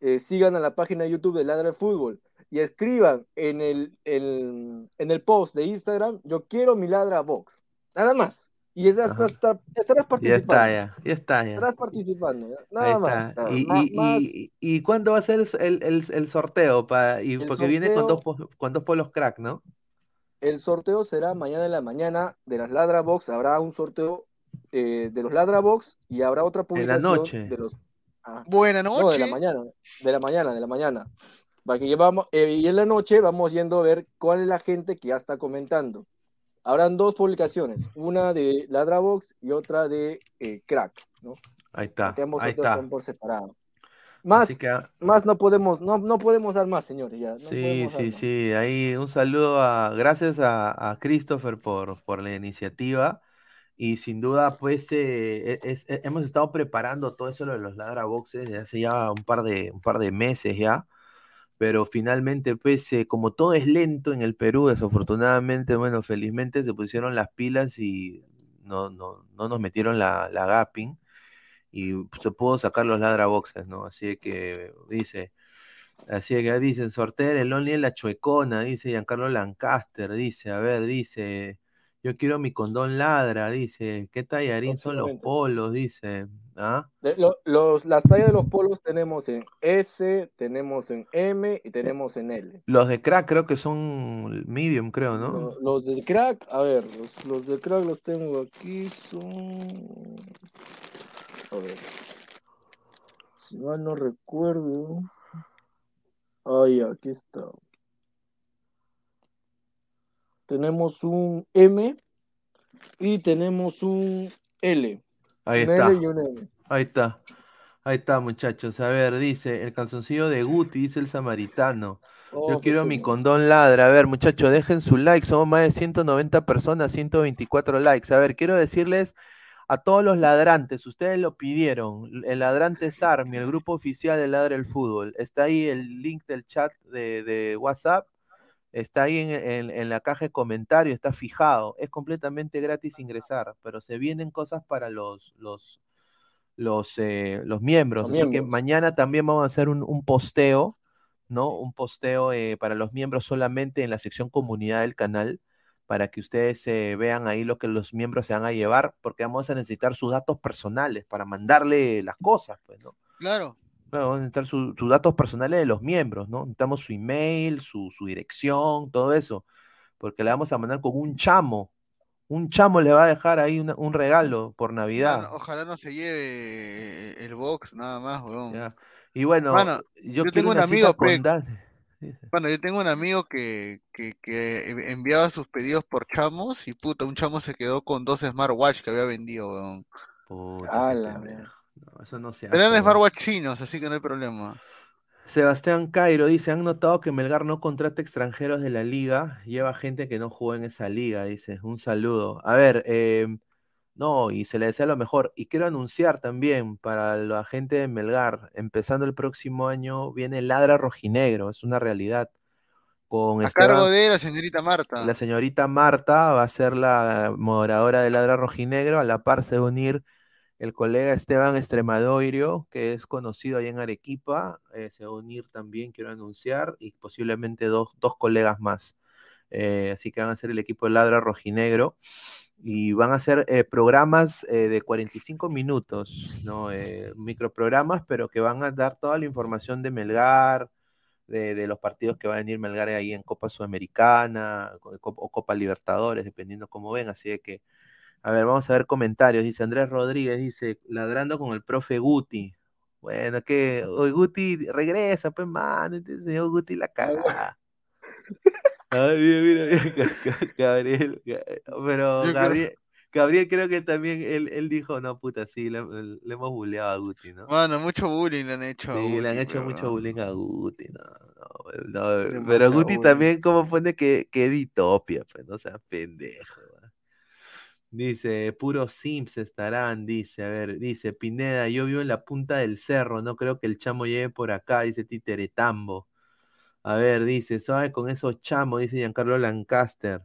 eh, sigan a la página de YouTube de Ladra de Fútbol y escriban en el, el- en el post de Instagram, yo quiero mi Ladra Box, nada más. Y es hasta, estarás Ya participando. está, ya, ya está, ya. Estarás participando, nada más. ¿Y, y, más- y, y cuándo va a ser el, el, el sorteo? Pa, y, El porque viene con dos, con dos polos crack, ¿no? El sorteo será mañana en la mañana de las Ladra Box. Habrá un sorteo eh, de los Ladra Box y habrá otra En la publicación noche. de los. Ah, Buena no, de noche. la mañana, de la mañana, de la mañana. Para que llevamos, eh, y en la noche vamos yendo a ver cuál es la gente que ya está comentando. Habrán dos publicaciones, una de Ladra Box y otra de eh, Crack, ¿no? Ahí está, Que ambos ahí está. son por separado. Más, que, ah, más no podemos, no, no podemos dar más, señores. Ya, no sí, sí, sí. Ahí un saludo a, gracias a, a Christopher por, por la iniciativa. Y sin duda, pues, eh, e- es- e- hemos estado preparando todo eso de los Ladra Boxes desde hace ya un par de, un par de meses ya. Pero finalmente, pues, eh, como todo es lento en el Perú, desafortunadamente, bueno, felizmente se pusieron las pilas y no, no, no nos metieron la, la gapping y se pudo sacar los Ladra Boxes, ¿no? Así que dice, así que dicen, sortear el Only en la chuecona, dice Giancarlo Lancaster, dice, a ver, dice, yo quiero mi condón ladra, dice, ¿qué tallarín son los polos? Dice, ¿ah? De- lo- los, las tallas de los polos tenemos en S, tenemos en M y tenemos en L. Los de crack creo que son medium, creo, ¿no? Lo- Los del crack, a ver, los, los del crack los tengo aquí, son... A ver. Si mal no recuerdo... Ay, aquí está. Tenemos un M y tenemos un L. Ahí un está. L y un M. Ahí está. Ahí está, muchachos. A ver, dice el calzoncillo de Guti, dice el samaritano. Oh, Yo qué quiero mi señor. condón ladra. A ver, muchachos, dejen su like. Somos más de 190 personas, 124 likes. A ver, quiero decirles a todos los ladrantes, ustedes lo pidieron. El ladrante Army, el grupo oficial de Ladra el Fútbol. Está ahí el link del chat de, de WhatsApp. Está ahí en, en- en la caja de comentarios, está fijado. Es completamente gratis ingresar, pero se vienen cosas para los, los, los, eh, los miembros. Los Así que mañana también vamos a hacer un, un posteo ¿no? Un posteo eh, para los miembros solamente en la sección comunidad del canal, para que ustedes eh, vean ahí lo que los miembros se van a llevar, porque vamos a necesitar sus datos personales para mandarle las cosas, pues, ¿no? Claro. Vamos a necesitar sus datos personales de los miembros, ¿no? Necesitamos su email, su, su dirección, todo eso, porque le vamos a mandar con un chamo, un chamo le va a dejar ahí un regalo por Navidad. ojalá no se lleve el box, nada más, weón. Y bueno, yo, tengo un amigo, bueno, yo tengo un amigo que, que, enviaba sus pedidos por chamos y puta, un chamo se quedó con dos smartwatch que había vendido, weón. Puta, no, eso no se chinos, así que no hay problema. Sebastián Cairo dice, han notado que Melgar no contrata extranjeros de la liga, lleva gente que no jugó en esa liga, dice, un saludo. A ver, em, no, y se le desea lo mejor. Y quiero anunciar también para la gente de Melgar, empezando el próximo año, viene Ladra Rojinegro, es una realidad. Con a cargo de la señorita Marta. La señorita Marta va a ser la moderadora de Ladra Rojinegro, a la par se va a unir el colega Esteban Extremadoirio, que es conocido ahí en Arequipa, eh, se va a unir también, quiero anunciar, y posiblemente dos, colegas más. Eh, así que van a ser el equipo de Ladra Rojinegro y van a ser eh, programas de 45 minutos, ¿no? microprogramas, pero que van a dar toda la información de Melgar, de, de, los partidos que va a venir Melgar ahí en Copa Sudamericana o Copa Libertadores, dependiendo cómo ven. Así que a ver, vamos a ver comentarios. Dice Andrés Rodríguez, dice, ladrando con el profe Guti. Bueno, que hoy Guti regresa, pues, man, este señor Guti la caga. Ay, mira, mira, Gabriel, pero Gabriel, Gabriel creo que también él, él dijo, no, puta, sí, le, hemos bulleado a Guti, ¿no? Bueno, mucho bullying le han hecho a Guti. le han hecho mucho bullying a Guti, no, no, pero Guti también como pone que, que ditopia, pues, no sea pendejo. Dice, puro Sims estarán, dice, a ver, dice, Pineda, yo vivo en la punta del cerro, no creo que el chamo llegue por acá, dice Titeretambo. A ver, dice, suave con esos chamos, dice Giancarlo Lancaster.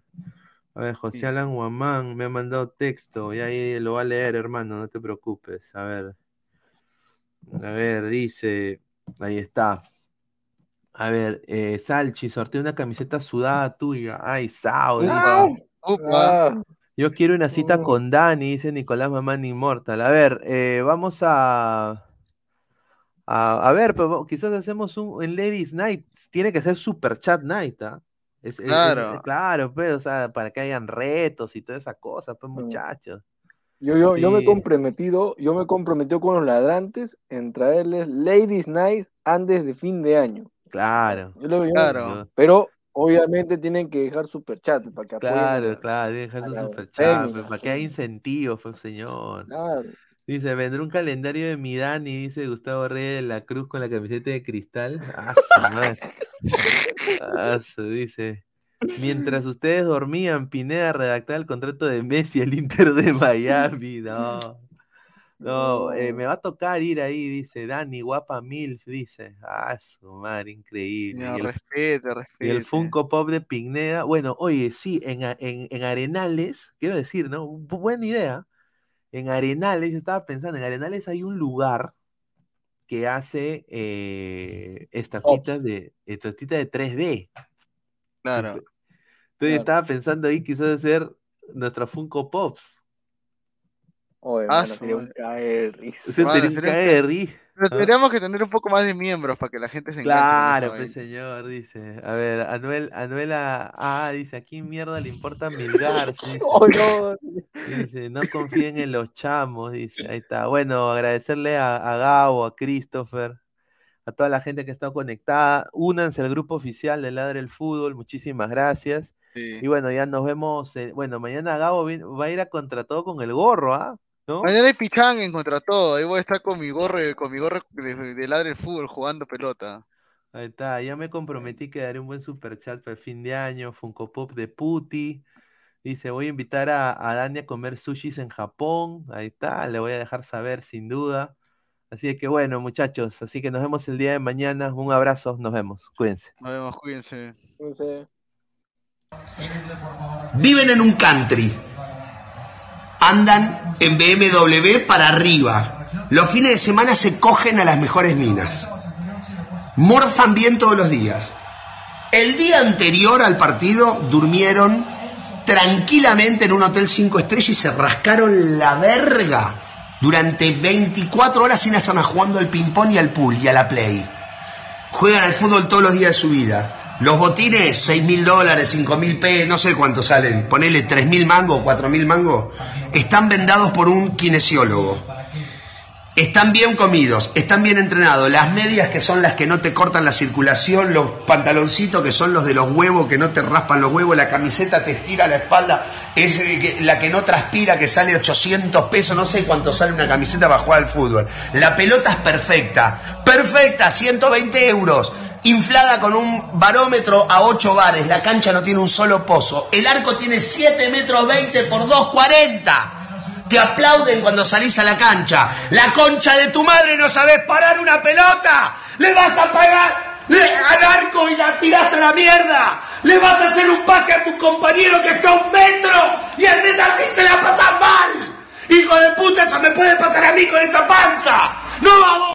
A ver, José Alan Guamán me ha mandado texto, y ahí lo va a leer, hermano, no te preocupes. A ver. A ver, dice, ahí está. A ver, eh, Salchi, sortea una camiseta sudada tuya. Ay, Sao, yo quiero una cita con Dani, dice Nicolás Mamán Inmortal. A ver, eh, vamos a, a, ver, pero quizás hacemos un en Ladies Night. Tiene que ser Super Chat Night, ¿ah? claro. claro, pues, o sea, para que hayan retos y toda esa cosa, pues, muchachos. Yo, yo, yo me he comprometido, yo me he comprometido con los ladrantes en traerles Ladies Night antes de fin de año. Claro. claro. Pero Obviamente tienen que dejar super chat para que Claro, claro, dejar su super chat, pues, para que haya incentivos, pues, señor. Dice, vendrá un calendario de Midani, dice Gustavo Reyes de la Cruz con la camiseta de cristal. Ah, dice. Mientras ustedes dormían, Pineda redactaba el contrato de Messi al Inter de Miami. No. No, eh, me va a tocar ir ahí, dice Dani, guapa mil, dice. Ah, su madre, increíble. No, respete, respete. Y el Funko Pop de Pigneda. Bueno, oye, sí, en, en, Arenales, quiero decir, ¿no? Buena idea. En Arenales, yo estaba pensando, en Arenales hay un lugar que hace eh, estatuitas de, estatuitas de 3D. Claro. Entonces estaba pensando ahí quizás hacer nuestra Funko Pops. Oye, ah, sería un Tendríamos que tener un poco más de miembros para que la gente se Claro, pues señor, dice. A ver, Anuel, Anuela, ah, dice, aquí mierda le importa Milgar. Dice. Oh, no. dice, no confíen en los chamos, dice. Ahí está. Bueno, agradecerle a, a Gabo, a Christopher, a toda la gente que está conectada. Únanse al grupo oficial de Ladre el Fútbol. Muchísimas gracias. Y bueno, ya nos vemos. bueno, mañana Gabo va a ir a contra todo con el gorro, ¿ah? Mañana hay pichán en contra todo. Ahí voy a estar con mi gorro, con mi gorro de, ladre el fútbol jugando pelota. Ahí está, ya me comprometí que daré un buen super chat para el fin de año. Funko Pop de Puti. Dice, voy a invitar a, Dani a comer sushis en Japón. Ahí está, le voy a dejar saber sin duda. Así que bueno, muchachos, así que nos vemos el día de mañana. Un abrazo, nos vemos. Cuídense. Nos vemos, cuídense. Cuídense. Viven en un country andan en BMW para arriba. Los fines de semana se cogen a las mejores minas. morfan bien todos los días. El día anterior al partido durmieron tranquilamente en un hotel 5 estrellas y se rascaron la verga durante 24 horas sin hacer jugando al ping-pong y al pool y a la play. Juegan al fútbol todos los días de su vida. Los botines, 6 mil dólares, 5 mil pesos, no sé cuánto salen. Ponele 3 mil mangos, 4 mil mangos. Están vendados por un kinesiólogo. Están bien comidos, están bien entrenados. Las medias que son las que no te cortan la circulación, los pantaloncitos que son los de los huevos que no te raspan los huevos, la camiseta te estira la espalda, es eh, la que no transpira que sale 800 pesos, no sé cuánto sale una camiseta para jugar al fútbol. La pelota es perfecta, perfecta, 120 euros. Inflada con un barómetro a 8 bares, la cancha no tiene un solo pozo, el arco tiene 7 metros 20 por 240 te aplauden cuando salís a la cancha. La concha de tu madre no sabes parar una pelota. Le vas a pagar al arco y la tirás a la mierda. Le vas a hacer un pase a tu compañero que está a un metro y haces así se la pasas mal. Hijo de puta, eso me puede pasar a mí con esta panza. No vamos.